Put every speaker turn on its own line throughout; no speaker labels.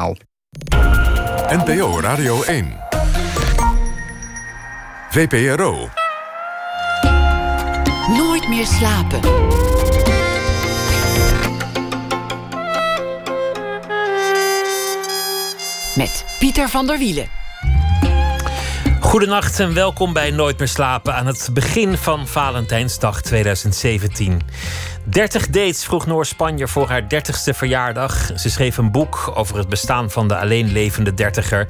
Journaal.
NPO Radio 1. VPRO.
Nooit meer slapen. Met Pieter van der Wielen.
Goedenacht en welkom bij Nooit meer slapen aan het begin van Valentijnsdag 2017. 30 dates vroeg Noor Spanje voor haar 30ste verjaardag. Ze schreef een boek over het bestaan van de alleenlevende dertiger.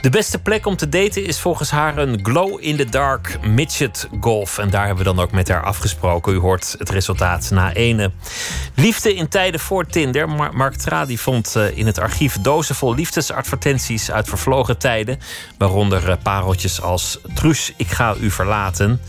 De beste plek om te daten is volgens haar een glow-in-the-dark midget golf. En daar hebben we dan ook met haar afgesproken. U hoort het resultaat na ene. Liefde in tijden voor Tinder. Mark Tradi vond eh, in het archief dozen vol liefdesadvertenties uit vervlogen tijden. Waaronder eh, pareltjes als Truus, ik ga u verlaten.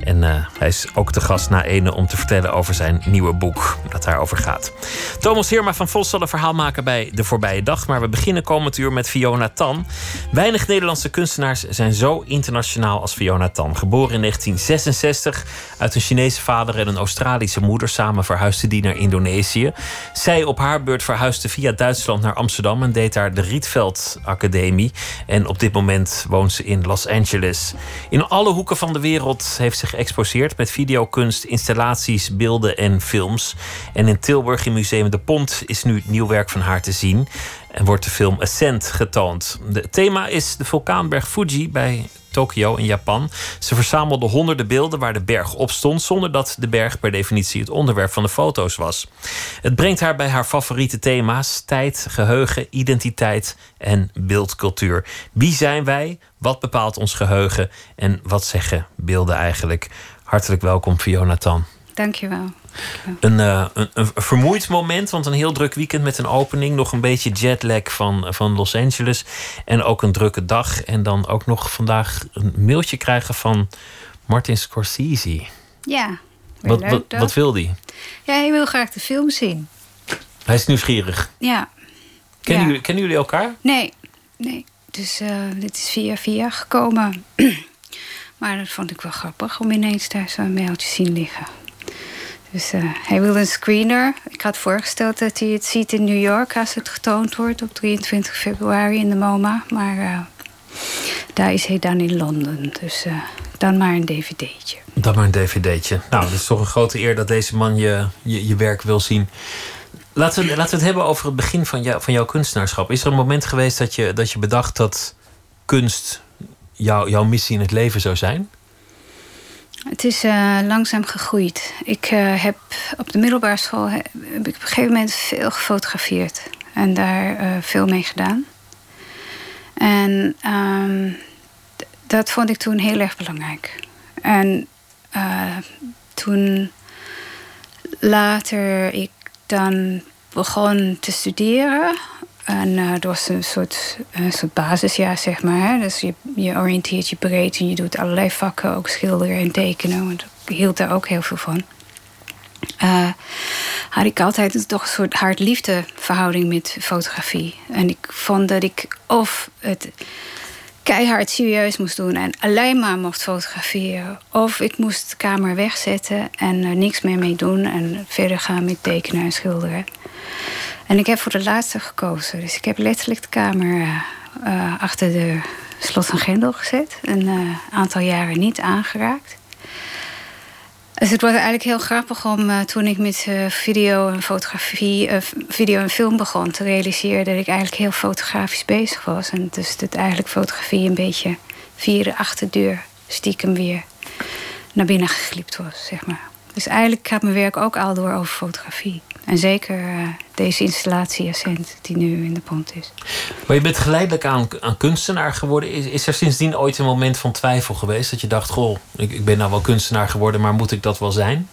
En uh, hij is ook te gast na ene om te vertellen over zijn nieuwe boek dat daarover gaat. Thomas Heerma van Vos zal een verhaal maken bij De Voorbije Dag. Maar we beginnen komend uur met Fiona Tan. Weinig Nederlandse kunstenaars zijn zo internationaal als Fiona Tan. Geboren in 1966 uit een Chinese vader en een Australische moeder. Samen verhuisde die naar Indonesië. Zij op haar beurt verhuisde via Duitsland naar Amsterdam en deed daar de Rietveld Academie. En op dit moment woont ze in Los Angeles. In alle hoeken van de wereld heeft ze geëxposeerd met videokunst, installaties, beelden en films. En in Tilburg in Museum De Pont is nu nieuw werk van haar te zien. En wordt de film Ascent getoond. Het thema is de vulkaanberg Fuji bij Tokio in Japan. Ze verzamelde honderden beelden waar de berg op stond, zonder dat de berg per definitie het onderwerp van de foto's was. Het brengt haar bij haar favoriete thema's: tijd, geheugen, identiteit en beeldcultuur. Wie zijn wij? Wat bepaalt ons geheugen? En wat zeggen beelden eigenlijk? Hartelijk welkom, Fiona Tan.
Dankjewel.
Een, uh, een, een, vermoeid moment, want een heel druk weekend met een opening. Nog een beetje jetlag van, van Los Angeles. En ook een drukke dag. En dan ook nog vandaag een mailtje krijgen van Martin Scorsese.
Ja,
wat, wat, wat, wil hij?
Ja, hij wil graag de film zien.
Hij is nieuwsgierig.
Ja.
Kennen,
ja.
Jullie, kennen jullie elkaar?
Nee, nee. Dus uh, dit is via via gekomen. maar dat vond ik wel grappig om ineens daar zo'n mailtje zien liggen. Dus uh, hij wil een screener. Ik had voorgesteld dat hij het ziet in New York als het getoond wordt op 23 februari in de MoMA. Maar uh, daar is hij dan in Londen. Dus uh, dan maar een dvd'tje.
Dan maar een dvd'tje. Nou, het is toch een grote eer dat deze man je, je, je werk wil zien. Laten we, laten we het hebben over het begin van, van jouw kunstenaarschap. Is er een moment geweest dat je, dat je bedacht dat kunst jou, jouw missie in het leven zou zijn?
Het is uh, langzaam gegroeid. Ik uh, heb op de middelbare school heb ik op een gegeven moment veel gefotografeerd en daar uh, veel mee gedaan. En um, dat vond ik toen heel erg belangrijk. En toen later ik dan begon te studeren. En uh, dat was een soort, een soort basisjaar, zeg maar. Dus je, je oriënteert je breed en je doet allerlei vakken, ook schilderen en tekenen. Want ik hield daar ook heel veel van. Uh, had ik altijd toch een soort hard-liefde verhouding met fotografie. En ik vond dat ik of het keihard serieus moest doen en alleen maar mocht fotograferen. Of ik moest de kamer wegzetten en er niks meer mee doen en verder gaan met tekenen en schilderen. En ik heb voor de laatste gekozen. Dus ik heb letterlijk de kamer uh, achter de slot van Grendel gezet. Een uh, aantal jaren niet aangeraakt. Dus het was eigenlijk heel grappig om toen ik met video en fotografie, video en film begon te realiseren dat ik eigenlijk heel fotografisch bezig was. En dus dat eigenlijk fotografie een beetje via de achterdeur stiekem weer naar binnen geglipt was, zeg maar. Dus eigenlijk gaat mijn werk ook al door over fotografie. En zeker uh, deze installatie Ascent, die nu in de pont is.
Maar je bent geleidelijk aan, aan kunstenaar geworden. Is, is, er sindsdien ooit een moment van twijfel geweest? Dat je dacht, goh, ik, ik ben nou wel kunstenaar geworden, maar moet ik dat wel zijn?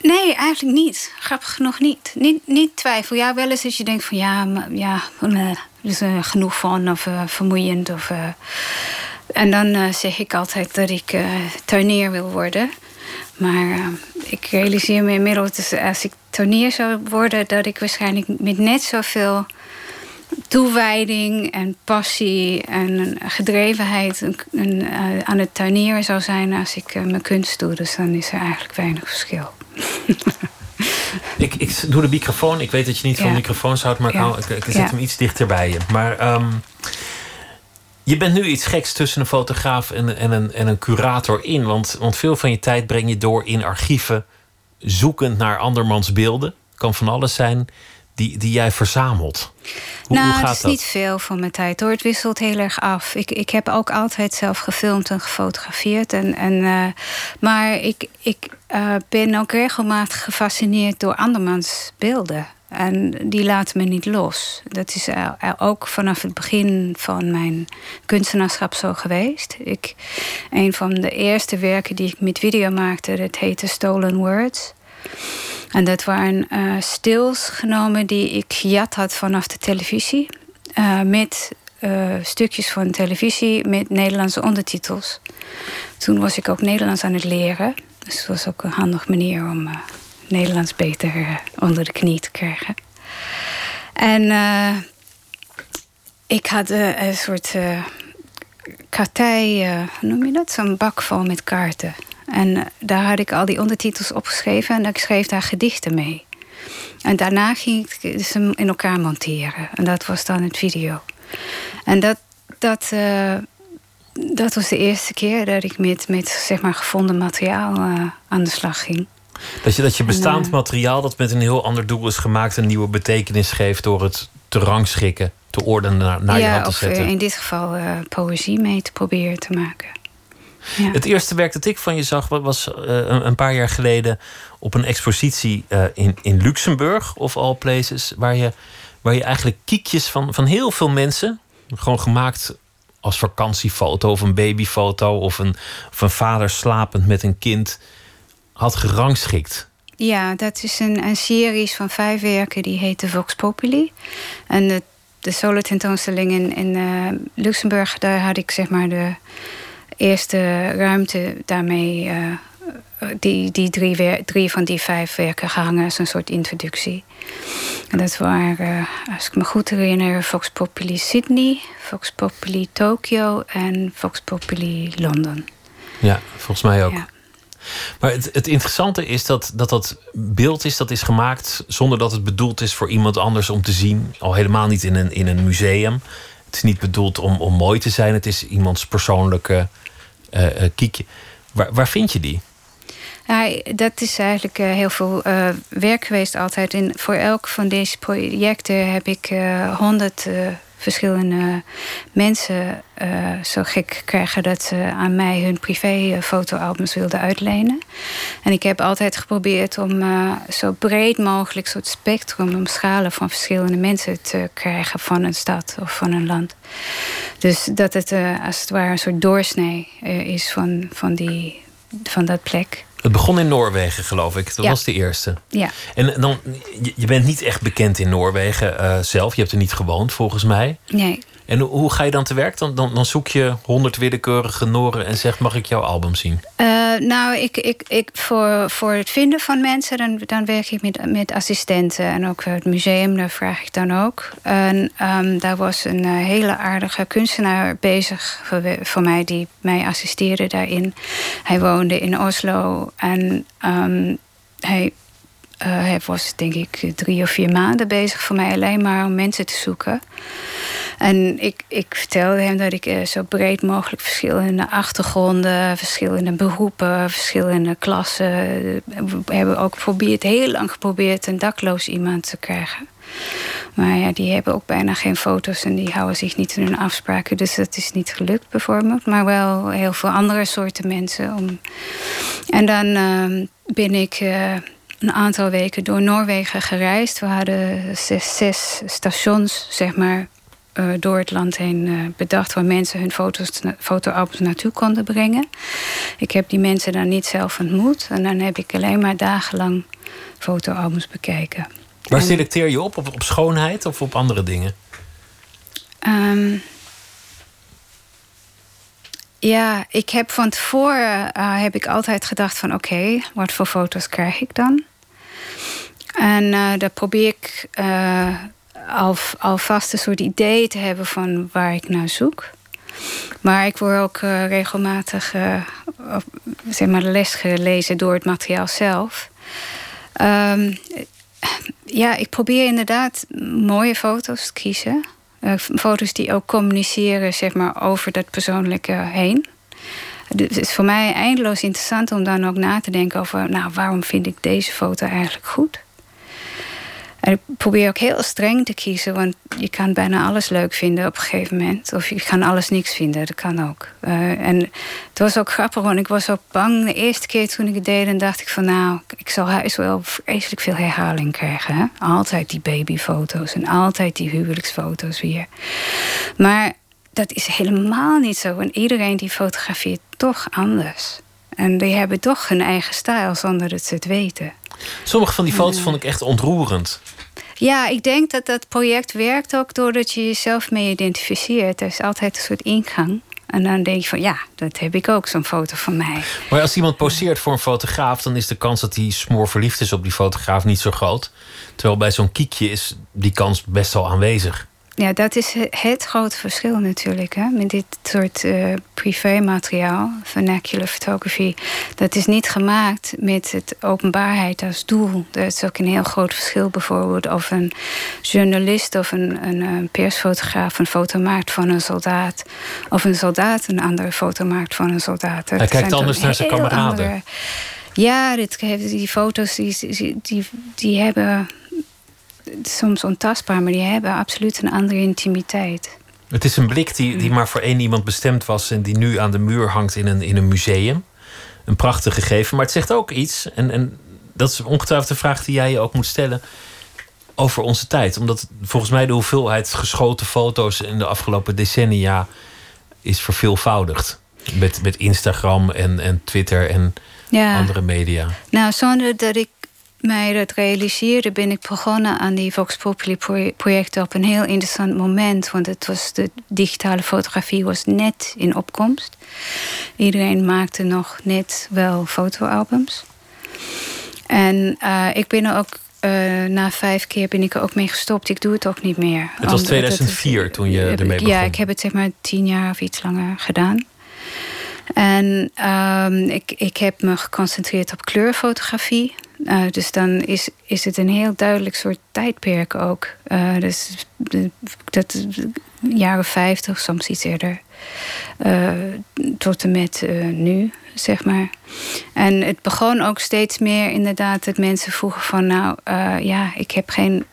Nee, eigenlijk niet. Grappig genoeg niet. Niet, niet twijfel. Ja, wel eens dat je denkt van ja, maar, ja er is er genoeg van of uh, vermoeiend. Of, uh, en dan zeg ik altijd dat ik tuinier wil worden. Maar uh, ik realiseer me inmiddels, dus als ik tonier zou worden, dat ik waarschijnlijk met net zoveel toewijding en passie en gedrevenheid uh, aan het tuinieren zou zijn als ik uh, mijn kunst doe. Dus dan is er eigenlijk weinig verschil.
Ik, ik doe de microfoon. Ik weet dat je niet van microfoons houdt, maar ik, ik, zet hem iets dichter bij je. Maar ehm, je bent nu iets geks tussen een fotograaf en, en, een, en een curator in. Want, want veel van je tijd breng je door in archieven, zoekend naar andermans beelden. Kan van alles zijn die, die jij verzamelt.
Hoe, nou, hoe gaat het is niet veel van mijn tijd hoor. Het wisselt heel erg af. Ik, ik heb ook altijd zelf gefilmd en gefotografeerd. En, en, uh, maar ik, ik uh, ben ook regelmatig gefascineerd door andermans beelden. En die laten me niet los. Dat is ook vanaf het begin van mijn kunstenaarschap zo geweest. Ik, een van de eerste werken die ik met video maakte, dat heette Stolen Words. En dat waren uh, stils genomen die ik gejat had vanaf de televisie. Met stukjes van televisie met Nederlandse ondertitels. Toen was ik ook Nederlands aan het leren. Dus het was ook een handige manier om Nederlands beter onder de knie te krijgen. En ik had een soort kartij, hoe noem je dat? Zo'n bak vol met kaarten. En eh, daar had ik al die ondertitels opgeschreven en ik schreef daar gedichten mee. En daarna ging ik ze in elkaar monteren. En dat was dan het video. En dat, dat, uh, dat was de eerste keer dat ik met, met zeg maar, gevonden materiaal uh, aan de slag ging.
Dat je, dat je bestaand en, materiaal dat met een heel ander doel is gemaakt... een nieuwe betekenis geeft door het te rangschikken, te ordenen naar, naar
ja,
je hand te zetten.
Ja, in dit geval uh, poëzie mee te proberen te maken.
Het eerste werk dat ik van je zag was uh, een paar jaar geleden op een expositie uh, in, in Luxemburg, of all places, waar je, waar je eigenlijk kiekjes van, van heel veel mensen, gewoon gemaakt als vakantiefoto of een babyfoto of een, of een vader slapend met een kind, had gerangschikt.
Ja, dat is een, een series van vijf werken die heet de Vox Populi. En de, de solo tentoonstelling in, in uh, Luxemburg, daar had ik zeg maar de eerste ruimte daarmee. Uh, die, die drie, drie van die vijf werken gehangen als een soort introductie. En dat waren, als ik me goed herinner, Vox Populi Sydney, Vox Populi Tokyo en Vox Populi Londen.
Ja, volgens mij ook. Ja. Maar het, interessante is dat, dat dat beeld is dat is gemaakt zonder dat het bedoeld is voor iemand anders om te zien. Al helemaal niet in een, in een museum. Het is niet bedoeld om, om mooi te zijn. Het is iemands persoonlijke uh, kiekje. Waar, waar vind je die?
Dat is eigenlijk uh, heel veel uh, werk geweest altijd. En voor elk van deze projecten heb ik honderd verschillende mensen zo gek krijgen dat ze aan mij hun privé fotoalbums wilden uitlenen. En ik heb altijd geprobeerd om zo breed mogelijk soort spectrum, om schalen van verschillende mensen te krijgen van een stad of van een land. Dus dat het als het ware een soort doorsnee is van, van, die, van dat plek.
Het begon in Noorwegen, geloof ik. Dat was de eerste.
Ja.
En dan, je bent niet echt bekend in Noorwegen uh, zelf. Je hebt er niet gewoond, volgens mij.
Nee.
En hoe ga je dan te werk? Dan, dan, dan zoek je honderd willekeurige Noren en zegt: Mag ik jouw album zien?
Uh, nou, ik, ik, ik, voor, voor het vinden van mensen, dan, dan werk ik met, met assistenten. En ook het museum, daar vraag ik dan ook. En um, daar was een uh, hele aardige kunstenaar bezig voor, mij, die mij assisteerde daarin. Hij woonde in Oslo en um, hij uh, was denk ik drie of vier maanden bezig voor mij alleen maar om mensen te zoeken. En ik, ik vertelde hem dat ik uh, zo breed mogelijk verschillende achtergronden, verschillende beroepen, verschillende klassen. We hebben ook geprobeerd, heel lang geprobeerd, een dakloos iemand te krijgen. Maar ja, die hebben ook bijna geen foto's en die houden zich niet in hun afspraken. Dus dat is niet gelukt bijvoorbeeld. Maar wel heel veel andere soorten mensen. Om... En dan uh, ben ik. Een aantal weken door Noorwegen gereisd. We hadden zes, zes stations, zeg maar, uh, door het land heen uh, bedacht... waar mensen hun foto's, fotoalbums naartoe konden brengen. Ik heb die mensen dan niet zelf ontmoet. En dan heb ik alleen maar dagenlang fotoalbums bekeken.
Waar selecteer je op? op? Op schoonheid of op andere dingen?
Um, ja, ik heb van tevoren uh, heb ik altijd gedacht van oké, wat voor foto's krijg ik dan? En uh, daar probeer ik uh, al, alvast een soort idee te hebben van waar ik naar zoek. Maar ik word ook regelmatig zeg maar les gelezen door het materiaal zelf. Ehm, ja, ik probeer inderdaad mooie foto's te kiezen. Uh, foto's die ook communiceren zeg maar, over dat persoonlijke heen. Het is voor mij eindeloos interessant om dan ook na te denken over... nou, waarom vind ik deze foto eigenlijk goed? En ik probeer ook heel streng te kiezen, want je kan bijna alles leuk vinden op een gegeven moment. Of je kan alles niks vinden, dat kan ook. Uh, en het was ook grappig, want ik was ook bang de eerste keer toen ik het deed. En dacht ik van nou, ik zal huis wel vreselijk veel herhaling krijgen. Hè? Altijd die babyfoto's en altijd die huwelijksfoto's weer. Maar dat is helemaal niet zo. En iedereen die fotografeert toch anders. En die hebben toch hun eigen stijl zonder dat ze het weten.
Sommige van die foto's vond ik echt ontroerend.
Ja, ik denk dat dat project werkt ook doordat je jezelf mee identificeert. Er is altijd een soort ingang. En dan denk je van ja, dat heb ik ook, zo'n foto van mij.
Maar als iemand poseert voor een fotograaf, dan is de kans dat hij smoor verliefd is op die fotograaf niet zo groot. Terwijl bij zo'n kiekje is die kans best wel aanwezig.
Ja, dat is het grote verschil natuurlijk. Hè? Met dit soort uh, privé-materiaal, vernacular photography. Dat is niet gemaakt met het openbaarheid als doel. Dat is ook een heel groot verschil bijvoorbeeld of een journalist of een, een, een persfotograaf een foto maakt van een soldaat. Of een soldaat een andere foto maakt van een soldaat.
Hij kijkt anders naar zijn kameraden.
Ja, dit, die foto's die, die, die hebben soms ontastbaar, maar die hebben absoluut een andere intimiteit.
Het is een blik die, die maar voor één iemand bestemd was en die nu aan de muur hangt in een, in een museum. Een prachtig gegeven, maar het zegt ook iets. En, en dat is ongetwijfeld de vraag die jij je ook moet stellen over onze tijd. Omdat volgens mij de hoeveelheid geschoten foto's in de afgelopen decennia is verveelvoudigd. Met, met Instagram en, en Twitter en andere media.
Nou, zonder dat ik mij dat realiseerde, ben ik begonnen aan die Vox Populi projecten op een heel interessant moment. Want het was de digitale fotografie was net in opkomst. Iedereen maakte nog net wel fotoalbums. En uh, ik ben er ook uh, na vijf keer ben ik er ook mee gestopt. Ik doe het ook niet meer.
Het was 2004 het, toen je ermee begon?
Ja, ik heb het zeg maar tien jaar of iets langer gedaan. En um, ik, ik heb me geconcentreerd op kleurfotografie. Uh, dus dan is, is het een heel duidelijk soort tijdperk ook. Uh, dus de, dat jaren 50, soms iets eerder. Uh, tot en met nu, zeg maar. En het begon ook steeds meer inderdaad dat mensen vroegen van... nou, ja, ik heb geen...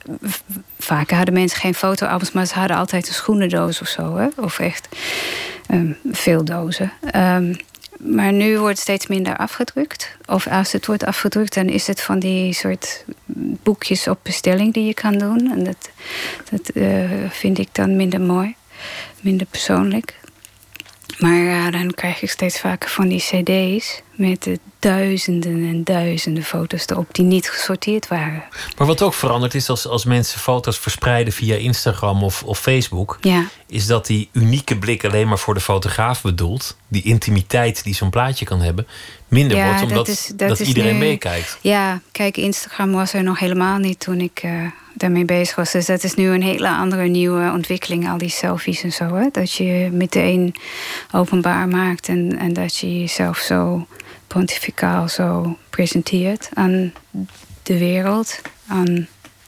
Vaak hadden mensen geen fotoalbums, maar ze hadden altijd een schoenendoos of zo. Hè? Of echt um, veel dozen. Um, maar nu wordt het steeds minder afgedrukt. Of als het wordt afgedrukt, dan is het van die soort boekjes op bestelling die je kan doen. En dat, dat uh, vind ik dan minder mooi, minder persoonlijk. Maar ja, dan krijg ik steeds vaker van die cd's met de duizenden en duizenden foto's erop die niet gesorteerd waren.
Maar wat ook veranderd is als, als mensen foto's verspreiden via Instagram of, of Facebook,
ja.
is dat die unieke blik alleen maar voor de fotograaf bedoeld, die intimiteit die zo'n plaatje kan hebben, minder wordt omdat dat, is, dat, iedereen meekijkt.
Ja, kijk, Instagram was er nog helemaal niet toen ik uh, daarmee bezig was. Dus dat is nu een hele andere nieuwe ontwikkeling, al die selfies en zo. Hè? Dat je meteen openbaar maakt en, en dat je jezelf zo pontificaal zo presenteert aan de wereld. Aan,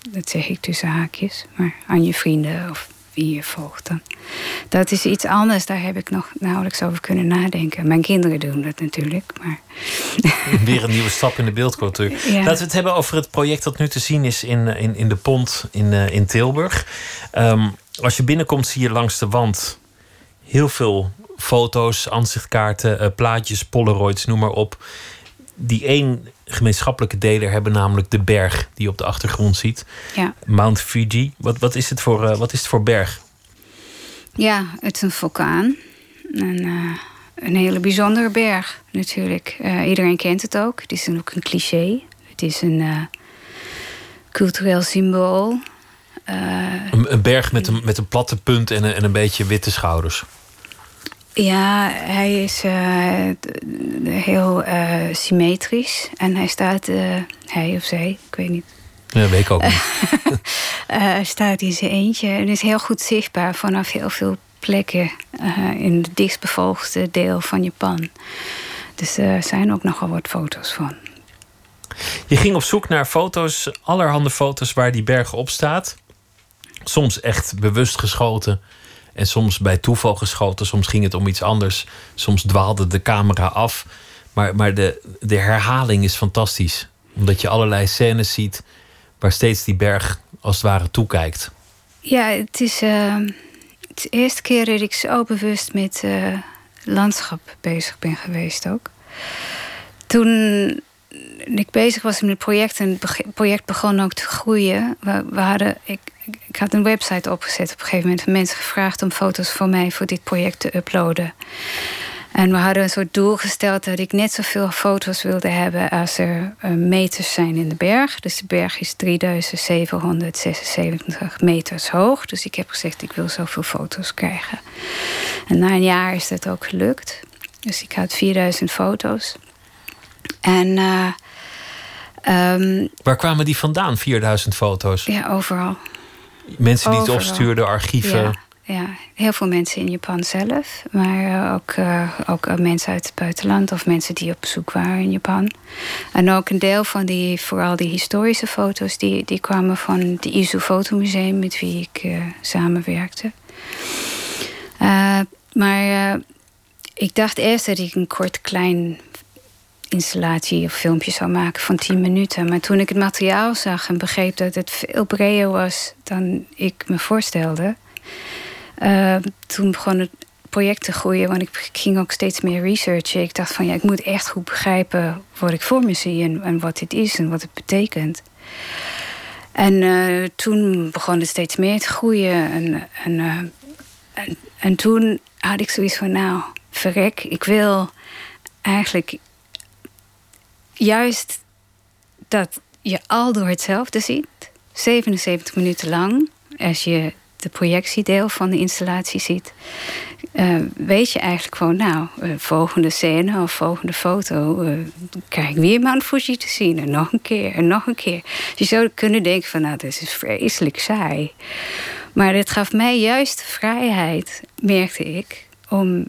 dat zeg ik tussen haakjes, maar aan je vrienden of wie je volgt. Dan. Dat is iets anders, daar heb ik nog nauwelijks over kunnen nadenken. Mijn kinderen doen dat natuurlijk. Maar...
Weer een nieuwe stap in de beeldcultuur. Laten we het hebben over het project dat nu te zien is in, in, in de Pont in, uh, in Tilburg. Um, als je binnenkomt zie je langs de wand heel veel foto's, aanzichtkaarten, uh, plaatjes, polaroids, noem maar op. Die één gemeenschappelijke deler hebben namelijk de berg die je op de achtergrond ziet.
Ja.
Mount Fuji. Wat, wat, is het voor, uh, wat is het voor berg?
Ja, het is een vulkaan. En, uh, een hele bijzondere berg natuurlijk. iedereen kent het ook. Het is ook een cliché. Het is een cultureel symbool.
Een, een, berg met een, met een platte punt en een, en een beetje witte schouders.
Ja, hij is uh, heel uh, symmetrisch. En hij staat, uh, hij of zij, ik weet niet.
Ja, weet ik ook niet.
staat in zijn eentje en is heel goed zichtbaar vanaf heel veel plekken in het dichtstbevolkte deel van Japan. Dus er zijn ook nogal wat foto's van.
Je ging op zoek naar foto's, allerhande foto's waar die berg op staat. Soms echt bewust geschoten en soms bij toeval geschoten. Soms ging het om iets anders. Soms dwaalde de camera af. Maar, maar de, de herhaling is fantastisch. Omdat je allerlei scènes ziet waar steeds die berg als het ware toekijkt.
Ja, het is, uh, de eerste keer dat ik zo bewust met uh, landschap bezig ben geweest ook. Toen ik bezig was met het project en het project begon ook te groeien. We, ik, ik had een website opgezet op een gegeven moment. Mensen gevraagd om foto's voor mij voor dit project te uploaden. En we hadden een soort doel gesteld dat ik net zoveel foto's wilde hebben als er uh, meters zijn in de berg. Dus de berg is 3776 meters hoog. Dus ik heb gezegd, ik wil zoveel foto's krijgen. En na een jaar is dat ook gelukt. Dus ik had 4000 foto's. En. Uh, um,
Waar kwamen die vandaan, 4000 foto's?
Ja, overal.
Mensen die het opstuurden, archieven.
Ja ja, heel veel mensen in Japan zelf, maar eh, ook, uh, ook uh, mensen uit het buitenland of mensen die op bezoek waren in Japan. En ook een deel van die, vooral die historische foto's, die, die kwamen van het Izu Fotomuseum met wie ik samenwerkte. maar ik dacht eerst dat ik een kort klein installatie of filmpje zou maken van 10 minuten. Maar toen ik het materiaal zag en begreep dat het veel breder was dan ik me voorstelde uh, toen begon het project te groeien, want ik ging ook steeds meer researchen. Ik dacht van ja, ik moet echt goed begrijpen wat ik voor me zie en, en wat dit is en wat het betekent. En uh, toen begon het steeds meer te groeien. En, uh, en, en, toen had ik zoiets van, nou, verrek, ik wil eigenlijk juist dat je al door hetzelfde ziet. 77 minuten lang. Als je de projectiedeel van de installatie ziet, uh, weet je eigenlijk gewoon, nou, uh, volgende scène of volgende foto uh, krijg ik weer Mount Fuji te zien. En nog een keer en nog een keer. je zou kunnen denken van, nou, dit is vreselijk saai. Maar het gaf mij juist de vrijheid, merkte ik, om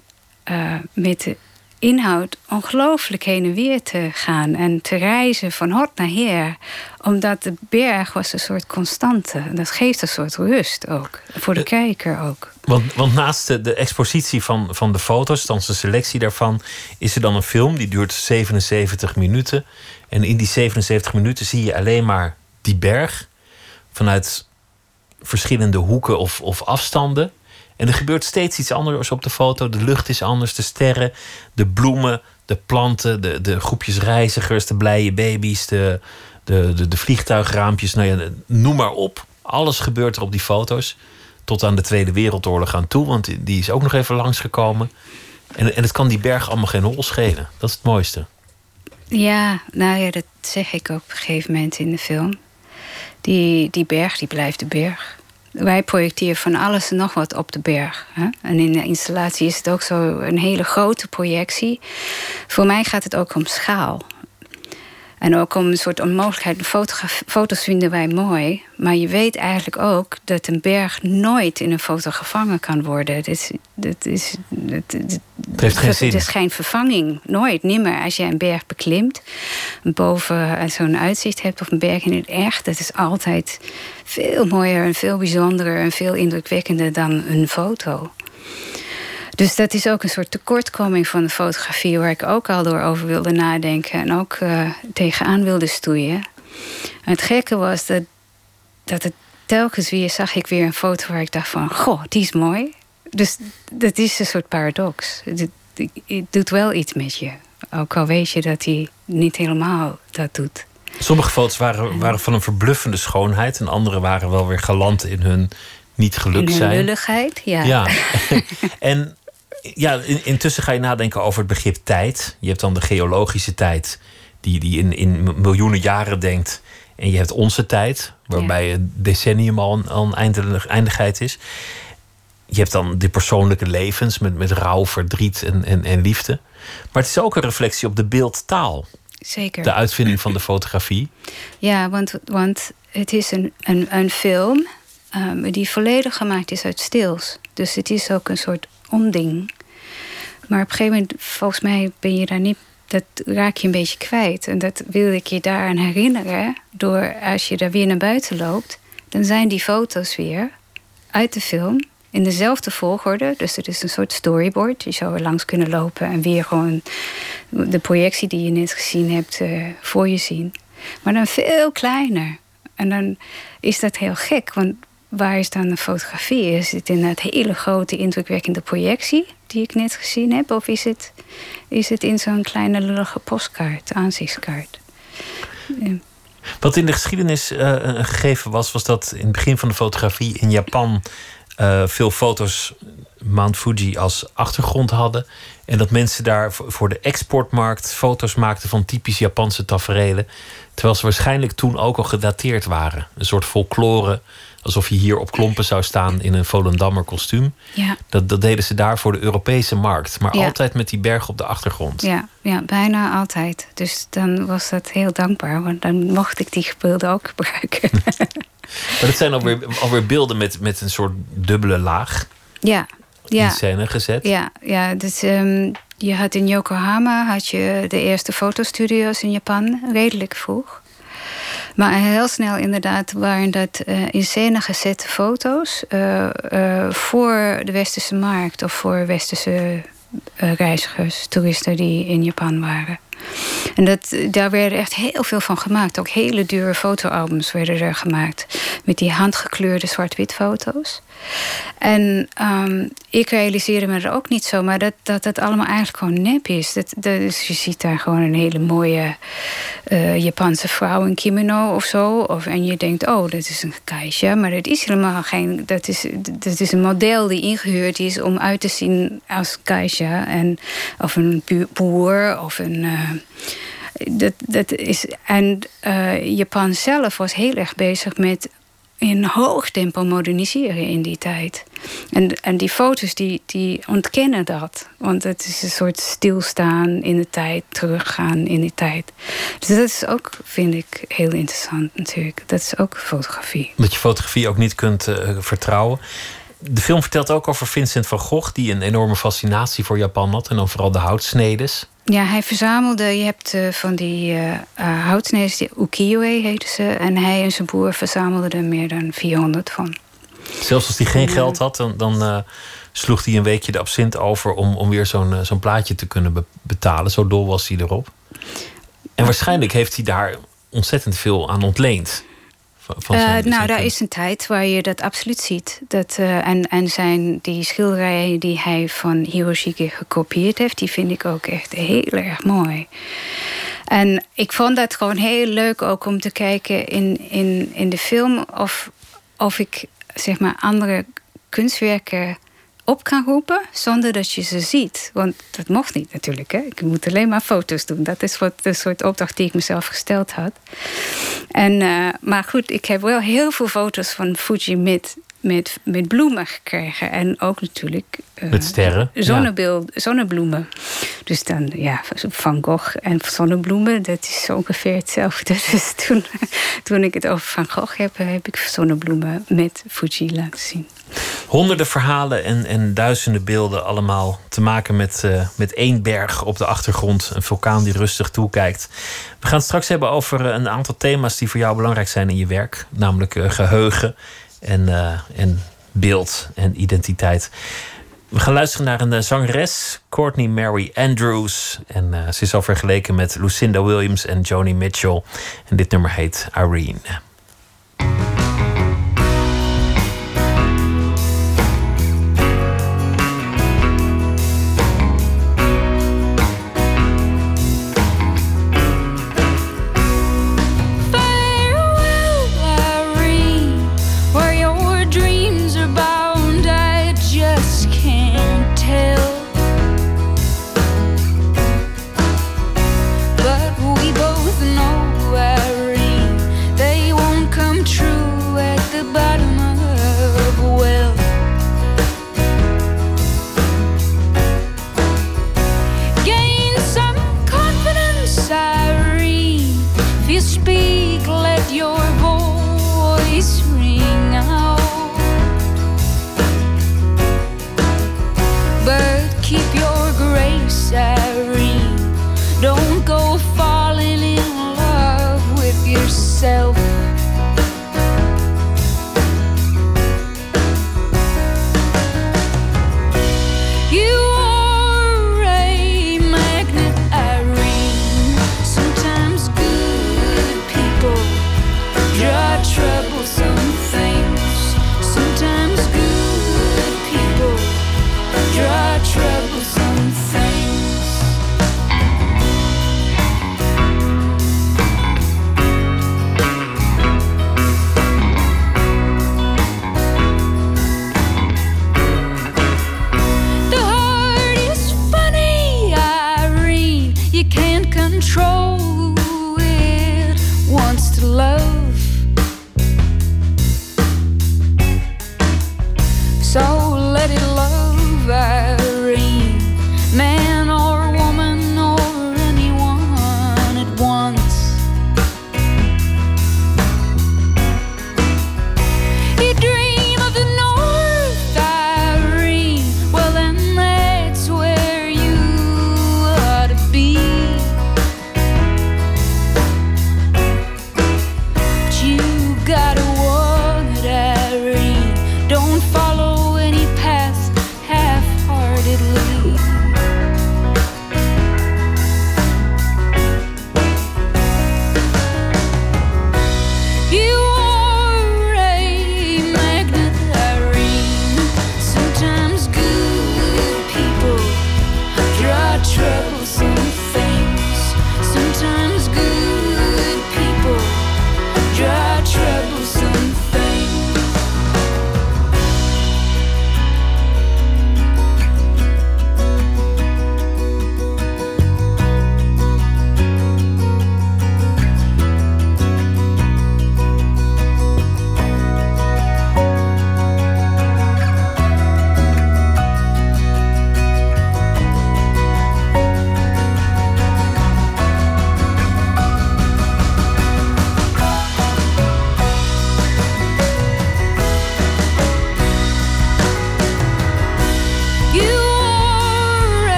met de inhoud ongelooflijk heen en weer te gaan en te reizen van hot naar her. Omdat de berg was een soort constante. Dat geeft een soort rust ook. Voor de eh, kijker ook.
Want, want naast de, de, expositie van, van de foto's, dan de selectie daarvan, is er dan een film die duurt 77 minuten. En in die 77 minuten zie je alleen maar die berg vanuit verschillende hoeken of, of afstanden. En er gebeurt steeds iets anders op de foto. De lucht is anders, de sterren, de bloemen, de planten, de, de groepjes reizigers, de blije baby's, de, de, de, de vliegtuigraampjes. Nou ja, noem maar op. Alles gebeurt er op die foto's. Tot aan de Tweede Wereldoorlog aan toe, want die is ook nog even langsgekomen. En, en het kan die berg allemaal geen hol schelen. Dat is het mooiste.
Ja, nou ja, dat zeg ik ook op een gegeven moment in de film. Die, die berg, die blijft de berg wij projecteren van alles en nog wat op de berg. Hè? En in de installatie is het ook zo een hele grote projectie. Voor mij gaat het ook om schaal. En ook om een soort onmogelijkheid. Foto's vinden wij mooi. Maar je weet eigenlijk ook dat een berg nooit in een foto gevangen kan worden. Dit is, dit,
het heeft geen zin.
Het is geen vervanging. Nooit, nimmer. Als je een berg beklimt, boven zo'n uitzicht hebt of een berg in het echt, dat is altijd veel mooier en veel bijzonderer en veel indrukwekkender dan een foto. Dus dat is ook een soort tekortkoming van de fotografie, waar ik ook al door over wilde nadenken en ook uh, tegenaan wilde stoeien. En het gekke was dat, dat het telkens weer zag ik weer een foto waar ik dacht van, goh, die is mooi. Dus dat is een soort paradox. Het, het doet wel iets met je. Ook al weet je dat hij niet helemaal dat doet.
Sommige foto's waren, waren van een verbluffende schoonheid en andere waren wel weer galant in hun niet geluk zijn.
In lulligheid, ja.
ja. en ja, intussen ga je nadenken over het begrip tijd. Je hebt dan de geologische tijd, die, die in, in miljoenen jaren denkt. En je hebt onze tijd, waarbij het decennium al een, een eindigheid is. Je hebt dan de persoonlijke levens met, met rouw, verdriet en, en, en liefde. Maar het is ook een reflectie op de beeldtaal.
Zeker.
De uitvinding van de fotografie.
Ja, want, want het is een, een, een film um, die volledig gemaakt is uit stils. Dus het is ook een soort onding. Maar op een gegeven moment, volgens mij, ben je daar niet dat raak je een beetje kwijt. En dat wil ik je daaraan herinneren. Door als je daar weer naar buiten loopt, dan zijn die foto's weer uit de film in dezelfde volgorde. Dus het is een soort storyboard. Je zou er langs kunnen lopen en weer gewoon de projectie die je net gezien hebt uh, voor je zien. Maar dan veel kleiner. En dan is dat heel gek, want waar is dan de fotografie? Is het in het hele grote, indrukwekkende projectie die ik net gezien heb? Of is het, is het in zo'n kleine lullige postkaart, aanzichtskaart?
Wat in de geschiedenis uh, een gegeven was, was dat in het begin van de fotografie in Japan uh, veel foto's Mount Fuji als achtergrond hadden. En dat mensen daar voor de exportmarkt foto's maakten van typisch Japanse taferelen. Terwijl ze waarschijnlijk toen ook al gedateerd waren. Een soort folklore alsof je hier op klompen zou staan in een Volendammer kostuum.
Ja.
Dat, dat deden ze daar voor de Europese markt. Maar altijd met die berg op de achtergrond.
Ja, ja, bijna altijd. Dus dan was dat heel dankbaar. Want dan mocht ik die beelden ook gebruiken.
maar dat zijn alweer, alweer beelden met, met een soort dubbele laag.
Ja. Ja.
In scène gezet.
Ja, ja dus um, je had in Yokohama had je de eerste fotostudio's in Japan, redelijk vroeg. Maar heel snel inderdaad waren dat uh, in scène gezette foto's uh, uh, voor de westerse markt of voor westerse reizigers, toeristen die in Japan waren. En dat, daar werden echt heel veel van gemaakt. Ook hele dure fotoalbums werden er gemaakt. Met die handgekleurde zwart-wit foto's. En um, ik realiseerde me er ook niet zo, maar dat dat, dat allemaal eigenlijk gewoon nep is. Dat, dus je ziet daar gewoon een hele mooie uh, Japanse vrouw in kimono of zo. Of, en je denkt, oh, dat is een geisha. Maar dat is helemaal geen. Dat is, dat is een model die ingehuurd is om uit te zien als geisha. En, of een boer of een. Uh, dat, dat is, en uh, Japan zelf was heel erg bezig met in hoog tempo moderniseren in die tijd. En, en die foto's die, die ontkennen dat. Want het is een soort stilstaan in de tijd, teruggaan in die tijd. Dus dat is ook, vind ik, heel interessant natuurlijk. Dat is ook fotografie.
Dat je fotografie ook niet kunt uh, vertrouwen. De film vertelt ook over Vincent van Gogh... die een enorme fascinatie voor Japan had. En dan vooral de houtsnedes.
Ja, hij verzamelde, je hebt uh, van die uh, uh, houtsneders, die ukiyo-e heten ze. En hij en zijn broer verzamelden er meer dan 400 van.
Zelfs als hij geen geld had, dan, dan sloeg hij een weekje de absint over... om, om weer zo'n zo'n plaatje te kunnen be betalen. Zo dol was hij erop. En waarschijnlijk heeft hij daar ontzettend veel aan ontleend.
Uh, nou, daar is een tijd waar je dat absoluut ziet. Dat, uh, en, en zijn die schilderijen die hij van Hiroshige gekopieerd heeft, die vind ik ook echt heel erg mooi. En ik vond dat gewoon heel leuk ook om te kijken in, in, in de film of, of ik zeg maar andere kunstwerken op kan roepen zonder dat je ze ziet. Want dat mocht niet natuurlijk. Hè? Ik moet alleen maar foto's doen. Dat is wat de soort opdracht die ik mezelf gesteld had. En, uh, maar goed, ik heb wel heel veel foto's van Fuji met, met, met bloemen gekregen. En ook natuurlijk...
Uh, met sterren.
Zonnebeeld, ja. Zonnebloemen. Dus dan, ja, Van Gogh en zonnebloemen, dat is ongeveer hetzelfde. Dus toen, toen ik het over Van Gogh heb, heb ik zonnebloemen met Fuji laten zien.
Honderden verhalen en, en duizenden beelden, allemaal te maken met, uh, met één berg op de achtergrond. Een vulkaan die rustig toekijkt. We gaan het straks hebben over een aantal thema's die voor jou belangrijk zijn in je werk, namelijk uh, geheugen en, en beeld en identiteit. We gaan luisteren naar een zangeres, Courtney Mary Andrews. En ze is al vergeleken met Lucinda Williams en Joni Mitchell. En dit nummer heet Irene.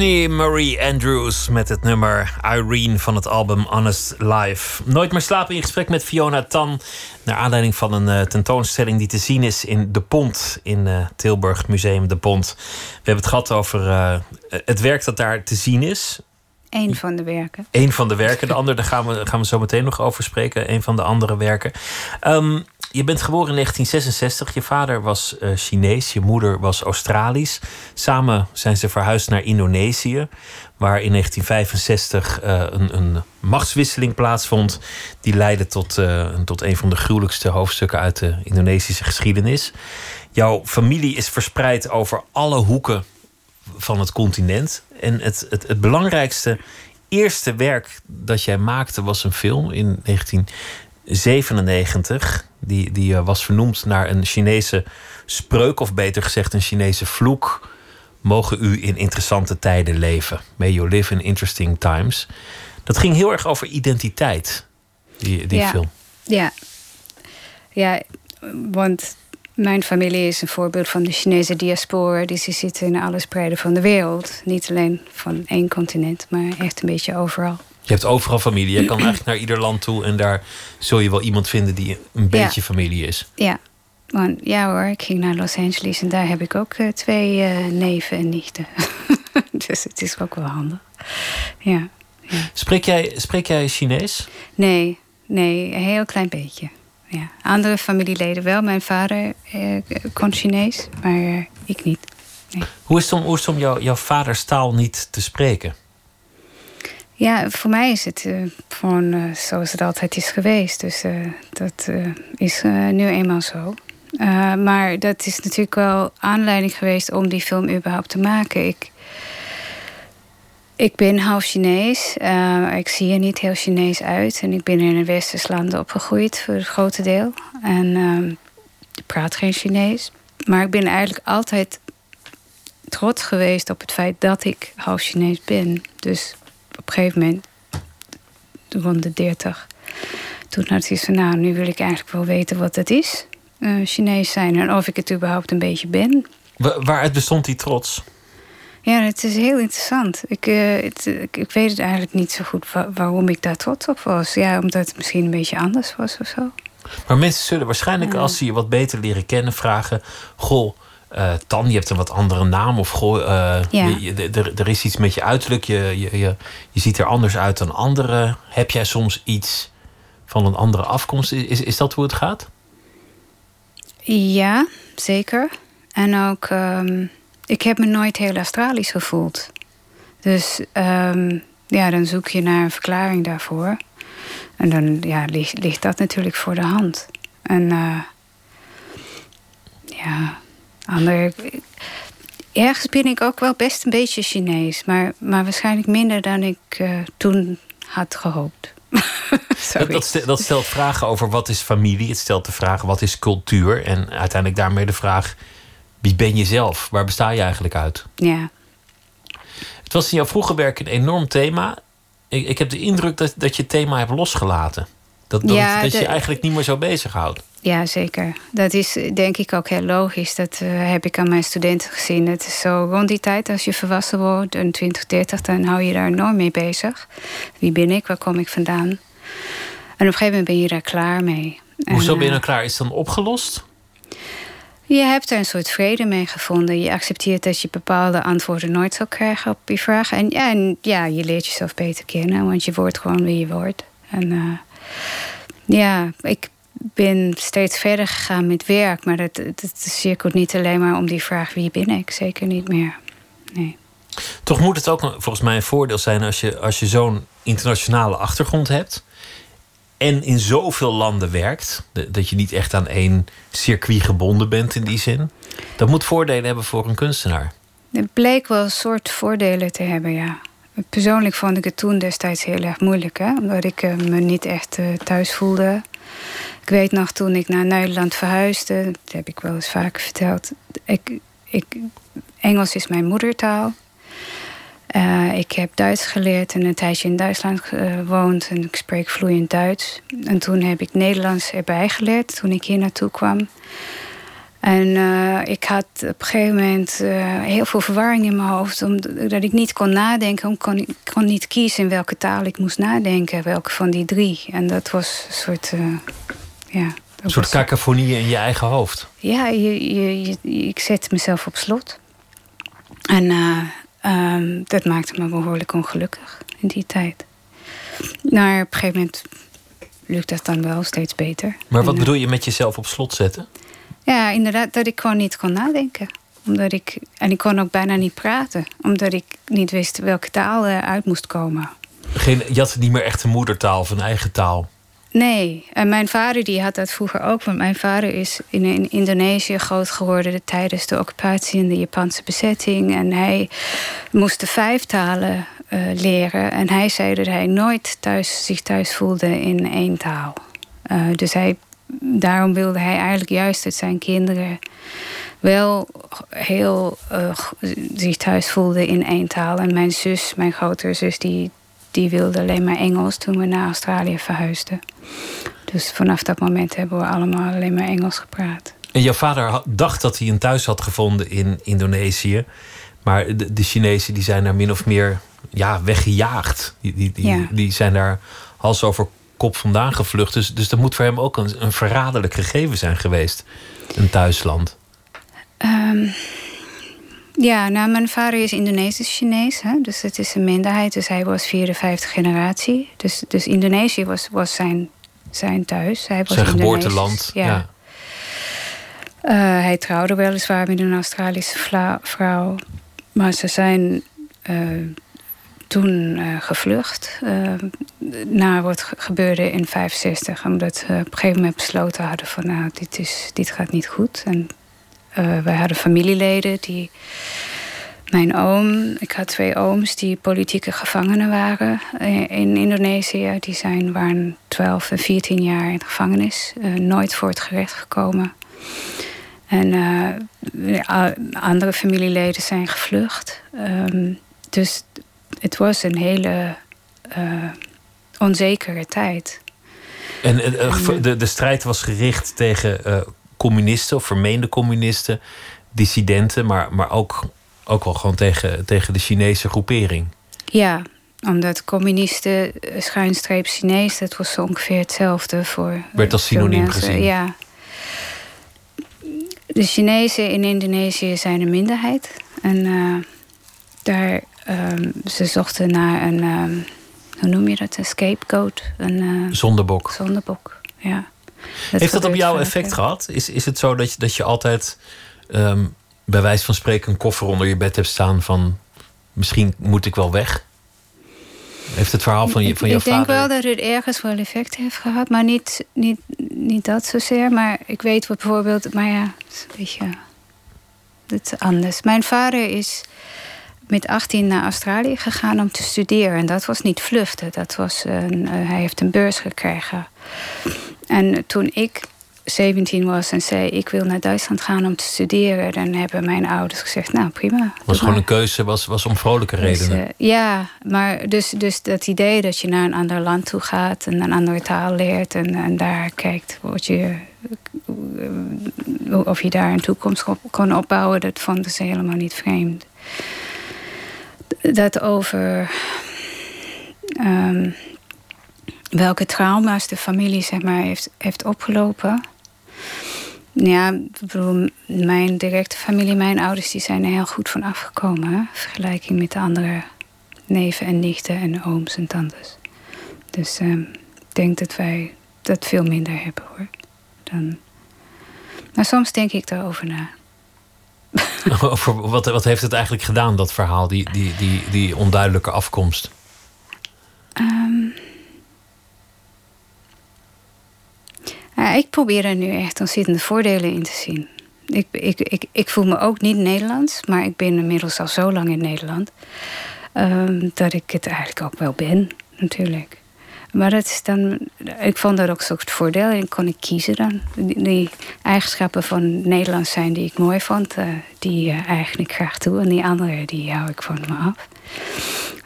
Marie Andrews met het nummer Irene van het album Honest Life. Nooit meer slapen in gesprek met Fiona Tan. Naar aanleiding van een eh, tentoonstelling die te zien is in De Pont in eh, Tilburg Museum De Pont. We hebben het gehad over eh, het werk dat daar te zien is.
Een van de werken.
Een van de werken. De andere, daar gaan we, gaan we zo meteen nog over spreken. Een van de andere werken. Ehm, je bent geboren in 1966. Je vader was eh, Chinees. Je moeder was Australisch. Samen zijn ze verhuisd naar Indonesië. Waar in 1965 eh, een, een machtswisseling plaatsvond. Die leidde tot, eh, tot een van de gruwelijkste hoofdstukken uit de Indonesische geschiedenis. Jouw familie is verspreid over alle hoeken van het continent. En het, het, het belangrijkste eerste werk dat jij maakte was een film in 1997. Die, die eh, was vernoemd naar een Chinese spreuk, of beter gezegd een Chinese vloek. Mogen u in interessante tijden leven. May you live in interesting times. Dat ging heel erg over identiteit, die, die
Ja.
film.
Ja. Ja, want mijn familie is een voorbeeld van de Chinese diaspora. Die zitten in alle spreiden van de wereld. Niet alleen van één continent, maar echt een beetje overal.
Je hebt overal familie. Je kan eigenlijk naar ieder land toe en daar zul je wel iemand vinden die een beetje familie is.
Ja, want ja hoor, ik ging naar Los Angeles en daar heb ik ook eh, twee eh, neven en nichten. dus het is ook wel handig. Ja.
Spreek jij, spreek jij Chinees?
Nee, nee, een heel klein beetje. Ja. Andere familieleden wel. Mijn vader eh, kon Chinees, maar ik niet.
Hoe is het om, hoe is het om jou, jouw vaders taal niet te spreken?
Ja, voor mij is het eh, gewoon eh, zoals het altijd is geweest. Dus eh, dat is nu eenmaal zo. Maar dat is natuurlijk wel aanleiding geweest om die film überhaupt te maken. Ik, ik ben half Chinees. ik zie er niet heel Chinees uit. En ik ben in de westerse landen opgegroeid voor het grote deel. En ehm, ik praat geen Chinees. Maar ik ben eigenlijk altijd trots geweest op het feit dat ik half Chinees ben. Dus op een gegeven moment, rond de 30, toen had ik van, nou, nu wil ik eigenlijk wel weten wat het is, eh, Chinees zijn. En of ik het überhaupt een beetje ben.
Wa- Waaruit bestond die trots?
Ja, het is heel interessant. Ik, eh, het, ik, ik weet het eigenlijk niet zo goed wa- waarom ik daar trots op was. Ja, omdat het misschien een beetje anders was of zo.
Maar mensen zullen waarschijnlijk, als ze je wat beter leren kennen, vragen: Goh, eh, Tan, je hebt een wat andere naam. Of goh, eh,
Ja.
er, is iets met je uiterlijk. Je, je, je, je ziet er anders uit dan anderen. Heb jij soms iets van een andere afkomst? Is, is dat hoe het gaat?
Ja, zeker. En ook, ehm, ik heb me nooit heel Australisch gevoeld. Dus ehm, ja, dan zoek je naar een verklaring daarvoor. En dan ja, ligt, ligt dat natuurlijk voor de hand. En uh, ja, andere, ergens ben ik ook wel best een beetje Chinees, maar, maar waarschijnlijk minder dan ik uh, toen had gehoopt.
dat, dat, stelt vragen over wat is familie. Het stelt de vraag wat is cultuur. En uiteindelijk daarmee de vraag: wie ben je zelf? Waar besta je eigenlijk uit?
Ja.
Het was in jouw vroege werk een enorm thema. Ik, ik heb de indruk dat, dat je het thema hebt losgelaten. Dat, dat, ja, dat je eigenlijk niet meer zo bezighoudt.
Ja, zeker. Dat is denk ik ook heel logisch. Dat uh, heb ik aan mijn studenten gezien. Het is zo rond die tijd, als je volwassen wordt, een 20, 30, dan hou je daar enorm mee bezig. Wie ben ik? Waar kom ik vandaan? En op een gegeven moment ben je daar klaar mee.
Hoezo ben je dan klaar? Is het dan opgelost?
Je hebt er een soort vrede mee gevonden. Je accepteert dat je bepaalde antwoorden nooit zal krijgen op je vragen. En ja, en, ja je leert jezelf beter kennen, want je wordt gewoon wie je wordt. En uh, ja, ik ben steeds verder gegaan met werk. Maar dat, dat cirkelt niet alleen maar om die vraag wie ben ik. Zeker niet meer. Nee.
Toch moet het ook volgens mij een voordeel zijn als je, als je zo'n internationale achtergrond hebt. En in zoveel landen werkt. Dat je niet echt aan één circuit gebonden bent in die zin. Dat moet voordelen hebben voor een kunstenaar.
Het bleek wel een soort voordelen te hebben, ja. Persoonlijk vond ik het toen destijds heel erg moeilijk. Hè? Omdat ik eh, me niet echt uh, thuis voelde. Ik weet nog toen ik naar Nederland verhuisde, dat heb ik wel eens vaker verteld. Ik, ik, Engels is mijn moedertaal. Uh, ik heb Duits geleerd en een tijdje in Duitsland gewoond en ik spreek vloeiend Duits. En toen heb ik Nederlands erbij geleerd toen ik hier naartoe kwam. En uh, ik had op een gegeven moment uh, heel veel verwarring in mijn hoofd. Omdat ik niet kon nadenken. Ik kon, ik kon niet kiezen in welke taal ik moest nadenken. Welke van die drie. En dat was een soort... Uh, ja,
een soort cacophonie in je eigen hoofd.
Ja, je, je, je, ik zette mezelf op slot. En um, dat maakte me behoorlijk ongelukkig in die tijd. Maar op een gegeven moment lukt dat dan wel steeds beter.
Maar wat bedoel je met jezelf op slot zetten?
Ja, inderdaad, dat ik gewoon niet kon nadenken. Omdat ik, en ik kon ook bijna niet praten, omdat ik niet wist welke taal er uit moest komen.
Geen, je had niet meer echt een moedertaal of een eigen taal?
Nee, en mijn vader die had dat vroeger ook. Want mijn vader is in, in Indonesië groot geworden tijdens de occupatie en de Japanse bezetting. En hij moest de vijf talen uh, leren. En hij zei dat hij nooit thuis, zich thuis voelde in één taal. Uh, dus hij daarom wilde hij eigenlijk juist dat zijn kinderen wel heel uh, zich thuis voelden in één taal. En mijn zus, mijn grotere zus, die, die wilde alleen maar Engels toen we naar Australië verhuisden. Dus vanaf dat moment hebben we allemaal alleen maar Engels gepraat.
En jouw vader dacht dat hij een thuis had gevonden in Indonesië. Maar de, de Chinezen die zijn daar min of meer ja, weggejaagd. Die, die, die, die zijn daar hals over kop vandaan gevlucht. Dus, dus dat moet voor hem ook een, een verraderlijk gegeven zijn geweest. Een thuisland.
Um, ja, nou, mijn vader is Indonesisch-Chinees. Dus het is een minderheid. Dus hij was 54 generatie. Dus, dus Indonesië was, was zijn, zijn thuis. Hij was
zijn geboorteland. Ja. ja.
Uh, hij trouwde weliswaar met een Australische vrouw. Maar ze zijn uh, toen uh, gevlucht. Uh, na wat gebeurde in 65. Omdat we op een gegeven moment besloten hadden van nou, dit, is, dit gaat niet goed. En uh, wij hadden familieleden die. Mijn oom, ik had twee ooms die politieke gevangenen waren in Indonesië. Die zijn, waren 12 en 14 jaar in de gevangenis. nooit voor het gerecht gekomen. En andere familieleden zijn gevlucht. Um, dus het was een hele uh, onzekere tijd.
En uh, de, de strijd was gericht tegen uh, communisten of vermeende communisten, dissidenten, maar, maar ook, ook wel gewoon tegen, tegen de Chinese groepering.
Ja, omdat communisten, schuinstreep Chinees, dat was ongeveer hetzelfde voor.
Werd als synoniem gezien.
Ja. De Chinezen in Indonesië zijn een minderheid. En daar Um, ze zochten naar een, um, hoe noem je dat, een scapegoat. Een uh,
zondebok.
Zondebok, ja.
Dat Heeft dat op jou effect gehad? Is, is het zo dat je, dat je altijd um, bij wijze van spreken een koffer onder je bed hebt staan van misschien moet ik wel weg? Heeft het verhaal van, je, van
jouw
vader...
Ik denk wel dat het ergens wel effect heeft gehad. Maar niet, niet, niet dat zozeer. Maar ik weet bijvoorbeeld... Maar ja, het is een beetje... Het is anders. Mijn vader is met 18 naar Australië gegaan om te studeren. En dat was niet vluchten. Dat was een, uh, hij heeft een beurs gekregen. En toen ik 17 was en zei: Ik wil naar Duitsland gaan om te studeren. Dan hebben mijn ouders gezegd: Nou prima.
Was gewoon een keuze, was, was om vrolijke dus, redenen.
Dus, ja, maar dus, dus dat idee dat je naar een ander land toe gaat en een andere taal leert en, en daar kijkt wat je, of je daar een toekomst op kon opbouwen, dat vonden ze helemaal niet vreemd. Dat over. Um, welke trauma's de familie zeg maar, heeft, heeft opgelopen. Ja, ik bedoel, mijn directe familie, mijn ouders, die zijn er heel goed van afgekomen. Hè? Vergelijking met de andere neven en nichten en ooms en tantes. Dus ehm, ik denk dat wij dat veel minder hebben hoor. Dan... Maar soms denk ik daarover na.
Wat, wat heeft het eigenlijk gedaan, dat verhaal, die, die, die, die onduidelijke afkomst?
Um, ik probeer er nu echt ontzettende voordelen in te zien. Ik, ik, ik, ik voel me ook niet Nederlands, maar ik ben inmiddels al zo lang in Nederland. Ehm, dat ik het eigenlijk ook wel ben, natuurlijk. Maar dat is dan, ik vond dat ook zo'n voordeel. En kon ik kiezen dan. Die, eigenschappen van Nederlands zijn die ik mooi vond, uh, die uh, eigenlijk graag toe. En die andere, die hou ik van me af.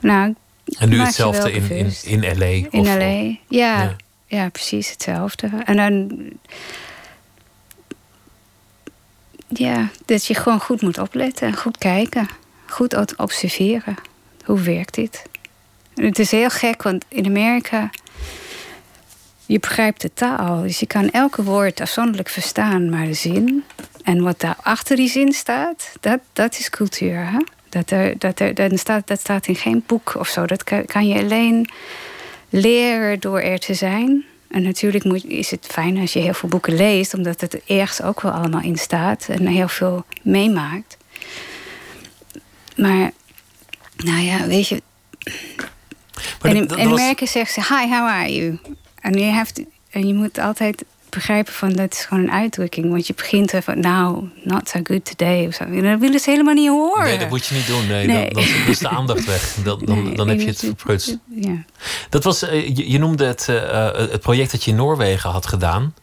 Nou,
en nu hetzelfde in, in, in LA?
In of, LA, ja. ja. Ja, precies hetzelfde. En dan. Ja, dat je gewoon goed moet opletten en goed kijken. Goed observeren. Hoe werkt dit? Het is heel gek, want in Amerika. Je begrijpt de taal. Dus je kan elke woord afzonderlijk verstaan, maar de zin. En wat daar achter die zin staat, dat, dat is cultuur. Hè? Dat, er, dat, er, dat, staat, dat staat in geen boek of zo. Dat kan, je alleen leren door er te zijn. En natuurlijk moet, is het fijn als je heel veel boeken leest, omdat het ergens ook wel allemaal in staat en heel veel meemaakt. Maar, nou ja, weet je. En in, in Amerika zegt ze: Hi, how are you? En je, heeft, en je moet altijd begrijpen van dat is gewoon een uitdrukking. Want je begint van, nou, not so good today. Of zo. Dat willen ze helemaal niet horen.
Nee, dat moet je niet doen. Nee, Dan, dan, is de aandacht weg. Dan, dan, dan heb je het verprutst. Ja. Dat was, eh, je, je noemde het, uh, het project dat je in Noorwegen had gedaan.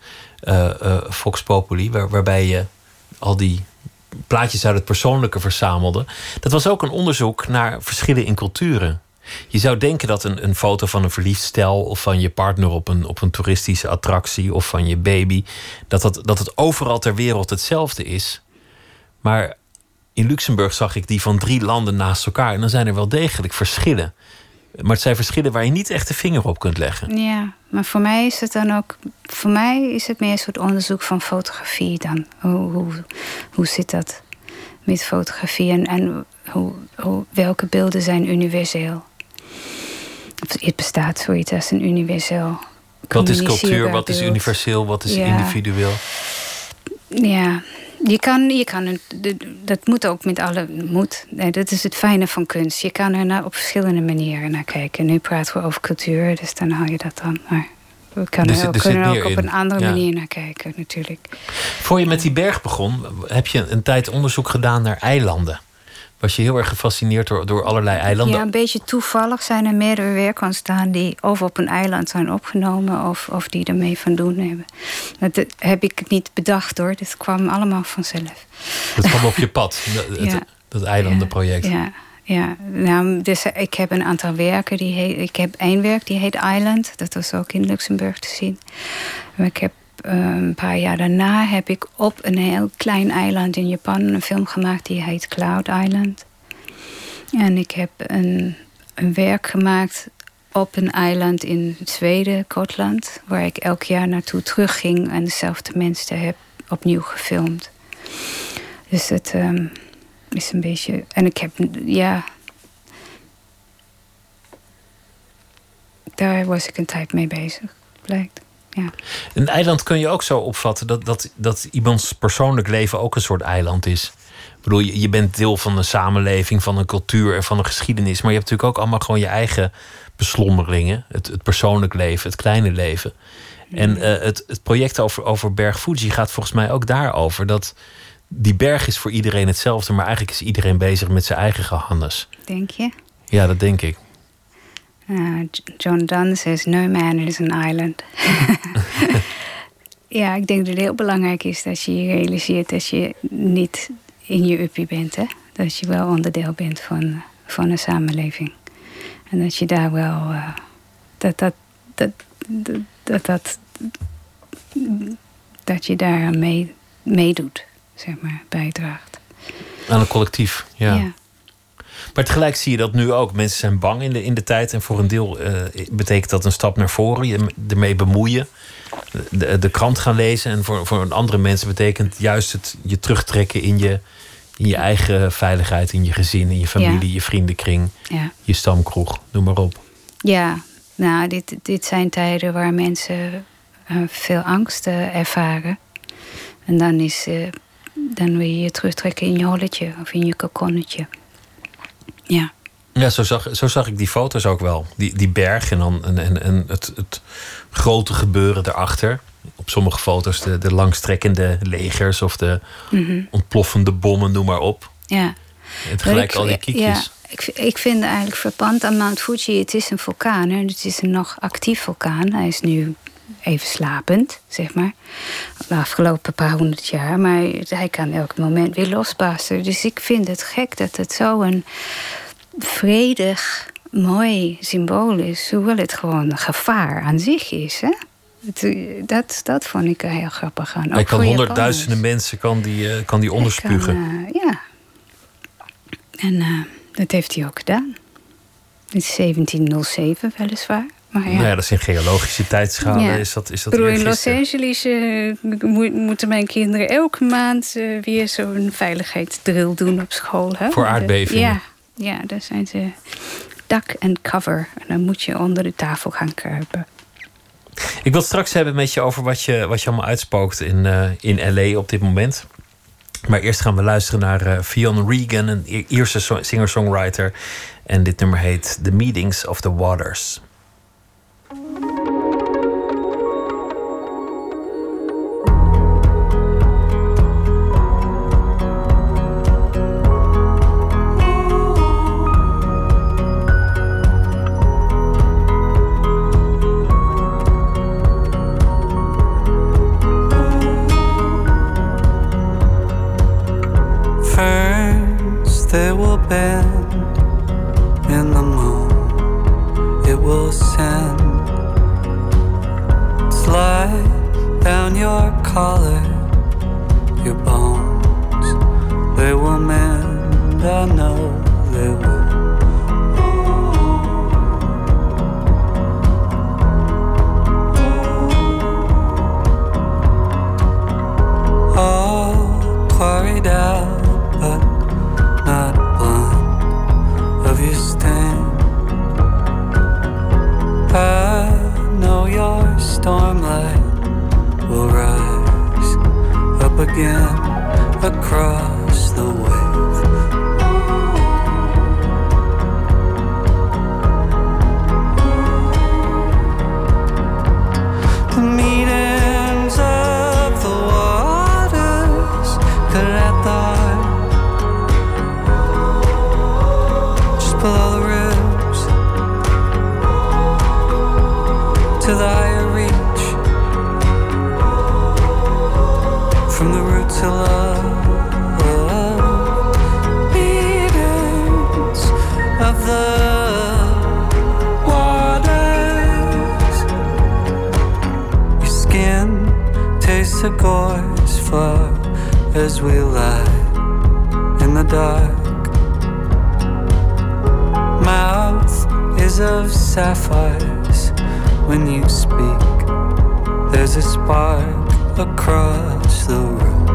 Uh, Fox Populi. Waar, waarbij je al die plaatjes uit het persoonlijke verzamelde. Dat was ook een onderzoek naar verschillen in culturen. Je zou denken dat een, een foto van een verliefd stel of van je partner op een, op een toeristische attractie of van je baby, dat, dat, dat het overal ter wereld hetzelfde is. Maar in Luxemburg zag ik die van drie landen naast elkaar en dan zijn er wel degelijk verschillen. Maar het zijn verschillen waar je niet echt de vinger op kunt leggen.
Ja, maar voor mij is het dan ook. Voor mij is het meer een soort onderzoek van fotografie dan. Hoe, hoe, hoe zit dat met fotografie en, en hoe, hoe, welke beelden zijn universeel? Het bestaat zoiets als een universeel.
Wat is cultuur, wat is universeel, wat is individueel?
Ja, je kan, je kan dat moet ook met alle. Nee, dat is het fijne van kunst. Je kan er naar, op verschillende manieren naar kijken. Nu praten we over cultuur, dus dan haal je dat dan. Maar we kunnen, dus, kunnen ook op een andere manier naar kijken, natuurlijk.
Voor je met die berg begon, heb je een tijd onderzoek gedaan naar eilanden was je heel erg gefascineerd door, door allerlei eilanden.
Ja, een beetje toevallig zijn er meerdere werken ontstaan die of op een eiland zijn opgenomen of, of die ermee van doen hebben. Dat heb ik niet bedacht hoor, dit kwam allemaal vanzelf.
Het kwam op je pad, dat, dat eilandenproject.
Ja, ja. Nou, dus ik heb een aantal werken. Die heet, ik heb één werk die heet Island. Dat was ook in Luxemburg te zien. Maar ik heb een paar jaar daarna heb ik op een heel klein eiland in Japan een film gemaakt die heet Cloud Island. En ik heb een, een werk gemaakt op een eiland in Zweden, Gotland, waar ik elk jaar naartoe terugging en dezelfde mensen heb opnieuw gefilmd. Dus het ehm, is een beetje. En ik heb, ja. Daar was ik een tijd mee bezig, blijkt. Ja.
Een eiland kun je ook zo opvatten dat, dat, dat iemands persoonlijk leven ook een soort eiland is. Ik bedoel, je, je bent deel van een samenleving, van een cultuur en van een geschiedenis. Maar je hebt natuurlijk ook allemaal gewoon je eigen beslommeringen. Het, het persoonlijk leven, het kleine leven. En eh, het, het project over, over Berg Fuji gaat volgens mij ook daarover. Dat die berg is voor iedereen hetzelfde, maar eigenlijk is iedereen bezig met zijn eigen gehannes.
Denk je?
Ja, dat denk ik.
Uh, John Donne says, no man is an island. ja, ik denk dat het heel belangrijk is dat je je realiseert dat je niet in je uppie bent. Hè? Dat je wel onderdeel bent van, van een samenleving. En dat je daar wel... Uh, dat, dat, dat, dat, dat, dat, dat je daar mee, meedoet, zeg maar, bijdraagt.
Aan een collectief, ja.
ja.
Maar tegelijk zie je dat nu ook. Mensen zijn bang in de, in de tijd. En voor een deel uh, betekent dat een stap naar voren. Je ermee bemoeien. De, de krant gaan lezen. En voor, voor andere mensen betekent juist het je terugtrekken in je, in je eigen veiligheid. In je gezin, in je familie,
Ja.
je vriendenkring.
Ja.
Je stamkroeg, noem maar op.
Ja, nou, dit, dit zijn tijden waar mensen eh, veel angst eh, ervaren. En dan, is, eh, dan wil je je terugtrekken in je holletje of in je kokonnetje. Ja,
Ja, zo zag, zo zag ik die foto's ook wel. Die, die berg en, dan, en, en, en het, het grote gebeuren daarachter. Op sommige foto's de, de langstrekkende legers of de ontploffende bommen, noem maar op.
ja.
En tegelijk
Ik-
al die kiekjes.
Ja, ik, ik vind eigenlijk verpand aan Mount Fuji. Het is een vulkaan, hè? het is een nog actief vulkaan. Hij is nu even slapend, zeg maar. De afgelopen paar honderd jaar. Maar hij kan elk moment weer losbarsten. Dus ik vind het gek dat het zo'n vredig, mooi symbool is. Hoewel het gewoon een gevaar aan zich is. Hè? Dat, dat vond ik heel grappig aan.
Hij kan honderdduizenden mensen kan die, eh, kan die onderspugen.
Kan, eh, ja. En eh, dat heeft hij ook gedaan. Is 1707 weliswaar. Maar ja.
Nou ja, dat is in geologische tijdschalen.
Ja.
Is dat, is dat
in Los. Angeles eh, mo- moeten mijn kinderen elke maand eh, weer zo'n veiligheidsdrill doen op school. Hè?
Voor aardbevingen.
Ja, ja, daar zijn ze dak en cover. En dan moet je onder de tafel gaan kruipen.
Ik wil het straks hebben met je over wat je, wat je allemaal uitspookt in, eh, in LA op dit moment. Maar eerst gaan we luisteren naar eh Fionn Regan, een Ierse so- singer-songwriter. En dit nummer heet The Meetings of the Waters.
Thank you. bien across as we lie in the dark. Mouth is of sapphires when you speak. There's a spark across the room.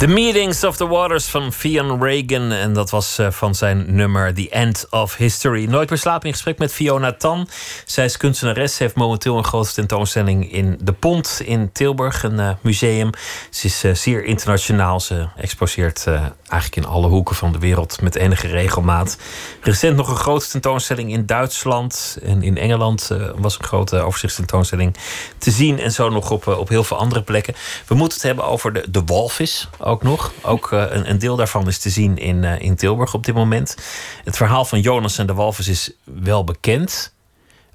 The Meetings of the
Waters van Fionn Reagan. En dat was eh, van zijn nummer The End of History. Nooit meer slapen in gesprek met Fiona Tan. Zij is kunstenares. Ze heeft momenteel een grote tentoonstelling in De Pont in Tilburg. Een uh, museum. Ze is uh, zeer internationaal. Ze exposeert eigenlijk in alle hoeken van de wereld met enige regelmaat. Recent nog een grote tentoonstelling in Duitsland. En in Engeland was een grote overzichtstentoonstelling te zien. En zo nog op, op heel veel andere plekken. We moeten het hebben over de, de walvis ook nog. Ook een, een, deel daarvan is te zien in, in Tilburg op dit moment. Het verhaal van Jonas en de walvis is wel bekend.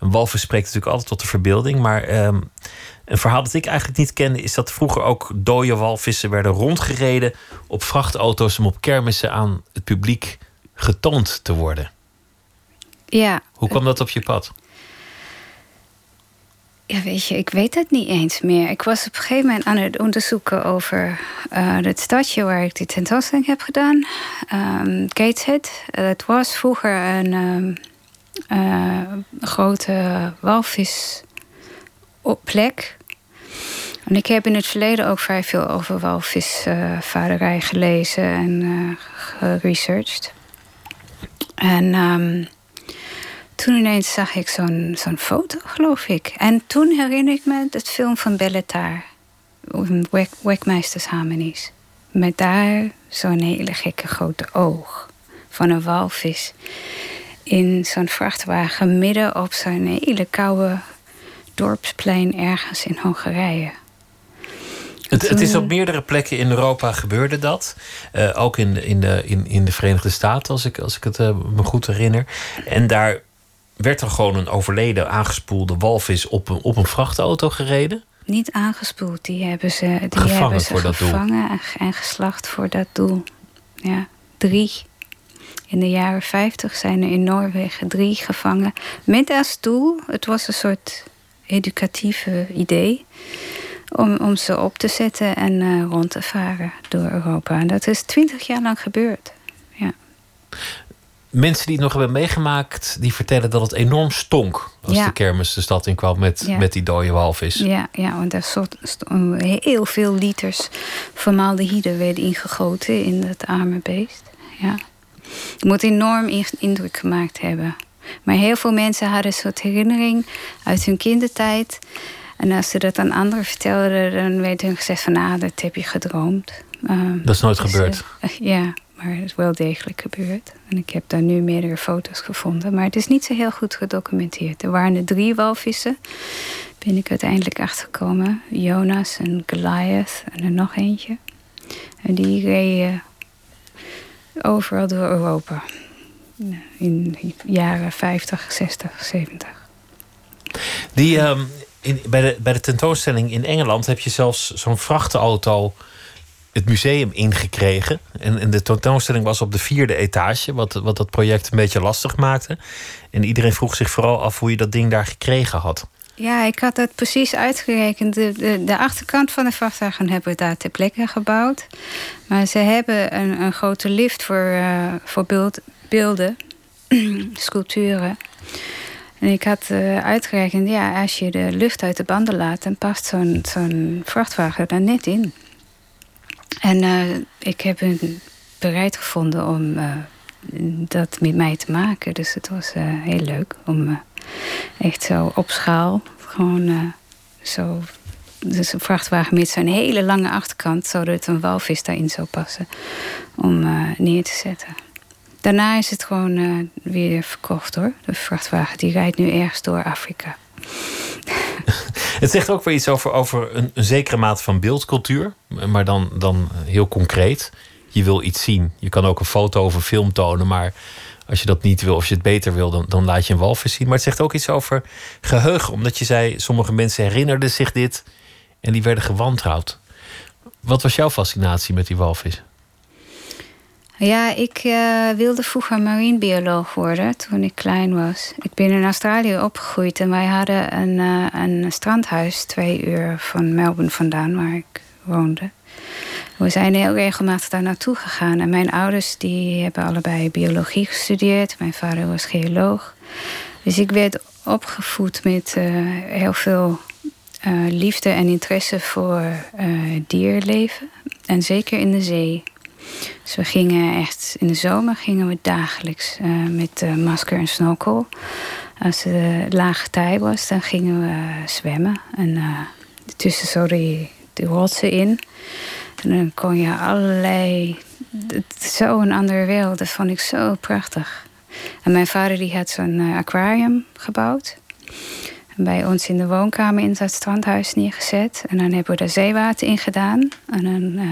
Een walvis spreekt natuurlijk altijd tot de verbeelding. Maar um, een verhaal dat ik eigenlijk niet kende... is dat vroeger ook dode walvissen werden rondgereden... op vrachtauto's om op kermissen aan het publiek getoond te worden.
Ja.
Hoe kwam dat op je pad?
Ja, weet je, ik weet het niet eens meer. Ik was op een gegeven moment aan het onderzoeken over uh, het stadje waar ik die tentoonstelling heb gedaan. Um, Gateshead. Het was vroeger een um, uh, grote walvisplek. En ik heb in het verleden ook vrij veel over walvisvaderij gelezen en uh, geresearched. En um, toen ineens zag ik zo'n foto, geloof ik. En toen herinner ik me het film van Bellatar. Wekmeisters Harmonies. Met daar zo'n hele gekke grote oog van een walvis. In zo'n vrachtwagen midden op zo'n hele koude dorpsplein ergens in Hongarije.
Het, het, is op meerdere plekken in Europa gebeurde dat. Uh, ook in, in, de, in, in de Verenigde Staten, als ik, als ik het uh, me goed herinner. En daar werd er gewoon een overleden aangespoelde walvis op een, op een vrachtauto gereden?
Niet aangespoeld, die hebben ze, die gevangen hebben ze voor gevangen dat doel. en geslacht voor dat doel. Ja, drie. In de jaren 50 zijn er in Noorwegen drie gevangen. Met als doel, het was een soort educatieve idee. Om, om ze op te zetten en uh, rond te varen door Europa. En dat is twintig jaar lang gebeurd. Ja
mensen die het nog hebben meegemaakt, die vertellen dat het enorm stonk als
ja.
de kermis de stad in kwam met,
Ja.
met die dode walvis.
Ja, ja want er stond, stond heel veel liters formaldehyde werden ingegoten in dat arme beest. Ja. Het moet enorm in- indruk gemaakt hebben. Maar heel veel mensen hadden een soort herinnering uit hun kindertijd. En als ze dat aan anderen vertelden, dan werd hun gezegd van... ah, dat heb je gedroomd. Ehm,
Dat is nooit
dus,
gebeurd.
eh, ja, maar het is wel degelijk gebeurd. En ik heb daar nu meerdere foto's gevonden. Maar het is niet zo heel goed gedocumenteerd. Er waren er drie walvissen. Ben ik uiteindelijk achtergekomen. Jonas en Goliath en er nog eentje. En die reden overal door Europa. In de jaren 50, 60, 70.
Die, ehm, in, bij, de, bij de tentoonstelling in Engeland heb je zelfs zo'n vrachtauto het museum ingekregen. En, en de tentoonstelling was op de vierde etage, wat, wat dat project een beetje lastig maakte. En iedereen vroeg zich vooral af hoe je dat ding daar gekregen had.
Ja, ik had dat precies uitgerekend. De, de, achterkant van de vrachtwagen hebben we daar ter plekke gebouwd. Maar ze hebben een, een grote lift voor, uh, voor beeld, beelden, sculpturen. En ik had uh, uitgerekend, ja, als je de lucht uit de banden laat, dan past zo'n vrachtwagen daar net in. En uh, ik heb hen bereid gevonden om dat met mij te maken. Dus het was heel leuk om echt zo op schaal, gewoon zo. Dus een vrachtwagen met zo'n hele lange achterkant, zodat een walvis daarin zou passen, om neer te zetten. Daarna is het gewoon weer verkocht hoor. De vrachtwagen die rijdt nu ergens door Afrika.
Het zegt ook weer iets over, over een, een, zekere mate van beeldcultuur, maar dan, dan heel concreet. Je wil iets zien. Je kan ook een foto of een film tonen, maar als je dat niet wil, of je het beter wil, dan, dan laat je een walvis zien. Maar het zegt ook iets over geheugen, omdat je zei, sommige mensen herinnerden zich dit en die werden gewantrouwd. Wat was jouw fascinatie met die walvis?
Ja, ik uh, wilde vroeger marinebioloog worden toen ik klein was. Ik ben in Australië opgegroeid en wij hadden een, uh, een strandhuis twee uur van Melbourne vandaan, waar ik woonde. We zijn heel regelmatig daar naartoe gegaan. En mijn ouders die hebben allebei biologie gestudeerd. Mijn vader was geoloog. Dus ik werd opgevoed met uh, heel veel liefde en interesse voor dierleven en zeker in de zee. Dus we gingen echt, in de zomer gingen we dagelijks uh, met uh, masker en snorkel. Als het lage tij was, dan gingen we zwemmen. En tussen zo die, die rotsen in. En dan kon je allerlei... Zo'n andere wereld, dat vond ik zo prachtig. En mijn vader die had zo'n aquarium gebouwd bij ons in de woonkamer in dat strandhuis neergezet. En dan hebben we er zeewater in gedaan. En dan,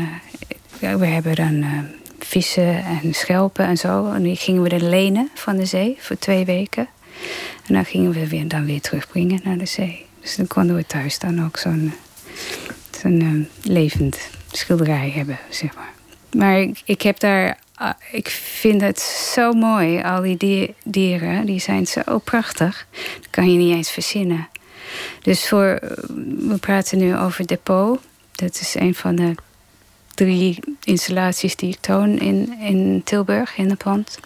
uh, we hebben dan uh, vissen en schelpen en zo. En die gingen we dan lenen van de zee voor twee weken. En dan gingen we weer, dan weer terugbrengen naar de zee. Dus dan konden we thuis dan ook zo'n zo'n levend schilderij hebben, zeg maar. Maar ik, ik heb daar Ah, ik vind het zo mooi. Al die dieren, die zijn zo prachtig. Dat kan je niet eens verzinnen. Dus voor, we praten nu over Depot. Dat is een van de drie installaties die ik toon in, in Tilburg, in de pand.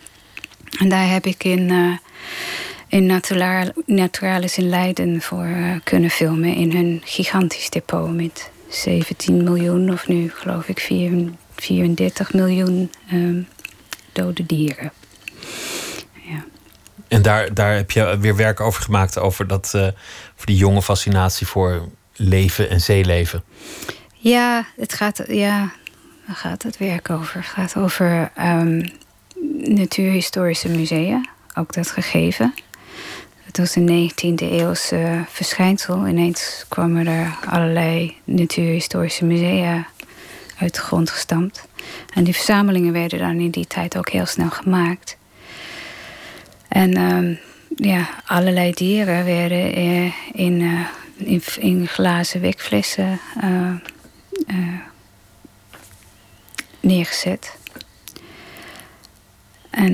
En daar heb ik in, uh, in Naturalis in Leiden voor uh, kunnen filmen. In hun gigantisch depot met 17 miljoen, of nu geloof ik 4 34 miljoen ehm, dode dieren. Ja.
En daar, daar heb je weer werk over gemaakt, over, dat, uh, voor die jonge fascinatie voor leven en zeeleven.
Ja, het gaat, ja, daar gaat het werk over. Het gaat over um, natuurhistorische musea, ook dat gegeven. Het was een 19e eeuwse verschijnsel. Ineens kwamen er allerlei natuurhistorische musea uit de grond gestampt. En die verzamelingen werden dan in die tijd ook heel snel gemaakt. En uh, ja, allerlei dieren werden uh, in, uh, in, in, glazen wekflessen eh, neergezet. En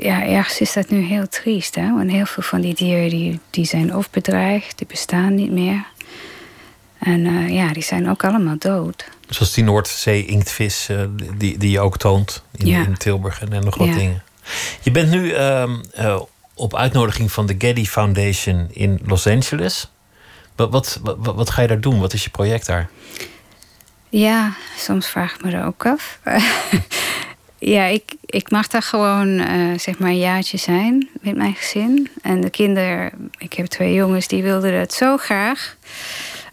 ja, ergens is dat nu heel triest. Hè? Want heel veel van die dieren die, die zijn of bedreigd, die bestaan niet meer. En ja, die zijn ook allemaal dood.
Zoals die Noordzee-inktvis uh, die, die je ook toont in, in Tilburg en, en nog wat dingen. Je bent nu uh, op uitnodiging van de Getty Foundation in Los Angeles. Wat, wat, wat, wat, ga je daar doen? Wat is je project daar?
Ja, soms vraag ik me er ook af. ja, ik, ik mag daar gewoon zeg maar een jaartje zijn met mijn gezin. En de kinderen, ik heb twee jongens, die wilden dat zo graag.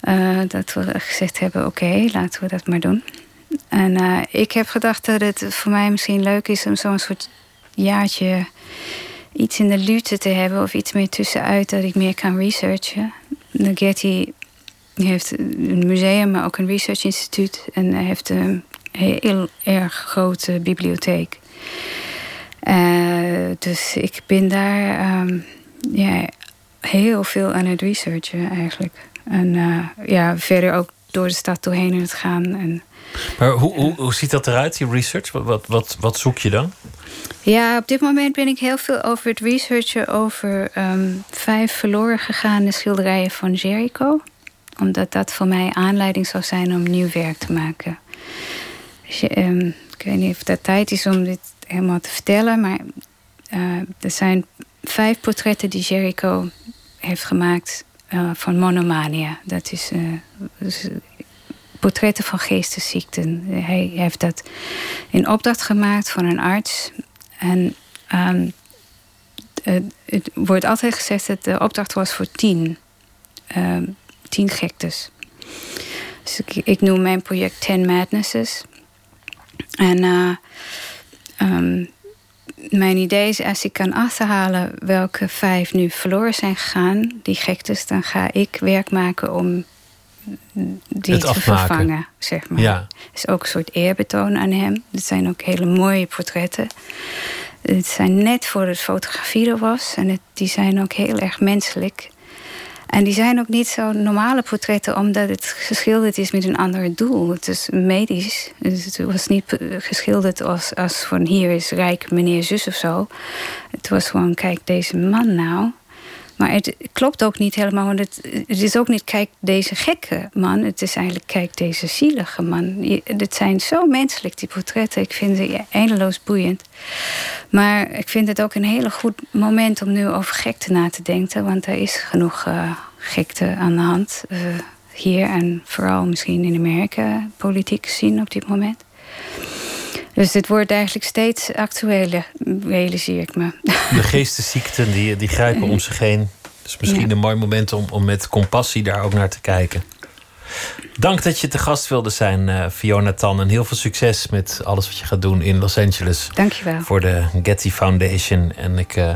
Uh, dat we gezegd hebben: oké, laten we dat maar doen. En uh, ik heb gedacht dat het voor mij misschien leuk is om zo'n soort jaartje iets in de lute te hebben of iets meer tussenuit dat ik meer kan researchen. De Getty heeft een museum, maar ook een research instituut en heeft een heel erg grote bibliotheek. Uh, dus ik ben daar um, ja, heel veel aan het researchen eigenlijk. En uh, ja, verder ook door de stad doorheen het gaan. En,
maar hoe, hoe, hoe ziet dat eruit, die research? Wat, wat, wat, wat zoek je dan?
Ja, op dit moment ben ik heel veel over het researchen over um, vijf verloren gegaane schilderijen van Jericho. Omdat dat voor mij aanleiding zou zijn om nieuw werk te maken. Um, ik weet niet of dat tijd is om dit helemaal te vertellen, maar uh, er zijn vijf portretten die Jericho heeft gemaakt uh, van monomania. Dat is, uh, dus portretten van geestesziekten. Hij heeft dat in opdracht gemaakt van een arts. En um, het wordt altijd gezegd dat de opdracht was voor tien. Uh, tien gektes. Dus ik, ik, noem mijn project Ten Madnesses. En um, mijn idee is, als ik kan achterhalen welke vijf nu verloren zijn gegaan, die gektes, dan ga ik werk maken om die te vervangen, zeg maar. Ja. is ook een soort eerbetoon aan hem. Het zijn ook hele mooie portretten. Het zijn net voor het fotografie er was. En het, die zijn ook heel erg menselijk. En die zijn ook niet zo normale portretten, omdat het geschilderd is met een ander doel. Het is medisch. Dus het was niet geschilderd als, als van hier is rijk meneer zus of zo. Het was gewoon, kijk deze man nou. Maar het klopt ook niet helemaal. Want het, is ook niet, kijk, deze gekke man. Het is eigenlijk, kijk, deze zielige man. Het zijn zo menselijk, die portretten. Ik vind ze eindeloos boeiend. Maar ik vind het ook een hele goed moment om nu over gekte na te denken. Want er is genoeg uh, gekte aan de hand. Uh, hier en vooral misschien in Amerika politiek zien op dit moment. Dus dit wordt eigenlijk steeds actueler, realiseer ik me.
De geestesziekten die, die grijpen om zich heen. Dus misschien
Ja.
een mooi moment om, om met compassie daar ook naar te kijken. Dank dat je te gast wilde zijn, eh, Fiona Tan. En heel veel succes met alles wat je gaat doen in Los Angeles.
Dankjewel.
Voor de Getty Foundation. En ik eh,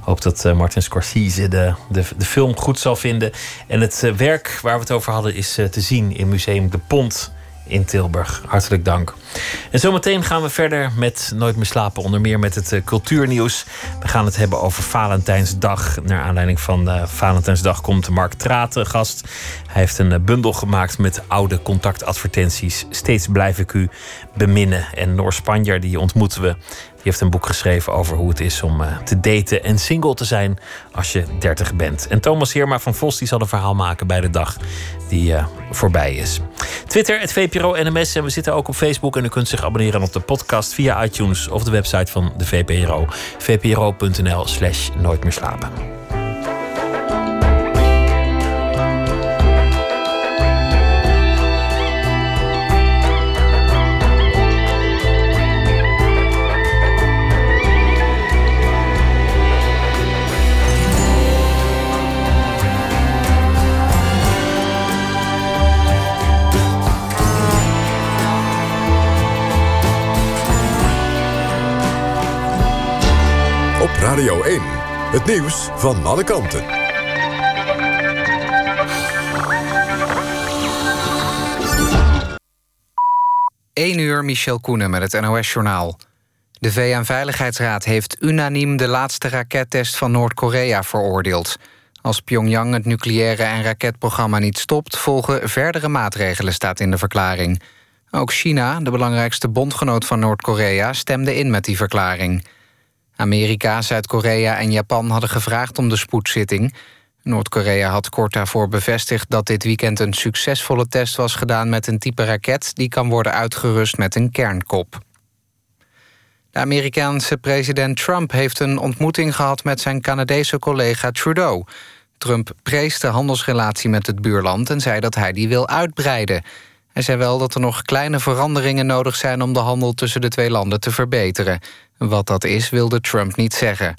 hoop dat eh, Martin Scorsese de, de, de film goed zal vinden. En het eh, werk waar we het over hadden is eh, te zien in Museum De Pont in Tilburg. Hartelijk dank. En zometeen gaan we verder met Nooit meer slapen. Onder meer met het eh, cultuurnieuws. We gaan het hebben over Valentijnsdag. Naar aanleiding van eh, Valentijnsdag komt Mark Traat te gast. Hij heeft een eh, bundel gemaakt met oude contactadvertenties. Steeds blijf ik u beminnen. En Noor Spanjer, die ontmoeten we. Heeft een boek geschreven over hoe het is om eh, te daten en single te zijn als je 30 bent. En Thomas Heerma van Vos die zal een verhaal maken bij de dag die eh, voorbij is. Twitter, het VPRO NMS. En we zitten ook op Facebook. En u kunt zich abonneren op de podcast via iTunes of de website van de VPRO. vpro.nl slash nooit meer slapen.
Radio 1. Het nieuws van alle kanten.
1 uur Michel Koenen met het NOS-journaal. De VN-veiligheidsraad heeft unaniem de laatste rakettest van Noord-Korea veroordeeld. Als Pyongyang het nucleaire en raketprogramma niet stopt... volgen verdere maatregelen, staat in de verklaring. Ook China, de belangrijkste bondgenoot van Noord-Korea... stemde in met die verklaring. Amerika, Zuid-Korea en Japan hadden gevraagd om de spoedzitting. Noord-Korea had kort daarvoor bevestigd dat dit weekend een succesvolle test was gedaan met een type raket die kan worden uitgerust met een kernkop. De Amerikaanse president Trump heeft een ontmoeting gehad met zijn Canadese collega Trudeau. Trump prees de handelsrelatie met het buurland en zei dat hij die wil uitbreiden. Hij zei wel dat er nog kleine veranderingen nodig zijn om de handel tussen de twee landen te verbeteren. Wat dat is, wilde Trump niet zeggen.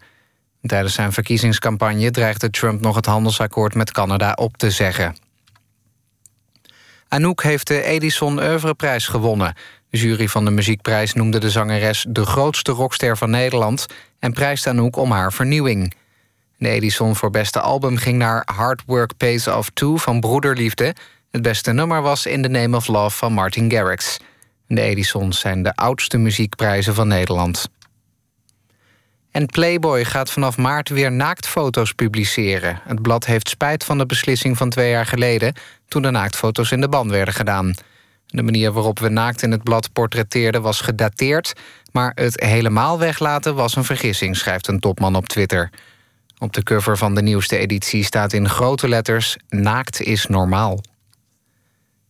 Tijdens zijn verkiezingscampagne dreigde Trump nog het handelsakkoord met Canada op te zeggen. Anouk heeft de Edison Oeuvreprijs gewonnen. De jury van de muziekprijs noemde de zangeres de grootste rockster van Nederland en prijst Anouk om haar vernieuwing. De Edison voor beste album ging naar Hard Work Pays Off 2 van Broederliefde. Het beste nummer was In the Name of Love van Martin Garrix. De Edisons zijn de oudste muziekprijzen van Nederland. En Playboy gaat vanaf maart weer naaktfoto's publiceren. Het blad heeft spijt van de beslissing van twee jaar geleden... toen de naaktfoto's in de ban werden gedaan. De manier waarop we naakt in het blad portretteerden was gedateerd... maar het helemaal weglaten was een vergissing, schrijft een topman op Twitter. Op de cover van de nieuwste editie staat in grote letters... Naakt is normaal.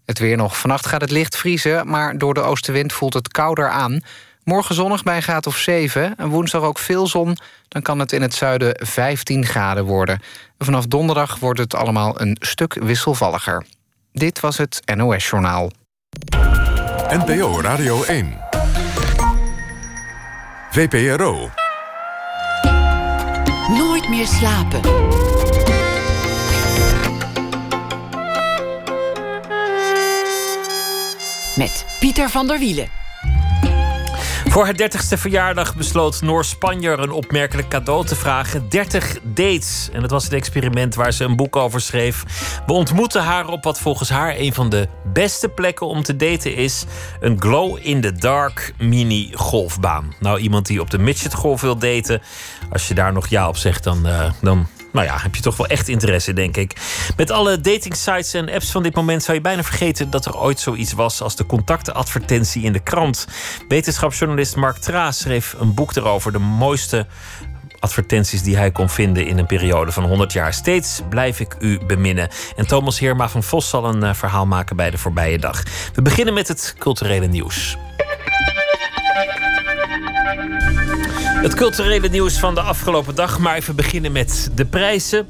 Het weer nog. Vannacht gaat het licht vriezen, maar door de oostenwind voelt het kouder aan. Morgen zonnig bij een graad of 7 en woensdag ook veel zon. Dan kan het in het zuiden 15 graden worden. En vanaf donderdag wordt het allemaal een stuk wisselvalliger. Dit was het NOS Journaal.
NPO Radio 1. VPRO.
Nooit meer slapen. Met Pieter van der Wielen.
Voor haar 30ste verjaardag besloot Noor Spanjer een opmerkelijk cadeau te vragen. 30 dates. En dat was het experiment waar ze een boek over schreef. We ontmoeten haar op wat volgens haar een van de beste plekken om te daten is. Een glow-in-the-dark mini-golfbaan. Nou, iemand die op de midgetgolf wil daten. Als je daar nog ja op zegt, dan, eh, dan nou ja, heb je toch wel echt interesse, denk ik. Met alle datingsites en apps van dit moment zou je bijna vergeten dat er ooit zoiets was als de contactenadvertentie in de krant. Wetenschapsjournalist Mark Traas schreef een boek erover, de mooiste advertenties die hij kon vinden in een periode van 100 jaar. Steeds blijf ik u beminnen. En Thomas Heerma van Vos zal een eh, verhaal maken bij de voorbije dag. We beginnen met het culturele nieuws. Het culturele nieuws van de afgelopen dag. Maar even beginnen met de prijzen.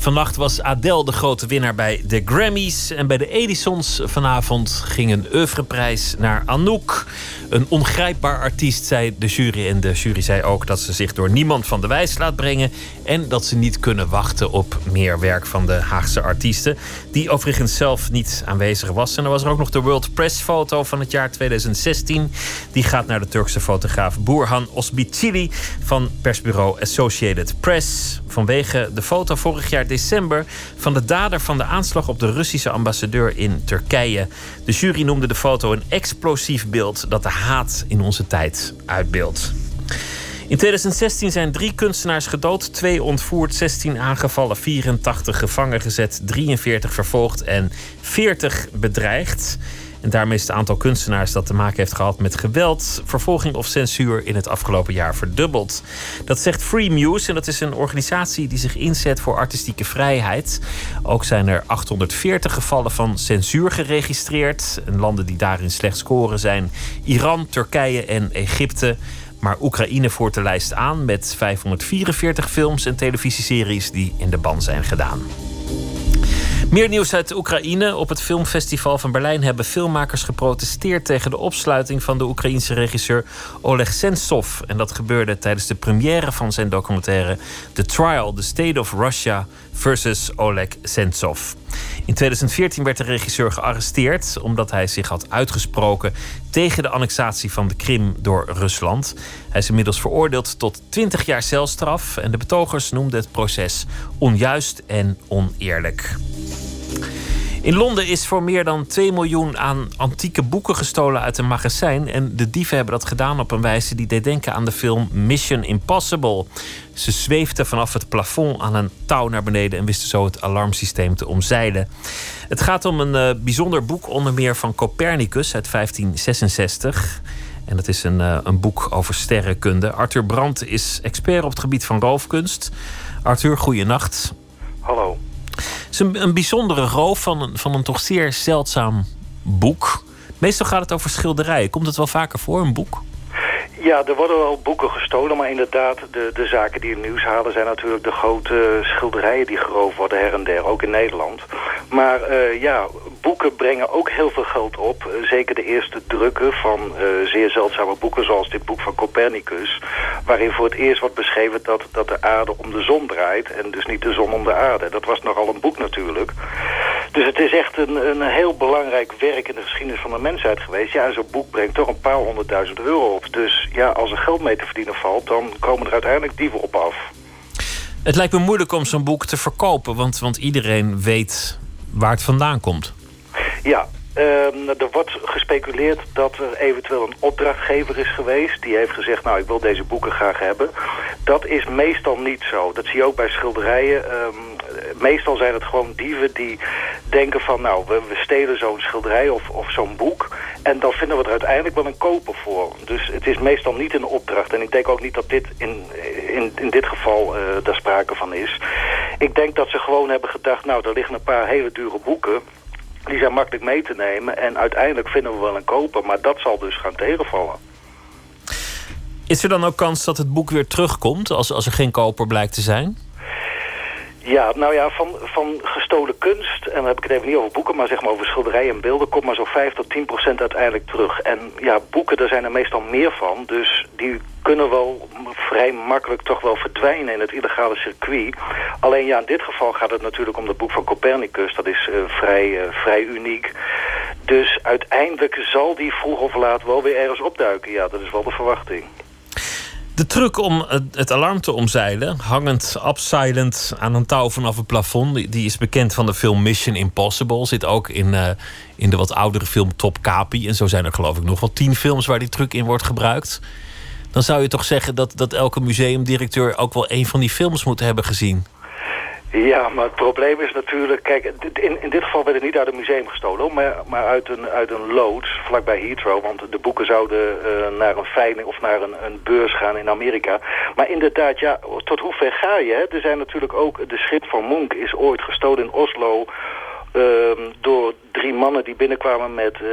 Vannacht was Adele de grote winnaar bij de Grammys. En bij de Edisons vanavond ging een oeuvreprijs naar Anouk. Een ongrijpbaar artiest, zei de jury. En de jury zei ook dat ze zich door niemand van de wijs laat brengen. En dat ze niet kunnen wachten op meer werk van de Haagse artiesten. Die overigens zelf niet aanwezig was. En er was er ook nog de World Press foto van het jaar 2016. Die gaat naar de Turkse fotograaf Burhan Osbicili van persbureau Associated Press. Vanwege de foto vorig jaar december van de dader van de aanslag op de Russische ambassadeur in Turkije. De jury noemde de foto een explosief beeld dat de haat in onze tijd uitbeeldt. In 2016 zijn drie kunstenaars gedood, twee ontvoerd, 16 aangevallen, 84 gevangen gezet, 43 vervolgd en 40 bedreigd. En daarmee is het aantal kunstenaars dat te maken heeft gehad met geweld, vervolging of censuur in het afgelopen jaar verdubbeld. Dat zegt Free Muse en dat is een organisatie die zich inzet voor artistieke vrijheid. Ook zijn er 840 gevallen van censuur geregistreerd. En landen die daarin slecht scoren zijn Iran, Turkije en Egypte. Maar Oekraïne voert de lijst aan met 544 films en televisieseries die in de ban zijn gedaan. Meer nieuws uit Oekraïne. Op het filmfestival van Berlijn hebben filmmakers geprotesteerd tegen de opsluiting van de Oekraïense regisseur Oleg Sentsov. En dat gebeurde tijdens de première van zijn documentaire The Trial, The State of Russia versus Oleg Sentsov. In 2014 werd de regisseur gearresteerd omdat hij zich had uitgesproken tegen de annexatie van de Krim door Rusland. Hij is inmiddels veroordeeld tot 20 jaar celstraf en de betogers noemden het proces onjuist en oneerlijk. In Londen is voor meer dan 2 miljoen aan antieke boeken gestolen uit een magazijn. En de dieven hebben dat gedaan op een wijze die deed denken aan de film Mission Impossible. Ze zweefden vanaf het plafond aan een touw naar beneden en wisten zo het alarmsysteem te omzeilen. Het gaat om een uh, bijzonder boek, onder meer van Copernicus uit 1566. En dat is een, uh, een boek over sterrenkunde. Arthur Brandt is expert op het gebied van roofkunst. Arthur, goeienacht.
Hallo.
Is een, een bijzondere roof van een, van een toch zeer zeldzaam boek. Meestal gaat het over schilderijen. Komt het wel vaker voor, een boek?
Ja, er worden wel boeken gestolen, maar inderdaad, de, de zaken die het nieuws halen zijn natuurlijk de grote schilderijen die geroofd worden her en der, ook in Nederland. Maar uh, ja, boeken brengen ook heel veel geld op. Uh, zeker de eerste drukken van uh, zeer zeldzame boeken, zoals dit boek van Copernicus, waarin voor het eerst wordt beschreven dat, dat de aarde om de zon draait en dus niet de zon om de aarde. Dat was nogal een boek natuurlijk. Dus het is echt een, een heel belangrijk werk in de geschiedenis van de mensheid geweest. Ja, zo'n boek brengt toch een paar honderdduizend euro op. Dus ja, als er geld mee te verdienen valt, dan komen er uiteindelijk dieven op af.
Het lijkt me moeilijk om zo'n boek te verkopen, want, want iedereen weet waar het vandaan komt.
Ja, Um, er wordt gespeculeerd dat er eventueel een opdrachtgever is geweest... die heeft gezegd, nou, ik wil deze boeken graag hebben. Dat is meestal niet zo. Dat zie je ook bij schilderijen. Um, meestal zijn het gewoon dieven die denken van... nou, we, we stelen zo'n schilderij of, of zo'n boek... en dan vinden we er uiteindelijk wel een koper voor. Dus het is meestal niet een opdracht. En ik denk ook niet dat dit in, in, in dit geval uh, daar sprake van is. Ik denk dat ze gewoon hebben gedacht... nou, er liggen een paar hele dure boeken... Die zijn makkelijk mee te nemen en uiteindelijk vinden we wel een koper. Maar dat zal dus gaan tegenvallen.
Is er dan ook kans dat het boek weer terugkomt als, als er geen koper blijkt te zijn?
Ja, nou ja, van, van gestolen kunst, en dan heb ik het even niet over boeken, maar zeg maar over schilderijen en beelden, komt maar zo'n 5 tot 10 procent uiteindelijk terug. En ja, boeken, daar zijn er meestal meer van, dus die kunnen wel vrij makkelijk toch wel verdwijnen in het illegale circuit. Alleen ja, in dit geval gaat het natuurlijk om het boek van Copernicus, dat is uh, vrij, uh, vrij uniek. Dus uiteindelijk zal die vroeg of laat wel weer ergens opduiken, ja, dat is wel de verwachting.
De truc om het alarm te omzeilen, hangend upsilent aan een touw vanaf het plafond, die is bekend van de film Mission Impossible. Zit ook in, uh, in de wat oudere film Top Capi. En zo zijn er geloof ik nog wel tien films waar die truc in wordt gebruikt. Dan zou je toch zeggen dat, dat elke museumdirecteur ook wel een van die films moet hebben gezien.
Ja, maar het probleem is natuurlijk... Kijk, in, in dit geval werd het niet uit een museum gestolen... maar, maar uit, een, uit een loods vlakbij Heathrow. Want de boeken zouden uh, naar een veiling of naar een, een beurs gaan in Amerika. Maar inderdaad, ja, tot hoe ver ga je? Hè? Er zijn natuurlijk ook... De schip van Monk is ooit gestolen in Oslo ehm, door drie mannen die binnenkwamen met, uh,